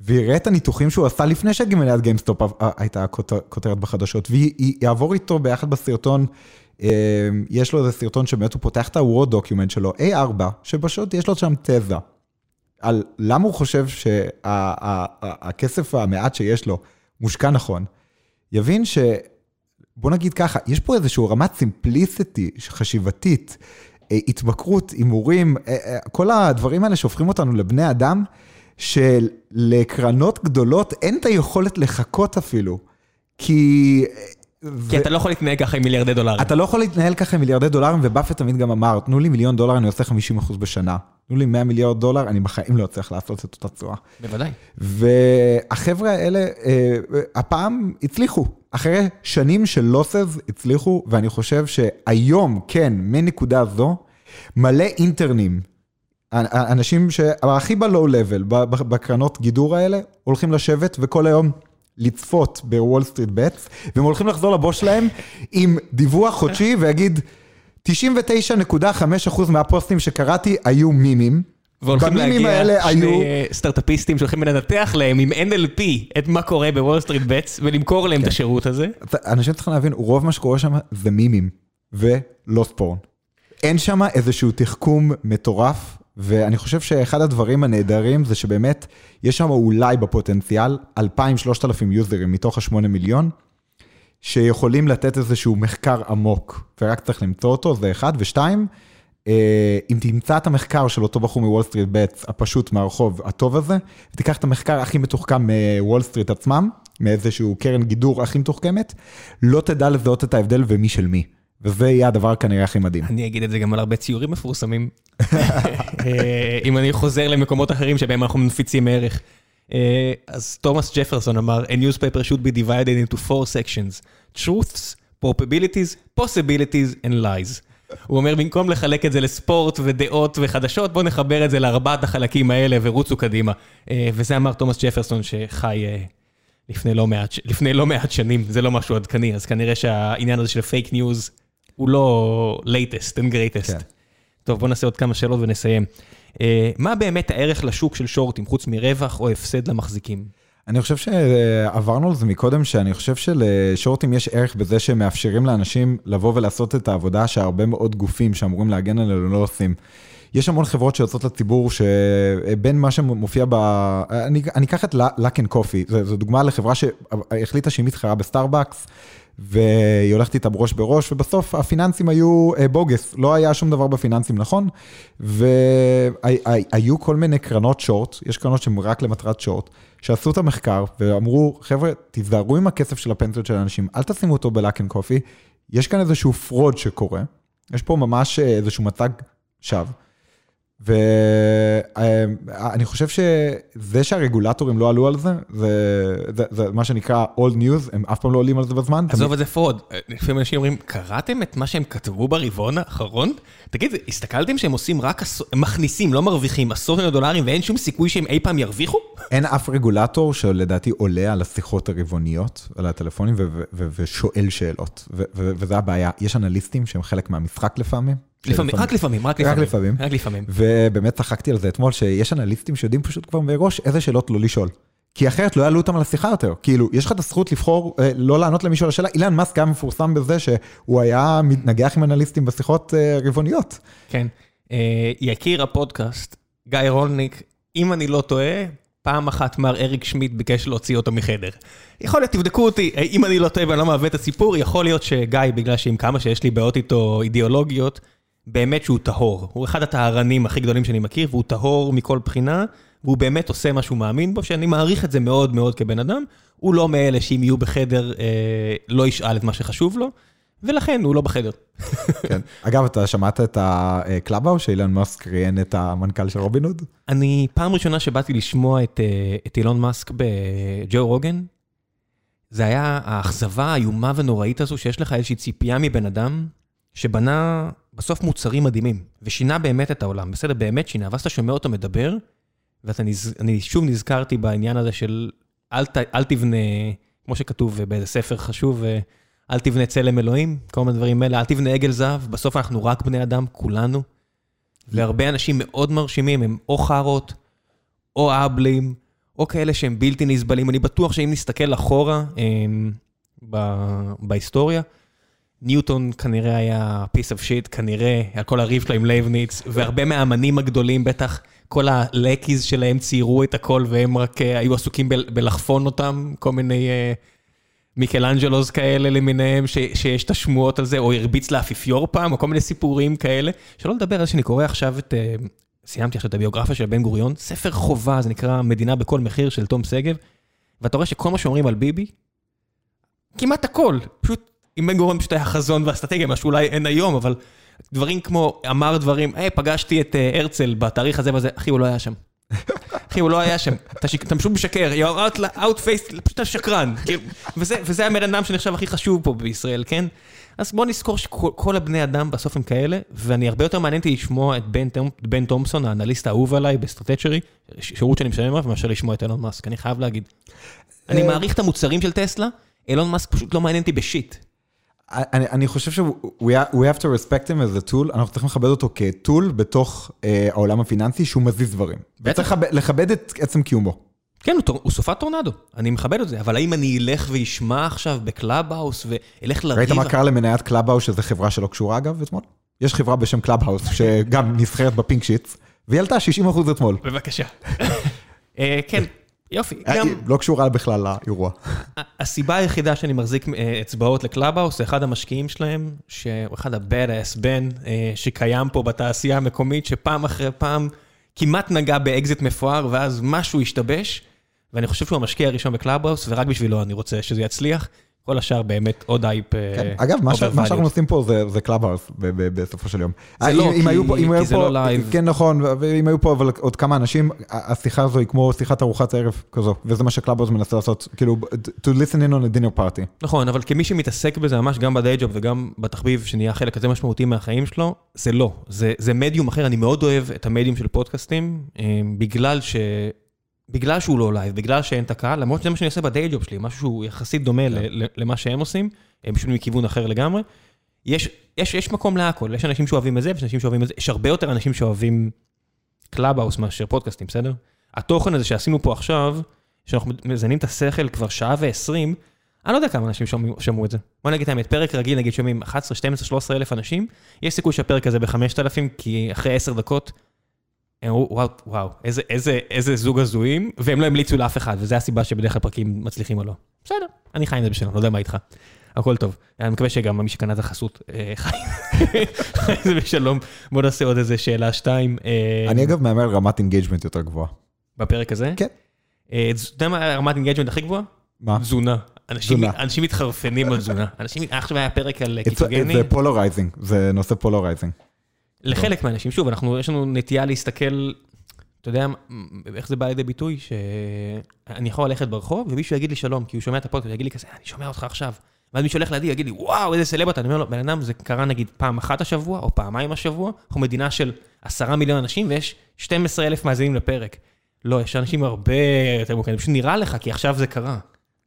ויראה את הניתוחים שהוא עשה לפני שגיימ שגיימסטופ אה, הייתה כותרת בחדשות, ויעבור איתו ביחד בסרטון, אה, יש לו איזה סרטון שבאמת הוא פותח את ה-Word document שלו, A4, שפשוט יש לו שם תזה. על למה הוא חושב שהכסף המעט שיש לו מושקע נכון, יבין ש... בוא נגיד ככה, יש פה איזושהי רמת סימפליסיטי חשיבתית, אה, התמכרות, הימורים, אה, אה, כל הדברים האלה שהופכים אותנו לבני אדם, שלקרנות גדולות אין את היכולת לחכות אפילו. כי כי אתה לא יכול להתנהל ככה עם מיליארדי דולרים. אתה לא יכול להתנהל ככה עם מיליארדי דולרים, ובאפט תמיד גם אמר, תנו לי מיליון דולר, אני עושה 50% בשנה. תנו לי 100 מיליארד דולר, אני בחיים לא אצליח לעשות את אותה צורה. בוודאי. והחבר'ה האלה, אה, הפעם הצליחו. אחרי שנים של לוסז הצליחו, ואני חושב שהיום, כן, מנקודה זו, מלא אינטרנים, אנשים שהכי בלואו לבל, בקרנות גידור האלה, הולכים לשבת וכל היום לצפות בוול סטריט בטס, והם הולכים לחזור לבוס שלהם עם דיווח חודשי ויגיד, 99.5% מהפוסטים שקראתי היו מימים. והולכים להגיע שני סטארט-אפיסטים שהולכים לנתח להם עם NLP את מה קורה בוול סטריט בטס ולמכור להם את השירות הזה. אנשים צריכים להבין, רוב מה שקורה שם זה מימים ולא ספורן. אין שם איזשהו תחכום מטורף, ואני חושב שאחד הדברים הנהדרים זה שבאמת יש שם אולי בפוטנציאל 2,000-3,000 יוזרים מתוך ה-8 מיליון, שיכולים לתת איזשהו מחקר עמוק, ורק צריך למצוא אותו, זה אחד, ושתיים, אה, אם תמצא את המחקר של אותו בחור מוול סטריט בטס, הפשוט מהרחוב הטוב הזה, ותיקח את המחקר הכי מתוחכם מוול סטריט עצמם, מאיזשהו קרן גידור הכי מתוחכמת, לא תדע לזהות את ההבדל ומי של מי. וזה יהיה הדבר כנראה הכי מדהים. אני אגיד את זה גם על הרבה ציורים מפורסמים. אה, אם אני חוזר למקומות אחרים שבהם אנחנו מנפיצים ערך. אה, אז תומאס ג'פרסון אמר, A newspaper should be divided into four sections, truths, probabilities, possibilities and lies. הוא אומר, במקום לחלק את זה לספורט ודעות וחדשות, בואו נחבר את זה לארבעת החלקים האלה ורוצו קדימה. אה, וזה אמר תומאס ג'פרסון שחי לפני לא מעט, לפני לא מעט שנים, זה לא משהו עדכני, אז כנראה שהעניין הזה של פייק ניוז הוא לא latest and greatest. כן. טוב, בואו נעשה עוד כמה שאלות ונסיים. Uh, מה באמת הערך לשוק של שורטים, חוץ מרווח או הפסד למחזיקים? אני חושב שעברנו על זה מקודם, שאני חושב שלשורטים יש ערך בזה שהם מאפשרים לאנשים לבוא ולעשות את העבודה שהרבה מאוד גופים שאמורים להגן עלינו לא עושים. יש המון חברות שיוצאות לציבור שבין מה שמופיע ב... אני, אני אקח את Luckin Coffee, זו דוגמה לחברה שהחליטה שהיא מתחרה בסטארבקס. והיא הולכת איתה בראש בראש, ובסוף הפיננסים היו אה, בוגס, לא היה שום דבר בפיננסים נכון, והיו כל מיני קרנות שורט, יש קרנות שהן רק למטרת שורט, שעשו את המחקר ואמרו, חבר'ה, תיזהרו עם הכסף של הפנסיות של האנשים, אל תשימו אותו ב Luckin Coffee, יש כאן איזשהו fraud שקורה, יש פה ממש אה, איזשהו מצג שווא. ואני חושב שזה שהרגולטורים לא עלו על זה, זה, זה, זה מה שנקרא old news, הם אף פעם לא עולים על זה בזמן. עזוב את זה פרוד, לפעמים אנשים אומרים, קראתם את מה שהם כתבו ברבעון האחרון? תגיד, הסתכלתם שהם עושים רק, הם מכניסים, לא מרוויחים, עשרות מיליון דולרים ואין שום סיכוי שהם אי פעם ירוויחו? אין אף רגולטור שלדעתי עולה על השיחות הרבעוניות, על הטלפונים, ושואל שאלות, וזה הבעיה. יש אנליסטים שהם חלק מהמשחק לפעמים. לפעמים, רק לפעמים, רק לפעמים. רק לפעמים. ובאמת צחקתי על זה אתמול, שיש אנליסטים שיודעים פשוט כבר מראש איזה שאלות לא לשאול. כי אחרת לא יעלו אותם על השיחה יותר. כאילו, יש לך את הזכות לבחור אה, לא לענות למישהו על השאלה. אילן מאסק היה מפורסם בזה שהוא היה מתנגח עם אנליסטים בשיחות אה, רבעוניות. כן. אה, יקיר הפודקאסט, גיא רולניק, אם אני לא טועה, פעם אחת מר אריק שמיט ביקש להוציא אותו מחדר. יכול להיות, תבדקו אותי, אם אני לא טועה ואני לא מעוות את הסיפור, יכול להיות שגיא, בגלל שעם כמה שיש לי בעיות איתו אידיאולוגיות, באמת שהוא טהור. הוא אחד הטהרנים הכי גדולים שאני מכיר, והוא טהור מכל בחינה, והוא באמת עושה מה שהוא מאמין בו, שאני מעריך את זה מאוד מאוד כבן אדם. הוא לא מאלה שאם יהיו בחדר, אה, לא ישאל את מה שחשוב לו, ולכן הוא לא בחדר. כן. אגב, אתה שמעת את הקלאבהאוס שאילון מאסק ראיין את המנכ"ל של רובין הוד? אני, פעם ראשונה שבאתי לשמוע את, אה, את אילון מאסק בג'ו רוגן, זה היה האכזבה האיומה ונוראית הזו, שיש לך איזושהי ציפייה מבן אדם, שבנה בסוף מוצרים מדהימים, ושינה באמת את העולם, בסדר? באמת שינה, ואז אתה שומע אותו מדבר, ואני שוב נזכרתי בעניין הזה של אל, ת, אל תבנה, כמו שכתוב באיזה ספר חשוב, אל תבנה צלם אלוהים, כל מיני דברים האלה, אל תבנה עגל זהב, בסוף אנחנו רק בני אדם, כולנו. והרבה אנשים מאוד מרשימים, הם או חארות, או אבלים, או כאלה שהם בלתי נסבלים. אני בטוח שאם נסתכל אחורה הם, ב, בהיסטוריה, ניוטון כנראה היה piece of shit, כנראה, על כל הריב שלו עם לייבניץ, והרבה מהאמנים הגדולים בטח, כל הלקיז שלהם ציירו את הכל, והם רק אה, היו עסוקים בלחפון אותם, כל מיני uh, מיקלאנג'לוס כאלה למיניהם, שיש את השמועות על זה, או הרביץ לאפיפיור פעם, או כל מיני סיפורים כאלה. שלא לדבר על שאני קורא עכשיו את, uh, סיימתי עכשיו את הביוגרפיה של בן גוריון, ספר חובה, זה נקרא מדינה בכל מחיר של תום שגב, ואתה רואה שכל מה שאומרים על ביבי, כמעט הכל, פשוט אם בן גורן פשוט היה חזון ואסטרטגיה, מה שאולי אין היום, אבל דברים כמו, אמר דברים, היי, פגשתי את אה, הרצל בתאריך הזה וזה, אחי, הוא לא היה שם. אחי, הוא לא היה שם. אתה פשוט משקר, you out outfaced, פשוט אתה שקרן. כאילו, וזה- הבן אדם שנחשב הכי חשוב פה בישראל, כן? אז בוא נזכור שכל כל הבני אדם בסוף הם כאלה, ואני הרבה יותר מעניין אותי לשמוע את בן, בן תומפסון, האנליסט האהוב עליי בסטרטצ'רי, שירות שאני משלם עליו, מאשר לשמוע את אילון מאסק, אני חייב להגיד. אני אה, מעריך את המוצרים של טסלה, אילון מאסק פשוט לא מעניין אותי בשיט. אני, אני חושב ש- we have, to respect him as a tool, אנחנו צריכים לכבד אותו כ tool בתוך אה, העולם הפיננסי שהוא מזיז דברים. בטח. וצריך לכבד- לכבד את עצם קיומו. כן, הוא, הוא סופת טורנדו, אני מכבד את זה, אבל האם אני אלך ואשמע עכשיו בקלאבהאוס, ואלך לריב... ראית מה קרה למניית קלאבהאוס, שזו חברה שלא קשורה אגב אתמול? יש חברה בשם קלאבהאוס, שגם נסחרת ב pink sheets, והיא עלתה 60% אתמול. בבקשה. אה, כן, יופי. אה, גם לא קשורה בכלל לאירוע. הסיבה היחידה שאני מחזיק אה, אצבעות לקלאבהאוס, זה אחד המשקיעים שלהם, שהוא אחד ה-bad ass בן, אה, שקיים פה בתעשייה המקומית, שפעם אחרי פעם כמעט נגע באקזיט מפואר, ואז משהו השתבש, ואני חושב שהוא המשקיע הראשון בקלאבהאוס, ורק בשבילו אני רוצה שזה יצליח. כל השאר באמת עוד אייפ. אה, כן. אגב, מה ש-. מה שאנחנו עושים פה זה- זה קלאבהאוס בסופו של יום. זה אה, לא, אם- כי- היו פה- אם כי היו זה פה- לא live. כן, נכון, ואם היו פה אבל עוד כמה אנשים, השיחה הזו היא כמו שיחת ארוחת ערב כזו, וזה מה שקלאבהאוס מנסה לעשות, כאילו, to listen in on a dinner party. נכון, אבל כמי שמתעסק בזה ממש גם ב day job וגם בתחביב שנהיה חלק כזה משמעותי מהחיים שלו, זה לא. זה, זה מדיום אחר, אני מאוד אוהב את המדיום של פודקאסטים, אה, בגלל ש... בגלל שהוא לא live, בגלל שאין את הקהל, למרות שזה מה שאני עושה ב day job שלי, משהו שהוא יחסית דומה ל- ל- למה שהם עושים, הם פשוט מכיוון אחר לגמרי. יש, יש, יש מקום להכל, יש אנשים שאוהבים את זה, ויש אנשים שאוהבים את זה, יש הרבה יותר אנשים שאוהבים קלאבהאוס מאשר פודקאסטים, בסדר? התוכן הזה שעשינו פה עכשיו, שאנחנו מזיינים את השכל כבר שעה ועשרים, אני לא יודע כמה אנשים שומעים- שמעו את זה. בוא נגיד את האמת, פרק רגיל, נגיד שומעים 11, 12, 13 אלף אנשים, יש סיכוי שהפרק הזה ב-5,000, כי אחרי 10 דקות, וואו, וואו, איזה, איזה, איזה זוג הזויים, והם לא המליצו לאף אחד, וזו הסיבה שבדרך כלל פרקים מצליחים או לא. בסדר, אני חי עם זה בשלום, לא יודע מה איתך. הכל טוב. אני מקווה שגם מי שקנה את החסות אה, חי עם זה בשלום. בוא נעשה עוד איזה שאלה שתיים. אה, אני אגב מהמר רמת engagement יותר גבוהה. בפרק הזה? כן. אה, אתה יודע מה רמת engagement הכי גבוהה? מה? תזונה. אנשים, תזונה. אנשים מתחרפנים על תזונה. אנשים, עכשיו היה פרק על קטוגני. זה polarizing, זה נושא polarizing. לחלק מהאנשים, שוב, אנחנו, יש לנו נטייה להסתכל, אתה יודע איך זה בא לידי ביטוי? שאני יכול ללכת ברחוב ומישהו יגיד לי שלום, כי הוא שומע את הפודקאסט, יגיד לי כזה, אני שומע אותך עכשיו. ואז מישהו הולך לידי, יגיד לי, וואו, איזה סלב אתה. אני אומר לו, בן אדם, זה קרה נגיד פעם אחת השבוע, או פעמיים השבוע, אנחנו מדינה של עשרה מיליון אנשים, ויש 12 אלף מאזינים לפרק. לא, יש אנשים הרבה יותר מוכנים, פשוט נראה לך, כי עכשיו זה קרה.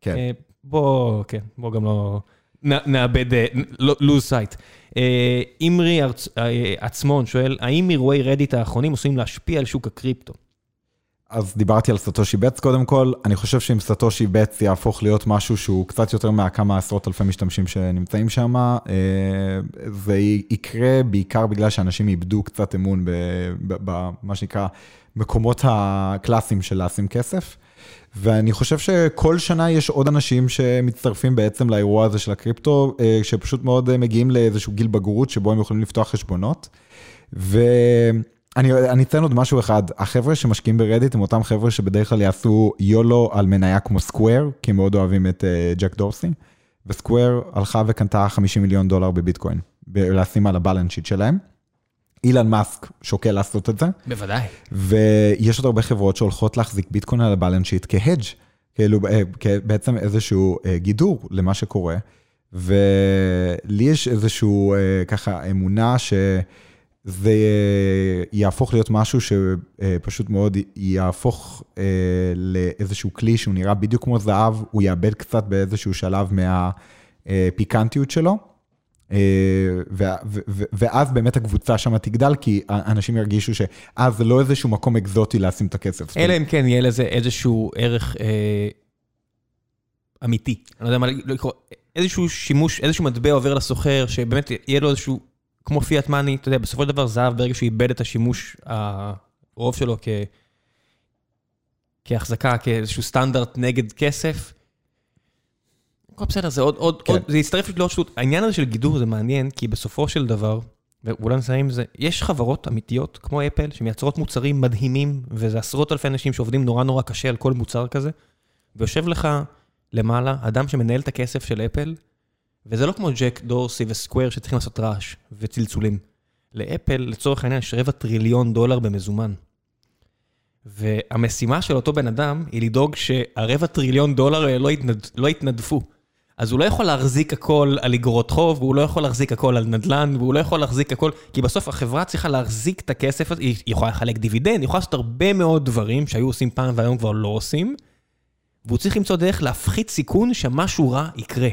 כן. אה, בוא, כן, בוא גם לא נאבד, אה, לא- lose sight. אה, אימרי אה, עצמון שואל, האם אירועי רדיט האחרונים עשויים להשפיע על שוק הקריפטו? אז דיברתי על סטושי בטס קודם כל, אני חושב שאם סטושי בטס יהפוך להיות משהו שהוא קצת יותר מהכמה עשרות אלפי משתמשים שנמצאים שם, אה, זה יקרה בעיקר בגלל שאנשים איבדו קצת אמון במה שנקרא מקומות הקלאסיים של לשים כסף. ואני חושב שכל שנה יש עוד אנשים שמצטרפים בעצם לאירוע הזה של הקריפטו, אה, שפשוט מאוד אה, מגיעים לאיזשהו גיל בגרות שבו הם יכולים לפתוח חשבונות. ואני אני אציין עוד משהו אחד, החבר'ה שמשקיעים ברדיט הם אותם חבר'ה שבדרך כלל יעשו יולו על מניה כמו סקוויר, כי הם מאוד אוהבים את אה, ג'ק דורסי, וסקוויר הלכה וקנתה 50 מיליון דולר בביטקוין, ב- לשים על הבלנס שיט שלהם. אילן מאסק שוקל לעשות את זה. בוודאי. ויש עוד הרבה חברות שהולכות להחזיק ביטקוין על הבלנס שיט כהדג', כאילו אה, בעצם איזשהו אה, גידור למה שקורה. ולי יש איזשהו אה, ככה אמונה שזה אה, יהפוך להיות משהו שפשוט מאוד יהפוך אה, לאיזשהו כלי שהוא נראה בדיוק כמו זהב, הוא יאבד קצת באיזשהו שלב מהפיקנטיות שלו. אה, ואז באמת הקבוצה שם תגדל, כי אנשים ירגישו שאז זה לא איזשהו מקום אקזוטי לשים את הכסף. אלא אם כן יהיה לזה איזשהו ערך אה, אמיתי. אני לא יודע מה לקרוא, איזשהו שימוש, איזשהו מטבע עובר לסוחר, שבאמת יהיה לו איזשהו, כמו פיאט מאני, אתה יודע, בסופו של דבר זהב, ברגע שהוא איבד את השימוש, הרוב שלו כ... כהחזקה, כאיזשהו סטנדרט נגד כסף. הכל בסדר, זה עוד, עוד, כן. עוד, זה יצטרף לעוד שטות. העניין הזה של גידור זה מעניין, כי בסופו של דבר, ואולי נסיים עם זה, יש חברות אמיתיות כמו אפל, שמייצרות מוצרים מדהימים, וזה עשרות אלפי אנשים שעובדים נורא נורא קשה על כל מוצר כזה, ויושב לך למעלה אדם שמנהל את הכסף של אפל, וזה לא כמו ג'ק דורסי וסקוויר שצריכים לעשות רעש וצלצולים. לאפל, לצורך העניין, יש רבע טריליון דולר במזומן. והמשימה של אותו בן אדם היא לדאוג שהרבע טריליון דולר לא, יתנד... לא יתנדפו. אז הוא לא יכול להחזיק הכל על אגרות חוב, והוא לא יכול להחזיק הכל על נדל"ן, והוא לא יכול להחזיק הכל, כי בסוף החברה צריכה להחזיק את הכסף הזה, היא יכולה לחלק דיבידנד, היא יכולה לעשות הרבה מאוד דברים שהיו עושים פעם והיום כבר לא עושים, והוא צריך למצוא דרך להפחית סיכון שמשהו רע יקרה.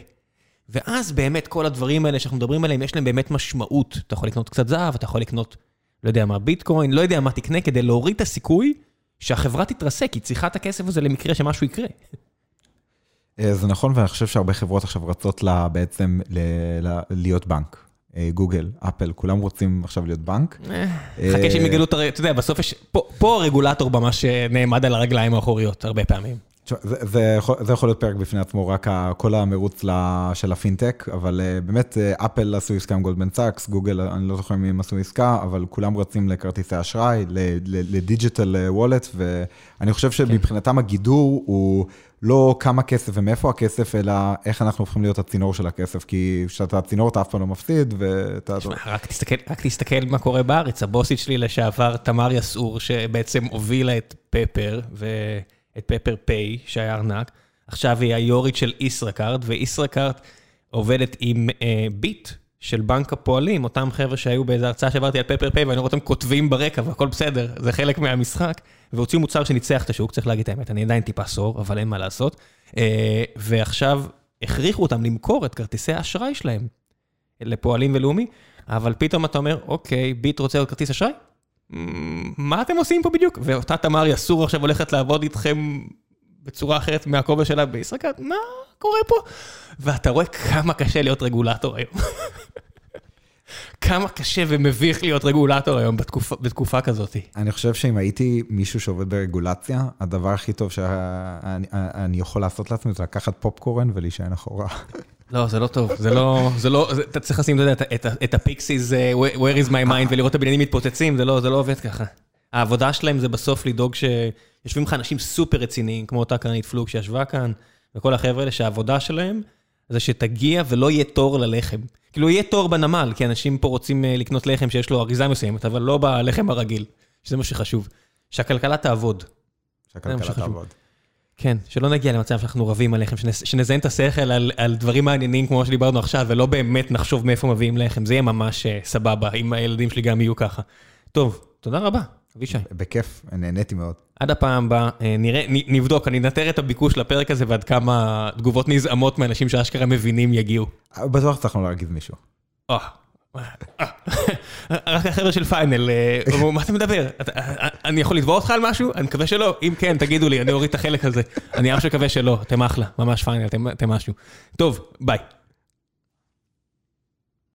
ואז באמת כל הדברים האלה שאנחנו מדברים עליהם, יש להם באמת משמעות. אתה יכול לקנות קצת זהב, אתה יכול לקנות, לא יודע מה, ביטקוין, לא יודע מה תקנה, כדי להוריד את הסיכוי שהחברה תתרסק, היא צריכה את הכסף הזה למקרה שמשהו יקרה. אה, זה נכון, ואני חושב שהרבה חברות עכשיו רצות לה בעצם ל- ל- להיות בנק. אה, גוגל, אפל, כולם רוצים עכשיו להיות בנק. חכה שהם יגלו את הר... אתה יודע, בסוף יש... פה הרגולטור ממש נעמד על הרגליים האחוריות, הרבה פעמים. זה, זה, יכול, זה יכול להיות פרק בפני עצמו, רק כל המרוץ של הפינטק, אבל uh, באמת uh, אפל עשו עסקה עם גולדמן סאקס, גוגל, אני לא זוכר אם הם עשו עסקה, אבל כולם רצים לכרטיסי אשראי, לדיג'יטל וולט, ואני חושב שמבחינתם הגידור הוא לא כמה כסף ומאיפה הכסף, אלא איך אנחנו הופכים להיות הצינור של הכסף, כי כשאתה הצינור אתה אף פעם לא מפסיד, ואתה... תשמע, רק תסתכל, רק תסתכל מה קורה בארץ, הבוסית שלי לשעבר, תמר יסעור, שבעצם הובילה את פפר, ו... את פפר פיי, שהיה ארנק, עכשיו היא היורית של ישראכרט, וישראכרט עובדת עם אה, ביט של בנק הפועלים, אותם חבר'ה שהיו באיזו הרצאה שעברתי על פפר פיי, ואני רואה אותם כותבים ברקע, והכל בסדר, זה חלק מהמשחק, והוציאו מוצר שניצח את השוק, צריך להגיד את האמת, אני עדיין טיפה סור, אבל אין מה לעשות, אה, ועכשיו הכריחו אותם למכור את כרטיסי האשראי שלהם לפועלים ולאומי, אבל פתאום אתה אומר, אוקיי, ביט רוצה עוד כרטיס אשראי? מה אתם עושים פה בדיוק? ואותה תמר יסור עכשיו הולכת לעבוד איתכם בצורה אחרת מהכובע שלה בישראכרט, מה קורה פה? ואתה רואה כמה קשה להיות רגולטור היום. כמה קשה ומביך להיות רגולטור היום בתקופה, בתקופה כזאת. אני חושב שאם הייתי מישהו שעובד ברגולציה, הדבר הכי טוב שאני יכול לעשות לעצמי זה לקחת פופקורן ולהישען אחורה. לא, זה לא טוב, זה לא, זה לא, זה, אתה צריך לשים, אתה יודע, את, את הפיקסיס, uh, where is my mind, ולראות את הבניינים מתפוצצים, זה לא, זה לא עובד ככה. העבודה שלהם זה בסוף לדאוג שיושבים לך אנשים סופר רציניים, כמו אותה קרנית פלוג שישבה כאן, וכל החבר'ה האלה, שהעבודה שלהם זה שתגיע ולא יהיה תור ללחם. כאילו, יהיה תור בנמל, כי אנשים פה רוצים לקנות לחם שיש לו אריזה מסוימת, אבל לא בלחם הרגיל, שזה מה שחשוב. שהכלכלה תעבוד. שהכלכלה תעבוד. כן, שלא נגיע למצב שאנחנו רבים על לחם, שנזיין את השכל על, על דברים מעניינים כמו שדיברנו עכשיו, ולא באמת נחשוב מאיפה מביאים לחם, זה יהיה ממש סבבה, אם הילדים שלי גם יהיו ככה. טוב, תודה רבה, אבישי. בכיף, נהניתי מאוד. עד הפעם הבאה, נראה, נבדוק, אני אנטר את הביקוש לפרק הזה ועד כמה תגובות נזעמות מאנשים שאשכרה מבינים יגיעו. בטוח צריכנו להרגיז מישהו. רק החבר'ה של פיינל, אמרו, מה אתה מדבר? אני יכול לתבוע אותך על משהו? אני מקווה שלא. אם כן, תגידו לי, אני אוריד את החלק הזה. אני ממש מקווה שלא, אתם אחלה, ממש פיינל, אתם משהו. טוב, ביי.